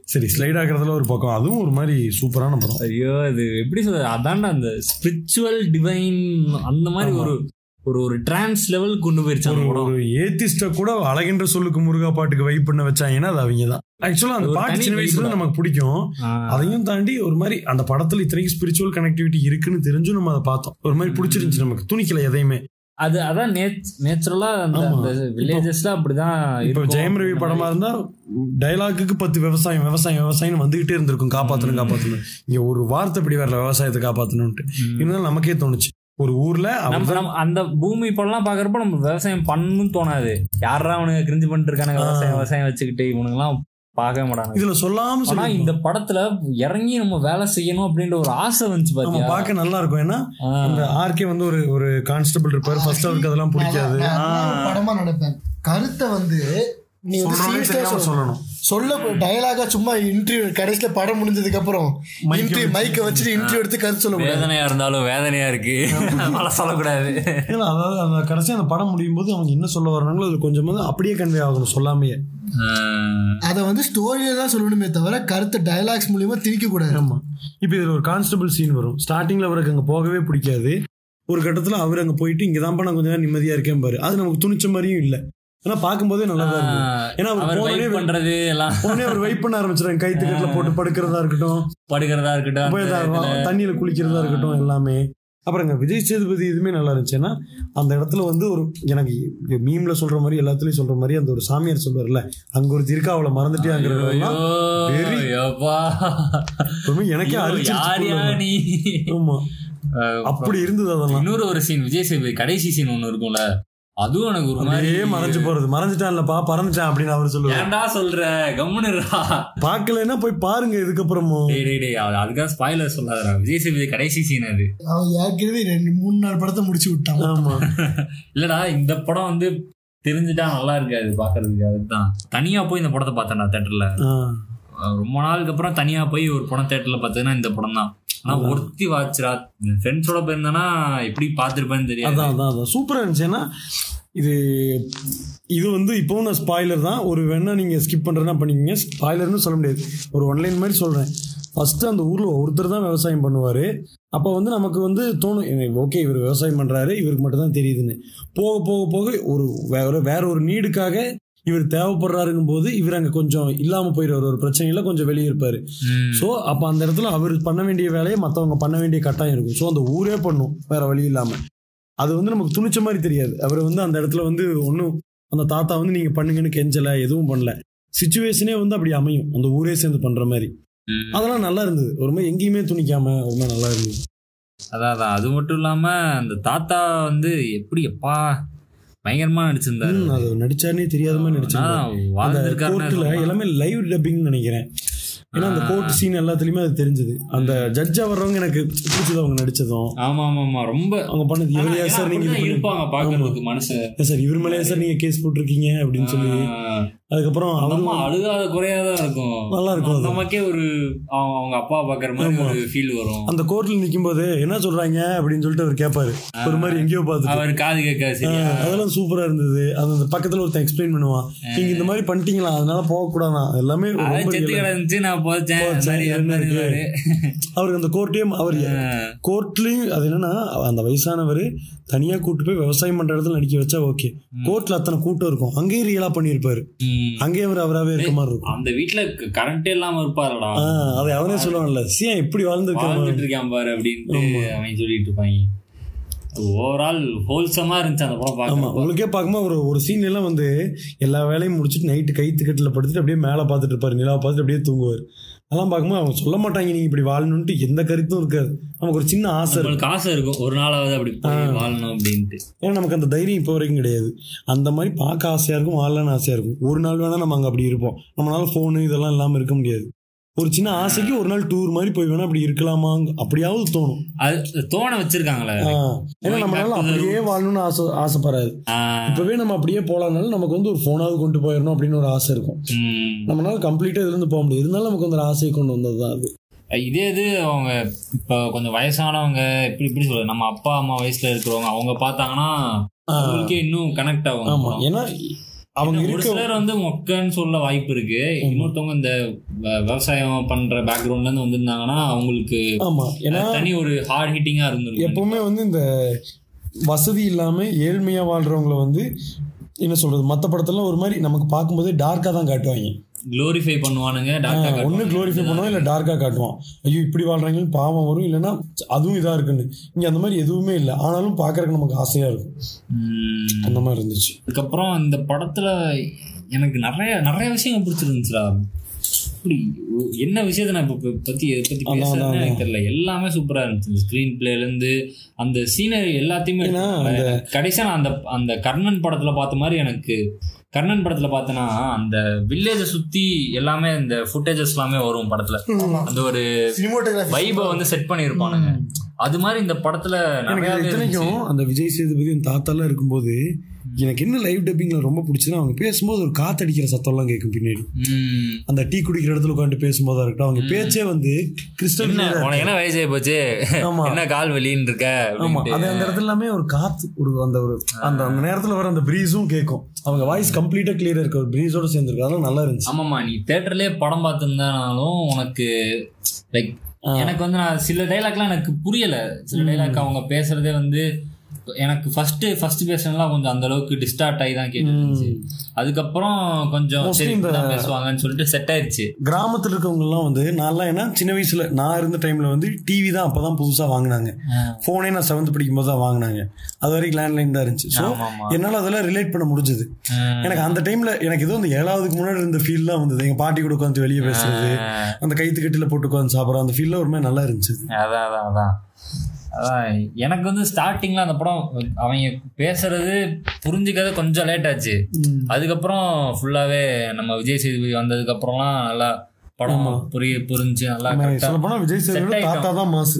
சரி ஸ்லைட் ஆகுறதுல ஒரு பக்கம். அதுவும் ஒரு மாதிரி சூப்பரான படம்.
ஐயோ அது எப்படி சொல்றது? அதான்டா அந்த ஸ்பிரிச்சுவல் டிவைன் அந்த மாதிரி ஒரு ஒரு ஒரு டிரான்ஸ் லெவல் கொண்டு போயிருச்சு அந்த
ஒரு ஏத்திஸ்ட கூட அழகின்ற சொல்லுக்கு முருகா பாட்டுக்கு வைப் பண்ண வச்சாங்கன்னா அது அவங்க தான் ஆக்சுவலா அந்த பாட்டு சின்ன வயசுல. நமக்கு பிடிக்கும். அதையும் தாண்டி ஒரு மாதிரி அந்த படத்துல இத்தனைக்கு ஸ்பிரிச்சுவல் கனெக்டிவிட்டி இருக்குன்னு தெரிஞ்சும் நம்ம அதை பார்த்தோம். ஒரு மாதிரி பிடிச்சிருந்துச்சு நமக்கு. துணிக்கல எதையுமே.
அது அதான் நேச்சுரலா அந்த. வில்லேஜஸ்ல அப்படிதான்
இப்போ. ஜெயம் ரவி படமா இருந்தா டைலாக்குக்கு பத்து விவசாயம் விவசாயம் விவசாயம் வந்துகிட்டே இருந்திருக்கும். காப்பாத்தணும் காப்பாத்தணும். இங்க ஒரு வார்த்தை இப்படி வரல விவசாயத்தை காப்பாத்தணும்ட்டு இருந்தாலும் நமக்கே தோணுச்சு. ஒரு ஊர்ல
அந்த பூமி இப்பெல்லாம் பாக்குறப்ப நம்ம விவசாயம் பண்ணணும்னு தோணாது. யாரா அவனுங்க கிரிஞ்சு பண்ணிட்டு இருக்கானுங்க விவசாயம் விவசாயம் வச்சுக்கிட்டு இவனுங்கெல்லாம் பார்க்கவே மாட்டானுங்க.
இதுல சொல்லாம
ஆனா
சொல்லி
இந்த படத்துல இறங்கி நம்ம வேலை செய்யணும் அப்படின்ற ஒரு ஆசை வந்துச்சு பாத்தியா?
பார்க்க நல்லா இருக்கும் ஏன்னா. அந்த ஆர்கே வந்து ஒரு ஒரு கான்ஸ்டபிள் இருப்பாரு. ஃபர்ஸ்ட் அவருக்கு அதெல்லாம் பிடிக்காது.
படமா நினைப்பேன். கருத்தை வந்து நீ சொல்லணும். சொல்ல டயலாகா சும்மா இன்டர்வியூ கடைசியில படம் முடிஞ்சதுக்கு அப்புறம் இன்டர்வியூ மைக்க வச்சுட்டு இன்டர்வியூ எடுத்து கருத்து சொல்ல
வேதனையா இருந்தாலும் வேதனையா இருக்கு. சொல்லக்கூடாது.
அதாவது அந்த கடைசி அந்த படம் முடியும் போது அவங்க என்ன சொல்ல வர்றாங்களோ அது கொஞ்சமாவது அப்படியே கன்வே ஆகணும் சொல்லாமையே.
அதை வந்து ஸ்டோரியில தான் சொல்லணுமே தவிர கருத்தை டயலாக்ஸ் மூலியமா திணிக்க கூடாது.
ஆமா. இப்போ இதுல ஒரு கான்ஸ்டபிள் சீன் வரும். ஸ்டார்டிங்ல அவருக்கு அங்க போகவே பிடிக்காது. ஒரு கட்டத்துல அவர் அங்க போயிட்டு இங்க தான் நான் கொஞ்ச நேரம் நிம்மதியா இருக்கேன் பாரு. அது நமக்கு துணிச்ச மாதிரியும் இல்ல. ஆனா பார்க்கும்போதே நல்லா தான் ஏன்னா அவர்
வெயிட் பண்றது எல்லாம்.
உடனே அவர் வெயிட் பண்ண ஆரம்பிச்சிடாங்க கைத்துக்கட்டில போட்டு படுக்கிறதா இருக்கட்டும்.
படுக்கிறதா இருக்கட்டும்.
தண்ணியில குளிக்கிறதா இருக்கட்டும் எல்லாமே. அப்புறங்க விஜய் சேதுபதி இதுவுமே நல்லா இருந்துச்சுன்னா அந்த இடத்துல வந்து ஒரு எனக்கு மீம்ல சொல்ற மாதிரி எல்லாத்துலயும் சொல்ற மாதிரி அந்த ஒரு சாமியார் சொல்வார்ல அங்க ஒரு திருக்கா அவளை
யப்பா.
ரொம்ப எனக்கே ஆமா. அப்படி இருந்தது அதெல்லாம்.
இன்னொரு ஒரு சீன் விஜய் சேதுபதி கடைசி சீன் ஒண்ணு இருக்கும்ல. அதுவும் எனக்கு ஒரு மாதிரி
அப்படியே மறைஞ்சு போறது. மறைஞ்சிட்டான்லப்பா பறந்துட்டான் அப்படின்னு அவர் சொல்லுவார்.
ஏன்டா சொல்ற? கம்முனுடா
பார்க்கலன்னா போய் பாருங்க இதுக்கப்புறமும்
டேய் டேய் டேய் அது- அதுக்காக ஸ்பாயிலர் சொல்லாதடா. விஜய் சேதுபதி கடைசி சீன் அது.
அவன் ஏற்கனவே ரெண்டு மூணு நாலு படத்தை முடிச்சு விட்டான்.
ஆமா.
இல்லடா இந்த படம் வந்து தெரிஞ்சுட்டா நல்லா இருக்காது பாக்குறதுக்கு அதுதான் தனியா போய் இந்த படத்தை பார்த்தேன்டா தேட்டர்ல. ரொம்ப நாளுக்கு அப்புறம் தனியா போய் ஒரு படம் தேட்டர்ல பார்த்ததுன்னா இந்த படம் தான் ஆனா ஒருத்தி வாட்சரா ஃப்ரெண்ட்ஸோட போயிருந்தேன்னா எப்படி பார்த்திருப்பேன்னு தெரியாது.
அதான் அதான் அதான். சூப்பராக இருந்துச்சு. ஏன்னா இது இது வந்து இப்போவும் நான் ஸ்பாய்லர் தான். ஒரு வேணா நீங்கள் ஸ்கிப் பண்ணுறதுனா பண்ணிக்கோங்க. ஸ்பாய்லர்னு சொல்ல முடியாது. ஒரு ஒன்லைன் மாதிரி சொல்கிறேன் ஃபஸ்ட்டு அந்த ஊரில் ஒருத்தர் தான் விவசாயம் பண்ணுவார். அப்போ வந்து நமக்கு வந்து தோணும் ஓகே இவர் விவசாயம் பண்ணுறாரு இவருக்கு மட்டும் தான் தெரியுதுன்னு. போக போக போக ஒரு வேற வேற ஒரு நீடுக்காக இவர் தேவைப்படுறாருங்கும் போது இவர் அங்கே கொஞ்சம் இல்லாமல் போயிடுவார். ஒரு பிரச்சனையில கொஞ்சம் வெளியே இருப்பார். ஸோ அப்போ அந்த இடத்துல அவர் பண்ண வேண்டிய வேலையை மற்றவங்க பண்ண வேண்டிய கட்டாயம் இருக்கும். ஸோ அந்த ஊரே பண்ணும். வேற வழி இல்லாமல் அது வந்து நமக்கு துணிச்ச மாதிரி தெரியாது. அவர் வந்து அந்த இடத்துல வந்து ஒன்றும் அந்த தாத்தா வந்து நீங்கள் பண்ணுங்கன்னு கெஞ்சலை எதுவும் பண்ணல. சுச்சுவேஷனே வந்து அப்படி அமையும். அந்த ஊரே சேர்ந்து பண்ணுற மாதிரி. அதெல்லாம் நல்லா இருந்தது. ஒரு மாதிரி எங்கேயுமே துணிக்காம ரொம்ப நல்லா இருந்தது.
அதான் அதான். அது மட்டும் இல்லாம அந்த தாத்தா வந்து எப்படி எப்பா பயங்கரமா நடிச்சிருந்தாரு
அது நடிச்சாருனே தெரியாத மாதிரி
வாழ்ந்திருக்காரு
எல்லாமே லைவ் டப்பிங்னு நினைக்கிறேன். ஏன்னா அந்த கோர்ட் சீன் எல்லாத்துலயுமே அது தெரிஞ்சது. அந்த ஜட்ஜா வர்றவங்க எனக்கு பிடிச்சது அவங்க நடிச்சதும்.
ஆமா ஆமா ஆமா ரொம்ப.
அவங்க பண்ணது இவரையா சார் நீங்க
இருப்பாங்க பாக்குறதுக்கு
ஏன் சார் இவர் மேலேயா சார் நீங்க கேஸ் போட்டிருக்கீங்க அப்படின்னு சொல்லி. அதுக்கப்புறம்
அம்மா அழுகாத குறையாதான் இருக்கும்.
நல்லா இருக்கும்.
நமக்கே ஒரு அவங்க அவங்க அப்பா பாக்குற மாதிரி. ஒரு ஃபீல் வரும்.
அந்த கோர்ட்ல நிக்கும் போது என்ன சொல்றாங்க அப்படின்னு சொல்லிட்டு அவர் கேட்பாரு ஒரு மாதிரி எங்கேயோ பார்த்துட்டு.
அவர் காது கேட்க சரியா?
ஆஹ், அதெல்லாம் சூப்பரா இருந்தது. அது அந்த பக்கத்துல ஒருத்தன் எக்ஸ்பிளைன் பண்ணுவான். நீங்க இந்த மாதிரி பண்ணிட்டீங்களா? அதனால போக கூடாதான் எல்லாமே
செத்து நான் போச்சேன்.
அவருக்கு அந்த கோர்ட்லயும் அவர் கோர்ட்லயும் அது என்னன்னா அந்த வயசானவர் தனியா கூட்டு போய் விவசாயம் பண்ற இடத்துல நடிக்க வச்சா ஓகே கோர்ட்ல அத்தனை கூட்டம் இருக்கும். அங்கேயும் ரியலா பண்ணியிருப்பாரு.
ம்.
அங்கேயும் அவர் அவராவே இருக்க மாதிரி இருக்கும்.
அந்த வீட்டுல கரண்டே இல்லாம இருப்பாருடா.
அதை அவனே சொல்லுவான்ல சியா இப்படி வாழ்ந்துருக்கான்
வாழ்ந்துட்டு இருக்கான் பாரு அப்படின்ட்டு அவன் சொல்லிட்டு இருப்பாங்க. ஓவரால் ஹோல்சமா இருந்துச்சு அந்த படம் பார்க்க
உங்களுக்கே பார்க்கும்போது ஒரு ஒரு சீன் எல்லாம் வந்து எல்லா வேலையும் முடிச்சுட்டு நைட்டு கைத்து கட்டில் படுத்துட்டு அப்படியே மேலே பார்த்துட்டு இருப்பாரு நிலாவை பார்த்துட்டு அப்படியே தூங்குவார். அதெல்லாம் பார்க்கும்போது அவங்க சொல்ல மாட்டாங்க நீங்க இப்படி வாழணும்ட்டு எந்த கருத்தும் இருக்காது. நமக்கு ஒரு சின்ன ஆசை
நம்மளுக்கு ஆசை இருக்கும் ஒரு நாளாவது அப்படி வாழணும் அப்படின்ட்டு.
ஏன்னா நமக்கு அந்த தைரியம் இப்போ வரைக்கும் கிடையாது. அந்த மாதிரி பார்க்க ஆசையா இருக்கும் வாழலான்னு ஆசையா இருக்கும். ஒரு நாள் வேணா நம்ம அங்கே அப்படி இருப்போம். நம்மளால ஃபோனு இதெல்லாம் இல்லாமல் இருக்க முடியாது. ஒரு சின்ன ஆசைக்கு ஒரு நாள் டூர் மாதிரி போய் வேணா அப்படி இருக்கலாமா அப்படியாவது தோணும்.
அது தோண வச்சிருக்காங்களே.
ஏன்னா நம்மளால அப்படியே வாழணும்னு ஆசை ஆசைப்படாது. இப்பவே நம்ம அப்படியே போலாம்னாலும் நமக்கு வந்து ஒரு ஃபோனாவது கொண்டு போயிடணும் அப்படின்னு ஒரு ஆசை இருக்கும். நம்மளால கம்ப்ளீட்டா இதுல இருந்து போக முடியாது. இருந்தாலும் நமக்கு வந்து ஒரு ஆசையை கொண்டு வந்தது தான் அது
இதே இது அவங்க இப்போ கொஞ்சம் வயசானவங்க இப்படி இப்படி சொல்றது. நம்ம அப்பா அம்மா வயசுல இருக்கிறவங்க அவங்க பார்த்தாங்கன்னா அவங்களுக்கே இன்னும் கனெக்ட் ஆகும்
ஆமா. ஏன்னா அவங்க
ஒரு சிலர் வந்து மொக்கன்னு சொல்ல வாய்ப்பு இருக்கு. இன்னொருத்தவங்க இந்த விவசாயம் பண்ற பேக்ரவுண்ட்ல இருந்து வந்திருந்தாங்கன்னா அவங்களுக்கு
ஆமா. ஏன்னா
தனி ஒரு ஹார்ட் ஹிட்டிங்கா இருந்திருக்கும்.
எப்பவுமே வந்து இந்த வசதி இல்லாம ஏழ்மையா வாழ்றவங்கள வந்து என்ன சொல்றது மத்த படத்தெல்லாம் ஒரு மாதிரி நமக்கு பார்க்கும்போதே டார்க்கா தான் காட்டுவாங்க.
க்ளோரிஃபை பண்ணுவானுங்க காட்டுவாங்க.
க்ளோரிஃபை பண்ணுவோம் இல்ல டார்க்கா காட்டுவான் ஐயோ இப்படி வாழ்றாங்கன்னு பாவம் வரும் இல்லைன்னா அதுவும் இதா இருக்குன்னு இங்க அந்த மாதிரி எதுவுமே இல்லை ஆனாலும் பாக்குறதுக்கு நமக்கு ஆசையா இருக்கும். அந்த மாதிரி இருந்துச்சு
அதுக்கப்புறம் இந்த படத்துல எனக்கு நிறைய நிறைய விஷயங்கள் பிடிச்சிருந்துச்சுடா இப்படி என்ன விஷயத்த நான் இப்ப பத்தி எதை பத்தி
அதான்,
பேசுறேன்னு. எனக்கு தெரியல எல்லாமே சூப்பரா இருந்துச்சு ஸ்கிரீன் பிளேல இருந்து அந்த சீனரி எல்லாத்தையுமே. கடைசியா நான் அந்த அந்த கர்ணன் படத்துல பார்த்த மாதிரி எனக்கு கர்ணன் படத்துல பார்த்தேன்னா அந்த வில்லேஜை சுத்தி எல்லாமே இந்த ஃபுட்டேஜஸ் எல்லாமே வரும் படத்துல. அந்த ஒரு வைபை வந்து செட் பண்ணியிருப்பானுங்க. அது மாதிரி இந்த படத்துல நிறைய
அந்த விஜய் சேதுபதி தாத்தாலாம் இருக்கும்போது எனக்கு என்ன லைவ் டப்பிங்ல ரொம்ப பிடிச்சதுன்னா அவங்க பேசும்போது ஒரு காத்தடிக்கிற சத்தம்லாம் கேட்கும் பின்னாடி. அந்த டீ குடிக்கிற இடத்துல உட்காந்து பேசும்போதா இருக்கட்டும் அவங்க பேச்சே வந்து கிறிஸ்டல்
என்ன? உனக்கு என்ன வயசாகி போச்சு
ஆமா.
என்ன கால் வலின்னு இருக்க?
ஆமா. அது அந்த இடத்துல எல்லாமே ஒரு காத்து ஒரு அந்த ஒரு அந்த அந்த நேரத்துல வர அந்த பிரீஸும் கேட்கும். அவங்க வாய்ஸ் கம்ப்ளீட்டா கிளியரா இருக்கு ஒரு பிரீஸோட சேர்ந்துருக்கு. அதெல்லாம் நல்லா இருந்துச்சு.
ஆமாமா நீ தேட்டர்லயே படம் பார்த்துருந்தாலும் உனக்கு லைக் எனக்கு வந்து நான் சில டைலாக்லாம் எனக்கு புரியல. சில டைலாக் அவங்க பேசுறதே வந்து எனக்கு ஃபர்ஸ்ட் ஃபர்ஸ்ட் பேசுனதுலாம் கொஞ்சம் அந்த அளவுக்கு டிஸ்டார்ட் ஆகி தான் கேட்டுருந்துச்சு அதுக்கப்புறம் கொஞ்சம் சரி பேசுவாங்கன்னு சொல்லிட்டு செட் ஆயிடுச்சு
கிராமத்துல இருக்கவங்க எல்லாம் வந்து நான்லாம் ஏன்னா சின்ன வயசுல நான் இருந்த டைம்ல வந்து டிவி தான் அப்பதான் புதுசா வாங்கினாங்க. போனே நான் செவன்த் படிக்கும் போது தான் வாங்கினாங்க. அது வரைக்கும் லேண்ட்லைன் தான் இருந்துச்சு. ஸோ. என்னால அதெல்லாம் ரிலேட் பண்ண முடிஞ்சது. எனக்கு அந்த டைம்ல எனக்கு ஏதோ அந்த ஏழாவதுக்கு முன்னாடி இருந்த ஃபீல் தான் வந்தது. எங்க பாட்டி கூட உட்காந்து வெளியே பேசுறது அந்த கைத்து கட்டில போட்டு உட்காந்து சாப்பிட்றோம் அந்த ஃபீல்ல ஒரு மாதிரி நல்லா இருந்துச்சு.
அதான் அதான் அதான். எனக்கு வந்து ஸ்டார்டிங்ல அந்த படம் அவங்க பேசுறது புரிஞ்சுக்கிறது கொஞ்சம் லேட் ஆச்சு. அதுக்கப்புறம் ஃபுல்லாவே நம்ம விஜய் சேதுபதி வந்ததுக்கு அப்புறம்லாம் நல்லா படம் புரிய புரிஞ்சு நல்லா
விஜய் சேதுபதி தாத்தா தான் மாசு.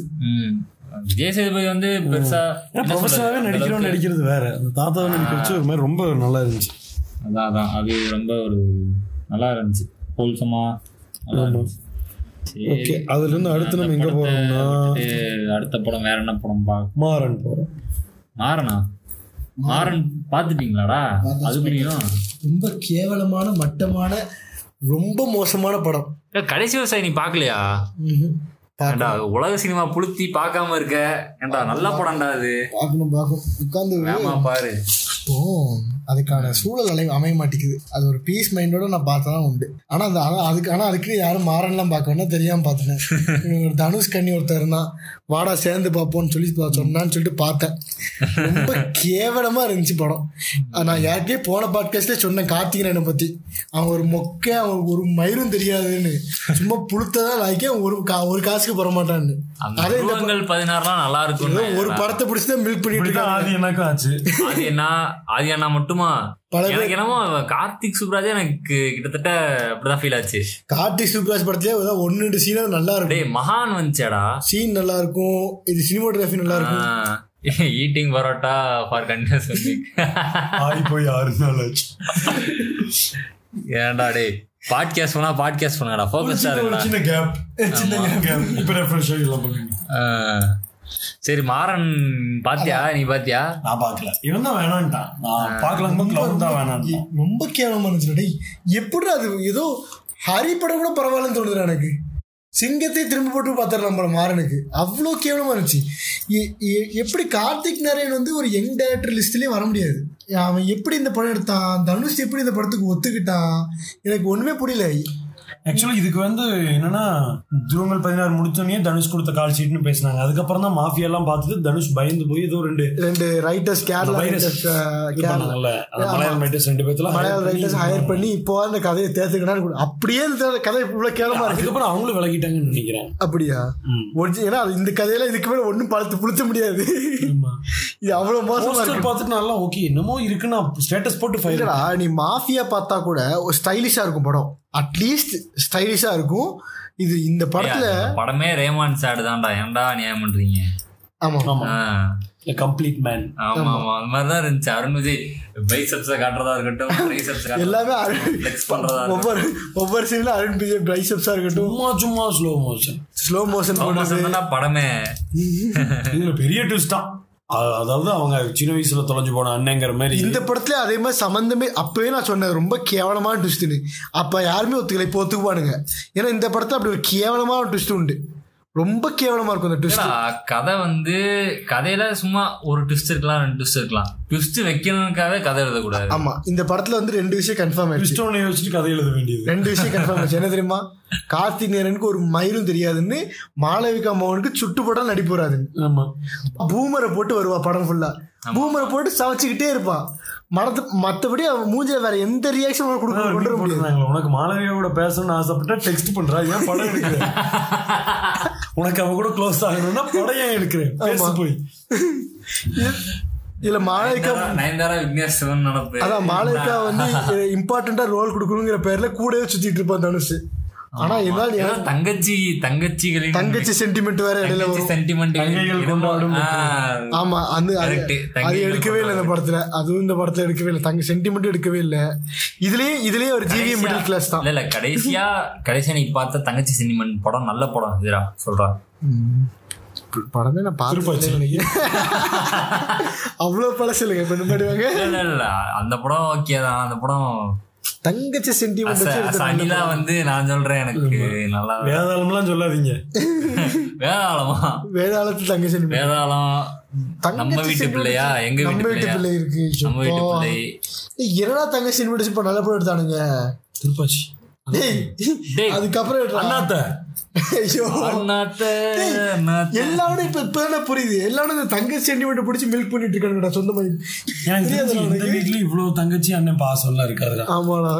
விஜய் சேதுபதி வந்து பெருசா
ப்ரொஃபஷனலாவே நடிக்கிறோம் நடிக்கிறது வேற. தாத்தாவை நடிக்க வச்சு ஒரு மாதிரி ரொம்ப நல்லா இருந்துச்சு.
அதான் அதான். அது ரொம்ப ஒரு நல்லா இருந்துச்சு. ஹோல்சமா
ஆமா.
சரி.
ஓகே அதுல இருந்து அடுத்து நம்ம எங்க போறோம்னா
அடுத்த படம் வேற என்ன படம் பா
மாறன் போறோம்.
மாறனா? மாறன் பாத்துட்டீங்களாடா அதுக்குள்ளயும்
ரொம்ப கேவலமான மட்டமான ரொம்ப மோசமான படம்.
கடைசி விவசாயி நீ பாக்கலையா உலக சினிமா புளுத்தி பார்க்காம இருக்க. ஏண்டா நல்ல படம்டா அது.
பார்க்கணும் பார்க்கணும். உட்காந்து
பாரு.
ஓ. அதுக்கான சூழல் அலை அமைய மாட்டேங்குது அது ஒரு பீஸ் மைண்டோட நான் பார்த்தா தான் உண்டு. ஆனா அது அதுக்கு ஆனா அதுக்கு யாரும் மாறன்லாம் பார்க்கணும்னா தெரியாம பார்த்துட்டேன். தனுஷ் கண்ணி ஒருத்தர் இருந்தான். வாடா சேர்ந்து பார்ப்போம்னு சொல்லி சொன்னான்னு சொல்லிட்டு பார்த்தேன். ரொம்ப கேவலமா இருந்துச்சு படம். நான் யார்கிட்டயே போன பாட்காஸ்ட்ல சொன்னேன் கார்த்திகனை பத்தி. அவன் ஒரு மொக்க அவன் ஒரு மயிரும் தெரியாதுன்னு. சும்மா புளுத்ததான் லாய்க்க ஒரு ஒரு காசுக்கு போற மாட்டான்னு. அதே
பதினாறுலாம் நல்லா இருக்கும்
ஒரு படத்தை பிடிச்சதான் மில்க் பண்ணிட்டு
ஆதி எனக்கும் ஆச்சு.
ஆதி அண்ணா ஆதி அண்ணா மட்டுமா
பேர்
எனக்கு என்னமோ கார்த்திக் சுப்ராஜே எனக்கு கிட்டத்தட்ட அப்படிதான் ஃபீல் ஆச்சு.
கார்த்திக் சுப்ராஜ் படத்திலே ஏதாவது ஒன்னு ரெண்டு சீனா நல்லா இருக்கும்.
டேய் மகான் வந்துச்சேடா?
சீன் நல்லா இருக்கும். இது சினிமோகிராஃபி நல்லா இருக்கும்.
ஈட்டிங் பரோட்டா ஃபார் கண்டினியூஸ்
ஆகி போய் ஆறு நாள் ஆச்சு.
ஏன்டா டேய் பாட்காஸ்ட் பண்ணா பாட்காஸ்ட் பண்ணாடா ஃபோக்கஸ்டா இருக்கடா
சின்ன கேப் சின்ன கேப் இப்ப ரெஃப்ரெஷ் எல்லாம் பண்ணுங்க.
சரி மாறன் பாத்தியா? நீ பாத்தியா?
நான் பாக்கல. இவன் தான் வேணான்ட்டான். நான் பாக்கலாம் கிளவுன் தான்
ரொம்ப கேவலமா இருந்துச்சு டேய் எப்படி அது ஏதோ ஹரி படம் கூட பரவாயில்லன்னு தோணுதுடா எனக்கு. சிங்கத்தை திரும்ப போட்டு பார்த்துடலாம் நம்ம மாறனுக்கு. அவ்வளோ கேவலமா இருந்துச்சு. எ- எ- எப்படி கார்த்திக் நாராயண் வந்து ஒரு யங் டைரக்டர் லிஸ்ட்லயே வர முடியாது. அவன் எப்படி இந்த படம் எடுத்தான்? தனுஷ் எப்படி இந்த படத்துக்கு ஒத்துக்கிட்டான்? எனக்கு ஒண்ணுமே புரியல.
ஆக்சுவலா இதுக்கு வந்து என்னன்னா துருவங்கள் பதினாறு முடிச்சோடனே தனுஷ் கொடுத்த கால் ஷீட்னு பேசினாங்க. அதுக்கப்புறம் தான் மாஃபியா எல்லாம் பார்த்துட்டு தனுஷ் பயந்து போய் ஏதோ ரெண்டு
ரெண்டு writers Kerala writers
Malayalam writers ரெண்டு பேத்துல
மலையாள ரைட்டர்ஸ் ஹையர் பண்ணி இப்போ அந்த கதையை தேர்த்துக்கிட்டான்னு அப்படியே இந்த கதை இவ்வளவு கேவலமா இருக்கு.
அதுக்கப்புறம் அவங்களும் விலகிட்டாங்கன்னு நினைக்கிறேன்.
அப்படியா? ஏன்னா அது இந்த கதையில இதுக்கு மேல ஒண்ணும் பழுத்து புளுத்த முடியாது. இது அவ்வளவு மோசமா இருக்கு.
பார்த்துட்டு நல்லா ஓகே என்னமோ இருக்குன்னு ஸ்டேட்டஸ் போட்டு ஃபைல்
இல்லடா நீ மாஃபியா பார்த்தா கூட ஒரு ஸ்டைலிஷா இருக்கும் படம். அட்லீஸ்ட் ஸ்டைலிஷா இருக்கும். இது இந்த படத்துல
படமே ரேமான் சாடு தான்டா. ஏன்டா நியாயம் பண்றீங்க?
ஆமா.
ஆமா. கம்ப்ளீட் மேன்
ஆமா ஆமா. அந்த மாதிரிதான் இருந்துச்சு. அருண் விஜய் பைசப்ஸ காட்டுறதா இருக்கட்டும்
எல்லாமே
ஃபிளெக்ஸ் பண்றதா
ஒவ்வொரு ஒவ்வொரு சீன்ல அருண் பிஜே பிரைசப்ஸா இருக்கட்டும்.
சும்மா சும்மா ஸ்லோ மோஷன்
ஸ்லோ மோஷன்
படமே.
இதுல பெரிய ட்விஸ்ட் தான் அதாவது அவங்க சின்ன வயசுல தொலைஞ்சு போன அண்ணங்கிற மாதிரி
இந்த படத்துல அதே மாதிரி சம்பந்தமே அப்பவே நான் சொன்னேன் ரொம்ப கேவலமான ட்விஸ்ட்னு அப்ப யாருமே ஒத்துக்கலை இப்போ ஒத்துக்குவானுங்க. ஏன்னா இந்த படத்துல அப்படி ஒரு கேவலமான ட்விஸ்ட் உண்டு. ரொம்ப கேவலமா இருக்கும் அந்த ட்விஸ்ட்
கதை வந்து கதையில சும்மா ஒரு ட்விஸ்ட் இருக்கலாம் ரெண்டு ட்விஸ்ட் இருக்கலாம். ட்விஸ்ட் வைக்கணுக்காவே கதை எழுதக்கூடாது.
ஆமா இந்த படத்துல வந்து ரெண்டு விஷயம் கன்ஃபார்ம் ஆயிடுச்சு.
ட்விஸ்ட் ஒன்று யோசிச்சுட்டு கதை எழுத வேண்டியது.
ரெண்டு விஷயம் கன்ஃபார்ம் ஆச்சு என்ன தெரியுமா? கார்த்திக் நேரனுக்கு ஒரு மயிலும் தெரியாதுன்னு மாளவிகா மோகனுக்கு சுட்டுப்படம் நடிப்பு வராதுன்னு.
ஆமா.
பூமரை போட்டு வருவா படம் ஃபுல்லா பூமரை போட்டு சமைச்சுக்கிட்டே இருப்பான். மடத்து மத்தபடி அவன் மூஞ்சில வேற எந்த ரியாக்ஷன் கொடுக்க கொண்டு முடியாது
போட்டிருந்தாங்க உனக்கு மாளவியாவோட பேசணும்னு ஆசைப்பட்டா டெக்ஸ்ட் பண்றா. ஏன் படம் எடுக்கிற உனக்கு அவ கூட க்ளோஸ் ஆகணும்னா படம் ஏன் எடுக்கிறேன் போய்.
இதுல மாளவிகா
நயன்தாரா- விக்னேஷ் சிவன் நினப்பு
அதான் மாளவிகா வந்து இம்பார்ட்டண்டா ரோல் கொடுக்கணுங்கிற பேர்ல கூடவே சுத்திட்டு இருப்பான் தனுஷ். ஆனா இருந்தாலும்
தங்கச்சி தங்கச்சிகளின்
தங்கச்சி சென்டிமெண்ட் வேற இடையில வரும்
சென்டிமெண்ட்
கொண்டாடும்
ஆமா அந்த அது எடுக்கவே இல்லை இந்த படத்துல. அதுவும் இந்த படத்துல எடுக்கவே இல்லை. தங்க சென்டிமெண்ட் எடுக்கவே இல்லை. இதுலயே இதுலயே ஒரு ஜிவி மிடில் கிளாஸ் தான்.
இல்ல இல்ல கடைசியா கடைசியா நீ பார்த்த தங்கச்சி சென்டிமெண்ட் படம் நல்ல படம் இதுடா சொல்றா.
படமே நான். பார்த்து அவ்வளவு பழசு இல்லைங்க
அந்த படம் ஓகே தான். அந்த படம்
தங்கச்சி சென்டிமெண்ட்
அனிலா வந்து நான் சொல்றேன் எனக்கு நல்லா
வேதாளம்லாம் சொல்லாதீங்க.
வேதாளமா?
வேதாளத்து தங்க சென்டிமெண்ட்
வேதாளம்
தங்கச்சி
நம்ம வீட்டு பிள்ளையா? எங்க வீட்டு
பிள்ளை இருக்கு.
நம்ம வீட்டு. பிள்ளை.
என்னடா தங்க சென்டிமெண்ட் இப்ப நல்ல படம் எடுத்தானுங்க?
திருப்பாச்சி.
அதுக்கப்புறம்
அண்ணாத்த.
எல்லாரும் இப்ப இப்ப புரியுது? எல்லாரும் இந்த தங்க சென்டிமெண்ட் பிடிச்சி மில்க் பண்ணிட்டு
எனக்கு தெரிஞ்சு
தெரியாதுடா
இந்த
உனக்கு?
வீட்லயும் இவ்வளவு தங்கச்சி அண்ணன் பாசம் எல்லாம் இருக்காதுடா.
ஆமாடா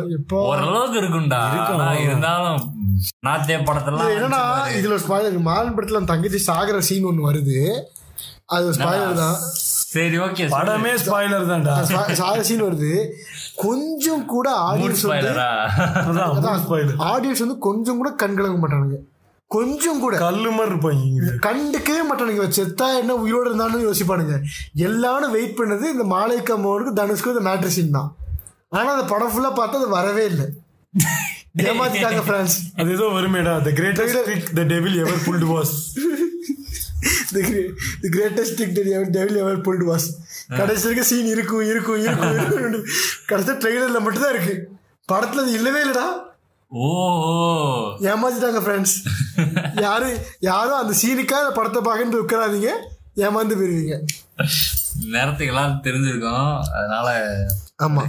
ஓரளவுக்கு இருக்கும்டா. இருந்தாலும்
இது என்னன்னா இதுல ஒரு ஸ்பாயிலர் மாறன் படத்துல தங்கச்சி சாகர சீன் ஒண்ணு வருது. அது ஒரு ஸ்பாயிலர் தான்.
சரி ஓகே
படமே ஸ்பாயிலர் தான்டா.
சாகர சீன் வருது. கொஞ்சம் கூட ஆடியன்ஸ் வந்து ஆடியன்ஸ் வந்து கொஞ்சம் கூட கண் கலங்க மாட்டானுங்க. கொஞ்சம் கூட.
கல்லு மாதிரி இருப்பாங்க
கண்டுக்கவே மாட்டானுங்க. செத்தா என்ன உயிரோட இருந்தாலும் யோசிப்பானுங்க. எல்லாரும் வெயிட் பண்ணது இந்த மாலைக்கா மோனுக்கு தனுஷ்க்கும் இந்த மேட்ரு சீன் தான். ஆனா அந்த படம் ஃபுல்லா பார்த்தா அது வரவே இல்லை. ஏமாத்திட்டாங்க பிரான்ஸ்
அது ஏதோ வருமேடா. The greatest trick the devil ever pulled was
the greatest thing devil ever pulled was கடைசி வரைக்கும் சீன் இருக்கும் இருக்கும் இருக்கும் கடைசி ட்ரெய்லர்ல மட்டும் தான் இருக்கு. படத்துல அது இல்லவே இல்லடா. ஏமாத்திட்டாங்க ஃப்ரெண்ட்ஸ் யாரும் யாரும் அந்த சீனுக்காக அந்த படத்தை பார்க்கன்னு உட்காராதீங்க. ஏமாந்து போயிருவீங்க.
நேரத்துக்கெல்லாம் தெரிஞ்சிருக்கும். அதனால
ஆமா.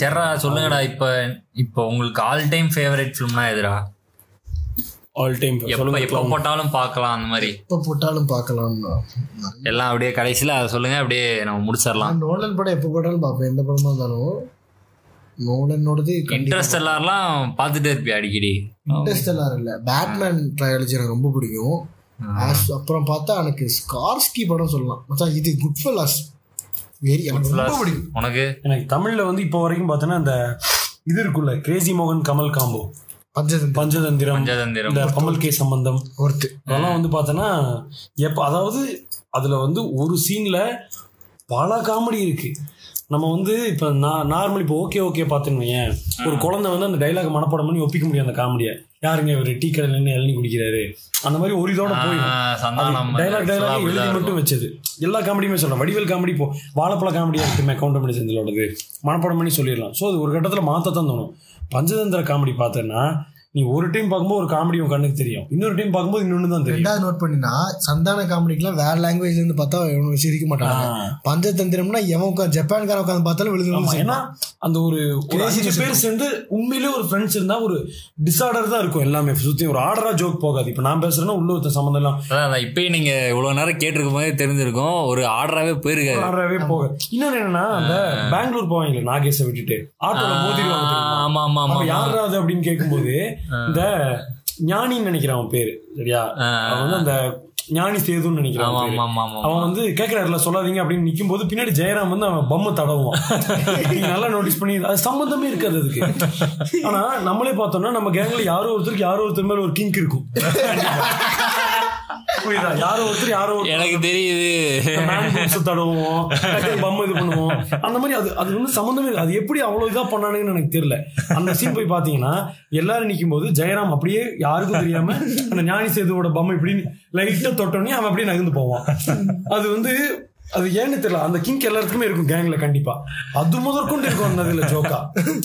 சரிடா சொல்லுங்கடா இப்ப இப்ப உங்களுக்கு ஆல் டைம் ஃபேவரட் ஃபிலிம்னா எதுடா?
ஆல் டைம்
எப்ப எப்ப போட்டாலும் பார்க்கலாம் அந்த மாதிரி.
எப்போ போட்டாலும் பார்க்கலாம்.
எல்லாம் அப்படியே கடைசியில அதை சொல்லுங்க அப்படியே நம்ம முடிச்சிடலாம்.
நோலன் படம் எப்போ போட்டாலும் பார்ப்பேன். எந்த படமா இருந்தாலும். நோலனோடது
இன்ட்ரெஸ்ட் எல்லாரெல்லாம் பார்த்துட்டே இருப்பியா அடிக்கடி?
இன்ட்ரெஸ்ட் எல்லாம் இல்லை. பேட்மேன் ட்ரையாலஜி எனக்கு ரொம்ப பிடிக்கும். As- அப்புறம் பார்த்தா எனக்கு ஸ்கார்ஸ்கி படம் சொல்லலாம். மச்சான் இது குட் ஃபெல்லாஸ் வெரி எனக்கு ரொம்ப பிடிக்கும்.
உனக்கு?
எனக்கு தமிழ்ல வந்து இப்போ வரைக்கும் பார்த்தோன்னா அந்த இது இருக்குல்ல கிரேசி மோகன் கமல் காம்போ
பஞ்சதந்திரம்.
பஞ்சதந்திரம்
பஞ்சதந்திரம்.
இந்த கமல் கே சம்பந்தம்.
ஒருத்து.
அதெல்லாம் வந்து பார்த்தோன்னா எப்போ அதாவது அதில் வந்து ஒரு சீனில் பல காமெடி இருக்கு. நம்ம வந்து இப்போ நான் நார்மல் இப்போ ஓகே ஓகே பார்த்துன்னு ஒரு குழந்தை வந்து அந்த டைலாக் மனப்பாடம் பண்ணி ஒப்பிக்க முடியும் அந்த காமெடியை யாருங்க இவர்? டீ கடையில் நின்று இளநீ குடிக்கிறாரு. அந்த மாதிரி ஒரு இதோட போயிடும். டைலாக் டைலாக் எழுதி மட்டும். வச்சது. எல்லா காமெடியுமே சொல்லலாம் வடிவேல் காமெடி இப்போ வாழைப்பழ காமெடியாக இருக்குமே கவுண்டமணி செந்திலோடது. மனப்பாடம் பண்ணி சொல்லிடலாம். ஸோ அது ஒரு கட்டத்தில் மாற்றத்தான் தோணும். பஞ்சதந்திர காமெடி பார்த்தேன்னா நீ ஒரு டைம் பார்க்கும்போது ஒரு காமெடி உன் கண்ணுக்கு தெரியும். இன்னொரு டைம் பார்க்கும்போது இன்னொன்று தான் தெரியும்.
ரெண்டாவது நோட் பண்ணினா சந்தான காமெடிக்கெல்லாம் வேற லாங்குவேஜ்ல இருந்து பார்த்தா எவனும் சிரிக்க மாட்டாங்க. பஞ்சதந்திரம்னா எவன் உட்காந்து ஜப்பான்கார உட்காந்து பார்த்தாலும் விழுந்து
ஏன்னா அந்த ஒரு பேர் சேர்ந்து உண்மையிலே ஒரு ஃப்ரெண்ட்ஸ் இருந்தா ஒரு டிசார்டர் தான் இருக்கும் எல்லாமே. சுத்தி ஒரு ஆர்டரா ஜோக் போகாது. இப்ப நான் பேசுறேன்னா உள்ள ஒருத்த சம்மந்தம் எல்லாம்
இப்பயும் நீங்க இவ்வளவு நேரம் கேட்டிருக்கும் போதே தெரிஞ்சிருக்கும். ஒரு ஆர்டராகவே போயிருக்காரு
ஆர்டராவே போக இன்னொன்னு என்னன்னா அந்த பெங்களூர் போவாங்க நாகேஷை விட்டுட்டு. ஆட்டோல மோதிடுவாங்க?
ஆமா ஆமா ஆமா
அப்ப யாரா அது அப்படின்னு கேட்கும்போது இந்த ஞானின்னு நினைக்கிறேன் அவன் பேரு சரியா. அவன் வந்து அந்த ஞானி சேதுன்னு நினைக்கிறான் அவன் வந்து கேட்கிறாருல சொல்லாதீங்க அப்படின்னு நிக்கும் போது பின்னாடி ஜெயராம் வந்து அவன் பொம்மை தடவுவான். நல்லா நோட்டீஸ் பண்ணி அது சம்பந்தமே இருக்காது அதுக்கு. ஆனா நம்மளே பார்த்தோம்னா நம்ம கேங்ல யாரோ ஒருத்தருக்கு யாரோ ஒருத்தர் மேல ஒரு கிங்க் இருக்கும். புரியுதா? யாரோ ஒருத்தர் யாரோ
எனக்கு தெரியுது.
தடவுவோம் பொம்மை இது பண்ணுவோம். அந்த மாதிரி அது அது வந்து சம்மந்தமே இல்லை. அது எப்படி அவ்வளவு இதா பண்ணானுங்கன்னு எனக்கு தெரியல. அந்த சீன் போய் பாத்தீங்கன்னா எல்லாரும் நிக்கும் போது ஜெயராம் அப்படியே யாருக்கும் தெரியாம அந்த ஞானி சேதுவோட பொம்மை இப்படி லைட்டா தொட்டோடனே அவன் அப்படியே நகர்ந்து போவான். அது வந்து அது ஏன்னு தெரியல. அந்த கிங்க் எல்லாருக்குமே இருக்கும் கேங்ல கண்டிப்பா. அது முதற்கொண்டு இருக்கும் அந்த இதுல ஜோக்கா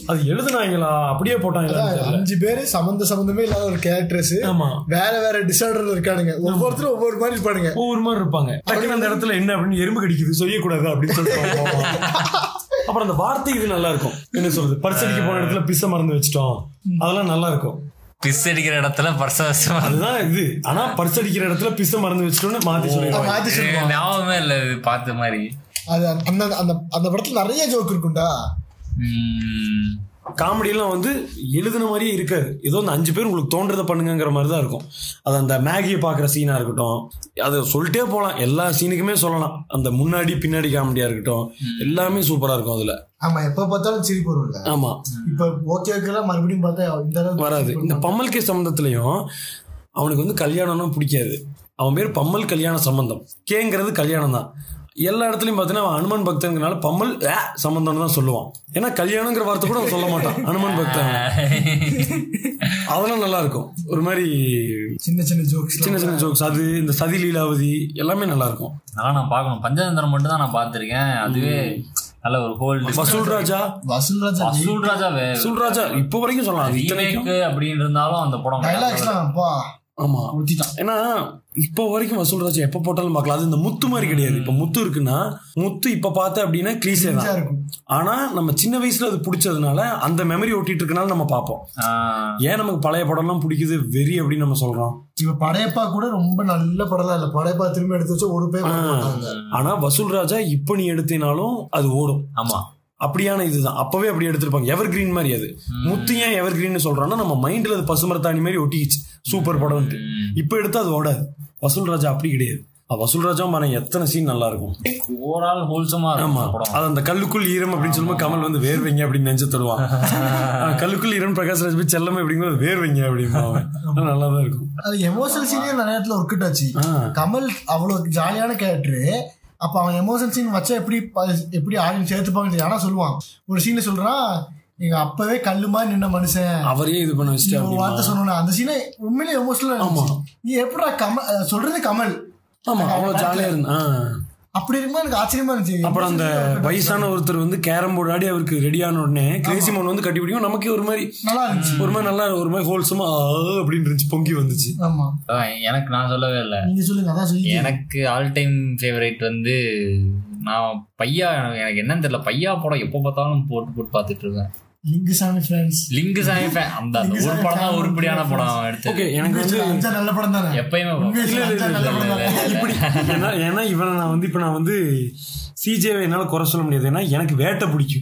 அது எழுதுனாங்களா? அப்படியே போட்டாங்களா
அஞ்சு பேரு சம்மந்த சம்மந்தமே இல்லாத ஒரு கேரக்டர்ஸ்
ஆமா.
வேற வேற டிசார்டர்ல இருக்கானுங்க. ஒவ்வொருத்தரும் ஒவ்வொரு மாதிரி இருப்பானுங்க.
ஒவ்வொரு மாதிரி இருப்பாங்க. டக்குனு அந்த இடத்துல என்ன அப்படின்னு எறும்பு கடிக்குது செய்யக்கூடாது அப்படின்னு சொல்லிட்டு. அப்புறம் அந்த வார்த்தை இது நல்லா இருக்கும். என்ன சொல்றது? பரிசடிக்க போன இடத்துல பிச மறந்து வச்சிட்டோம். அதெல்லாம் நல்லா இருக்கும்.
பிஸ் அடிக்கிற இடத்துல பர்சவசமா
அதுதான் இது. ஆனா பரிசடிக்கிற இடத்துல பிச மறந்து வச்சிட்டோம்னு மாத்தி சொல்லிடுவாங்க.
மாத்தி சொல்லுவான்
ஞாபகமே இல்ல இது பார்த்த மாதிரி.
அது அந்த அந்த அந்த படத்துல நிறைய ஜோக் இருக்கும்டா.
உம்.
காமெடி எல்லாம் வந்து எழுதுன மாதிரியே இருக்காது. ஏதோ அந்த அஞ்சு பேர் உங்களுக்கு தோன்றதை பண்ணுங்கிற மாதிரி தான் இருக்கும். அது அந்த மேகியை பாக்குற சீனா இருக்கட்டும். அது சொல்லிட்டே போலாம் எல்லா சீனுக்குமே சொல்லலாம். அந்த முன்னாடி பின்னாடி காமெடியா இருக்கட்டும். எல்லாமே சூப்பரா இருக்கும் அதுல.
ஆமா எப்ப பார்த்தாலும் சிரிப்பு வரும்ல
ஆமா.
இப்ப ஓகே ஓகேலாம் மறுபடியும் பார்த்தா இந்த அளவுக்கு
வராது. இந்த பம்மல் கே சம்பந்தத்திலையும் அவனுக்கு வந்து கல்யாணம்னா பிடிக்காது. அவன் பேர் பம்மல் கல்யாண சம்பந்தம். கேங்கிறது கல்யாணம் தான் எல்லா இடத்துலயும் பார்த்தீங்கன்னா அவன் அனுமன் பக்தங்கிறனால பம்மல் சம்பந்தம்னு தான் சொல்லுவான். ஏன்னா கல்யாணங்கிற வார்த்தை கூட சொல்ல மாட்டான். அனுமன் பக்தன். அதெல்லாம் நல்லா இருக்கும். ஒரு மாதிரி
சின்ன சின்ன ஜோக்ஸ்
சின்ன சின்ன ஜோக்ஸ் அது இந்த சதி லீலாவதி எல்லாமே நல்லா இருக்கும்.
அதெல்லாம் நான் பார்க்கணும். பஞ்சதந்திரம் மட்டும் தான் நான் பார்த்திருக்கேன். அதுவே நல்ல ஒரு ஹோல்
வசூல் ராஜா.
வசூல்ராஜ்
வசூல் ராஜா
வசூல் ராஜா இப்போ வரைக்கும் சொல்லலாம்.
அப்படின்னு இருந்தாலும் அந்த படம்
ஆமா.
ஊத்திட்டான்
ஏன்னா இப்போ வரைக்கும் வசூல் ராஜா எப்போ போட்டாலும் பார்க்கலாம். அது இந்த முத்து மாதிரி கிடையாது. இப்போ முத்து இருக்குன்னா முத்து இப்ப பார்த்த அப்படின்னா கிளீசே தான். ஆனா நம்ம சின்ன வயசுல அது பிடிச்சதுனால அந்த மெமரி ஒட்டிட்டு இருக்கனால நம்ம பார்ப்போம். ஏன் நமக்கு பழைய படம்லாம் பிடிக்குது? வெறி அப்படின்னு நம்ம சொல்றோம்.
இப்ப படையப்பா கூட ரொம்ப நல்ல படம் இல்ல. படையப்பா திரும்ப எடுத்து வச்சு ஒரு பேர்
ஆனா வசூல் ராஜா இப்போ நீ எடுத்தினாலும் அது ஓடும்.
ஆமா.
அப்படியான இதுதான். அப்பவே அப்படி எடுத்திருப்பாங்க. எவர் கிரீன் மாதிரி அது. முத்து ஏன் எவர் கிரீன் சொல்றான்னா நம்ம மைண்ட்ல அது பசுமரத்தாணி மாதிரி ஒட்டிக்கிச்சு. சூப்பர் படம்ட்டு இப்போ எடுத்தா அது ஓடாது. வசூல் ராஜா அப்படி கிடையாது. வசூல் ராஜா பாருங்க எத்தனை சீன் நல்லா இருக்கும்.
ஓவரால் ஹோல்சமா இருக்கும்
ஆமா. அது அந்த கல்லுக்குள் ஈரம் அப்படின்னு சொல்லும்போது கமல் வந்து வேர்வைங்க அப்படின்னு நெஞ்சு தருவான் கல்லுக்குள் ஈரம் பிரகாஷ் ராஜ் போய் செல்லமே அப்படிங்கும்போது வேர்வைங்க அப்படின்னு நல்லா தான் இருக்கும்.
அது எமோஷனல் சீனே நிறைய இடத்துல ஒர்க் ஆச்சு. கமல் அவ்வளவு ஜாலியான கேரக்டர் அப்ப அவன் எமோஷனல் சீன் வச்சா எப்படி எப்படி ஆடியன்ஸ் சேர்த்துப்பாங்க தெரியும். ஆனா சொல்லுவான். ஒரு சீன்ல சொல்றான் எங்க அப்பவே கல்லு மாதிரி நின்ன மனுஷன்.
அவரையே இது பண்ண வச்சுட்டு
ஒரு வார்த்தை சொன்னோம் அந்த சீனை உண்மையிலே எமோஷனலா
ஆமா.
நீ எப்படா கமல் அஹ் சொல்றது கமல்.
ஆமா அவ்வளவு ஜாலியா இருந்தா
அப்படி இருக்கும்போது எனக்கு ஆச்சரியமா இருந்துச்சு.
அப்புறம் அந்த வயசான ஒருத்தர் வந்து கேரம் போர்டு ஆடி அவருக்கு ரெடி ஆன உடனே கிரேசி மோன் வந்து கட்டி பிடிக்கும். நமக்கே ஒரு மாதிரி
நல்லா இருந்துச்சு.
ஒரு மாதிரி நல்லா ஒரு மாதிரி ஹோல்சமா அப்படின்னு இருந்துச்சு பொங்கி வந்துச்சு.
ஆமா.
எனக்கு நான் சொல்லவே இல்லை.
நீங்க சொல்லுங்க அதான் சொல்லி
எனக்கு ஆல் டைம் ஃபேவரேட் வந்து நான் பையா எனக்கு என்னன்னு தெரியல பையா படம் எப்போ பார்த்தாலும் போட்டு போட்டு பார்த்துட்டு இருக்கேன்
லிங்குசாமி
fan. அந்த ஒரு படம் தான் உருப்படியான. படம் எடுத்து
ஓகே எனக்கு வந்து
அஞ்சா நல்ல படம் தானே?
எப்பயுமே
உண்மையிலே அஞ்சா நல்ல படம் தானே?
இப்படி ஏன்னா ஏன்னா இவனை நான் வந்து இப்ப நான் வந்து சிஜேவை என்னால குறை சொல்ல முடியாது. ஏன்னா எனக்கு வேட்டை பிடிக்கும்.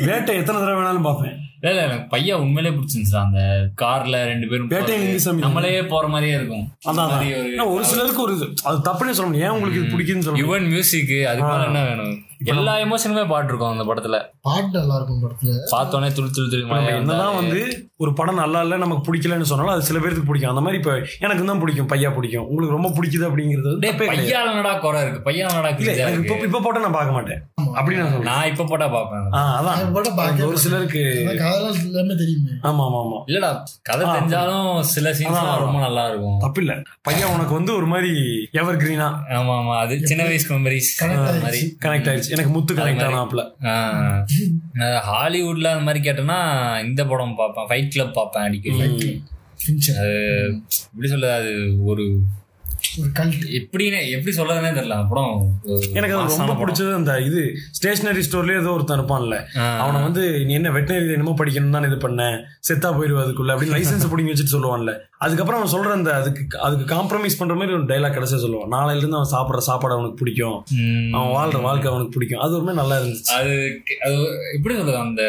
வேட்டை எத்தனை தடவை வேணாலும் பார்ப்பேன்.
இல்ல இல்ல எனக்கு பையா உண்மையிலே பிடிச்சிருந்துச்சு. அந்த கார்ல ரெண்டு பேரும்.
லிங்குசாமி.
நம்மளே போற மாதிரியே இருக்கும்.
அதான்
ஒரு-
ஏன்னா ஒரு சிலருக்கு ஒரு இது. அது தப்புனே சொல்ல முடியும் ஏன் உங்களுக்கு இது பிடிக்குதுன்னு சொல்ல முடியும்
யுவன் மியூசிக் அது மேல என்ன வேணும்? எல்லா எமோஷனுமே பாட்டு இருக்கும் அந்த படத்துல.
பாட்டு நல்லா இருக்கும் படத்துல.
பார்த்தோன்னே துளி துளி துளி
என்னதான் வந்து ஒரு படம் நல்லா இல்ல நமக்கு பிடிக்கலன்னு சொன்னாலும் அது சில பேருக்கு பிடிக்கும். அந்த மாதிரி இப்ப எனக்கு தான் பிடிக்கும் பையா பிடிக்கும். உங்களுக்கு ரொம்ப பிடிக்குது அப்படிங்கிறது கிடையாது.
பையாலனடா குறை இருக்கு?
இல்ல
கிழிஞ்சா
எனக்கு இப்ப இப்ப போட்டா நான் பார்க்க மாட்டேன். அப்படின்னு நான் சொல்றேன்.
நான் இப்ப போட்டா பாப்பேன்
ஆ, அதான்.
படம் பார்க்க
ஒரு சிலருக்கு
எல்லாமே தெரியுமே.
ஆமா ஆமா ஆமா.
இல்லடா கதை தெரிஞ்சாலும் சில சீன்ஸ். ரொம்ப நல்லா இருக்கும்
தப்பு இல்ல பையன் உனக்கு வந்து ஒரு மாதிரி எவர் கிரீனா
ஆமா ஆமா. அது சின்ன வயசு மெமரிஸ்
கனெக்ட் ஆயிடுச்சு. எனக்கு முத்து கனெக்ட் ஆனாப்ல
ஹாலிவுட்ல அந்த மாதிரி கேட்டேன்னா இந்த படம் பார்ப்பேன் ஃபைட் கிளப் பார்ப்பேன் அடிக்கடி. எப்படி சொல்ல அது ஒரு எப்படின்னு எப்படி சொல்றதுனே தெரியல. ஒரு
எனக்கு அது ரொம்ப. பிடிச்சது அந்த இது ஸ்டேஷனரி ஸ்டோர்லயே ஏதோ ஒருத்தன் இருப்பான்ல. அவனை வந்து நீ என்ன வெட்டினரி என்னமோ படிக்கணும் தான் இது பண்ண? செத்தா போயிருவா அதுக்குள்ள அப்படின்னு லைசன்ஸ் பிடிங்கி வச்சுட்டு சொல்லுவான்ல. அதுக்கப்புறம் அவன் சொல்ற அந்த அதுக்கு அதுக்கு காம்ப்ரமைஸ் பண்ற மாதிரி ஒரு டைலாக் கடைசியா சொல்லுவான். நாளையில இருந்து அவன் சாப்பிடுற சாப்பாடு அவனுக்கு பிடிக்கும். அவன் வாழ்ற வாழ்க்கை அவனுக்கு பிடிக்கும். அது ஒரு மாதிரி நல்லா இருந்துச்சு.
அது அது எப்படி சொல்றது அந்த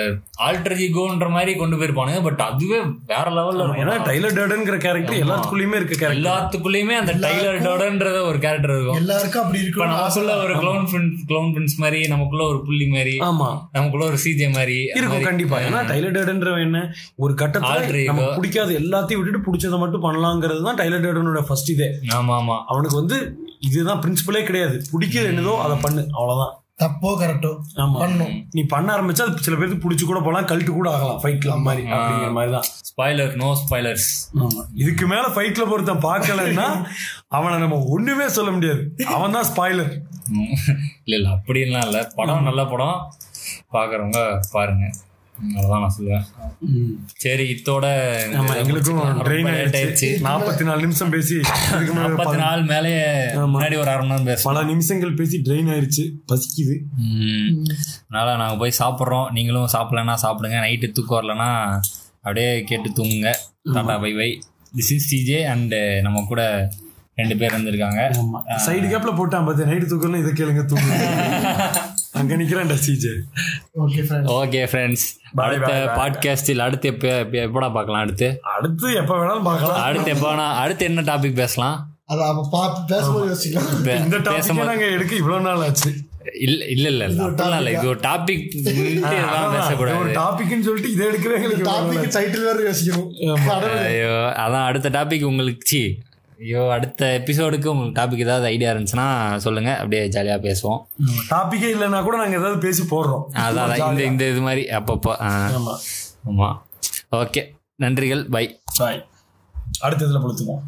ஆல்டர் ஈகோன்ற மாதிரி கொண்டு போயிருப்பானுங்க பட் அதுவே வேற லெவல்ல
ஏன்னா டைலர் டேர்டன்ங்கிற கேரக்டர் எல்லாத்துக்குள்ளயுமே இருக்க கேரக்டர்
எல்லாத்துக்குள்ளயுமே அந்த டைலர் டோடன்ற ஒரு கேரக்டர் இருக்கும்.
எல்லாருக்கும் அப்படி
இப்ப
இருக்கணும்.
நமக்குள்ள ஒரு க்ளோன் க்ளோன் பிரின்ஸ் மாதிரி நமக்குள்ள ஒரு புள்ளி மாதிரி
ஆமா.
நமக்குள்ள ஒரு சிஜே மாதிரி
இருக்கும். கண்டிப்பா. ஏன்னா டைலர் டேர்டன்றவன் என்ன? ஒரு கட்டத்துல. நமக்கு பிடிக்காத எல்லாத்தையும் விட்டுட்டு பிடிச்சதை மட்டும் பண்ணலாங்கிறது தான் டைலர் டேர்டனோட ஃபர்ஸ்ட் இதே.
ஆமா ஆமா.
அவனுக்கு வந்து இதுதான் பிரின்சிபலே கிடையாது. பிடிக்கிறது என்னதோ அதை பண்ணு. அவ்வளவுதான்.
தப்போ கரெக்டோ பண்ணும்.
நீ பண்ண ஆரம்பிச்சா அது சில பேருக்கு பிடிச்சு கூட போலாம் கழட்டு கூட ஆகலாம் ஃபைட் கிளப் மாதிரி அப்படிங்கிற மாதிரி தான்
ஸ்பாய்லர் நோ ஸ்பாய்லர்ஸ்
ஆமா. இதுக்கு மேல ஃபைட் கிளப் ஒருத்தன் பார்க்கலன்னா அவனை நம்ம ஒண்ணுமே சொல்ல முடியாது. அவன் தான் ஸ்பாய்லர்
இல்ல இல்ல அப்படின்லாம் இல்ல. படம் நல்ல படம். பாக்குறவங்க பாருங்க. அவ்வளவுதான் நான் சொல்லுவேன். சரி இத்தோட
ஆமா எங்களுக்கும் ட்ரெயின் ஆயிடுச்சு. நாற்பத்தி நாலு நிமிஷம் பேசி
நாற்பத்தி நாள் மேலேயே முன்னாடி ஒரு அரை மணி நேரம் பேசலாம்.
பல நிமிஷங்கள் பேசி ட்ரெயின் ஆயிடுச்சு பசிக்குது.
அதனால நாங்க போய் சாப்பிட்றோம். நீங்களும் சாப்பிடலன்னா சாப்பிடுங்க. நைட்டு தூக்கம் வரலன்னா அப்படியே கேட்டு தூங்குங்க. Tata bye bye this is CJ and நம்ம கூட ரெண்டு பேர் வந்திருக்காங்க
சைடு கேப்ல போட்டான் பார்த்து நைட்டு தூக்கணும் இதை கேளுங்க தூங்க அங்க நிக்கிறான்டா CJ
okay friend
okay friends அடுத்த. பாட்காஸ்டில் அடுத்து எப்போ எப்போ- எப்படா பார்க்கலாம் அடுத்து?
அடுத்து எப்ப வேணாலும் பார்க்கலாம்.
அடுத்து எப்போ வேணா அடுத்து என்ன டாபிக் பேசலாம்?
அதை அவ பார்த்து பேசும்போது யோசிக்கலாம்.
இந்த டாபிக் நாங்க எடுக்க இவ்வளவு நாள் ஆச்சு?
இல்ல இல்ல இல்ல இல்ல. இது ஒரு டாபிக் பேசக்கூடாது.
ஒரு டாபிக்னு சொல்லிட்டு இதை எடுக்கிறேன்
டாபிக் டைட்டில் வேற யோசிக்கணும்.
அதான் அடுத்த டாபிக் உங்களுக்கு சி ஐயோ அடுத்த எபிசோடுக்கு உங்களுக்கு டாபிக் ஏதாவது ஐடியா இருந்துச்சுன்னா சொல்லுங்க. அப்படியே ஜாலியா பேசுவோம்.
டாபிக்கே இல்லைன்னா கூட நாங்க ஏதாவது பேசி போடுறோம்.
அதான் இந்த இந்த இது மாதிரி அப்பப்போ ஆமா. ஓகே நன்றிகள். பை
பாய் அடுத்த இதுல பொழுத்துவோம்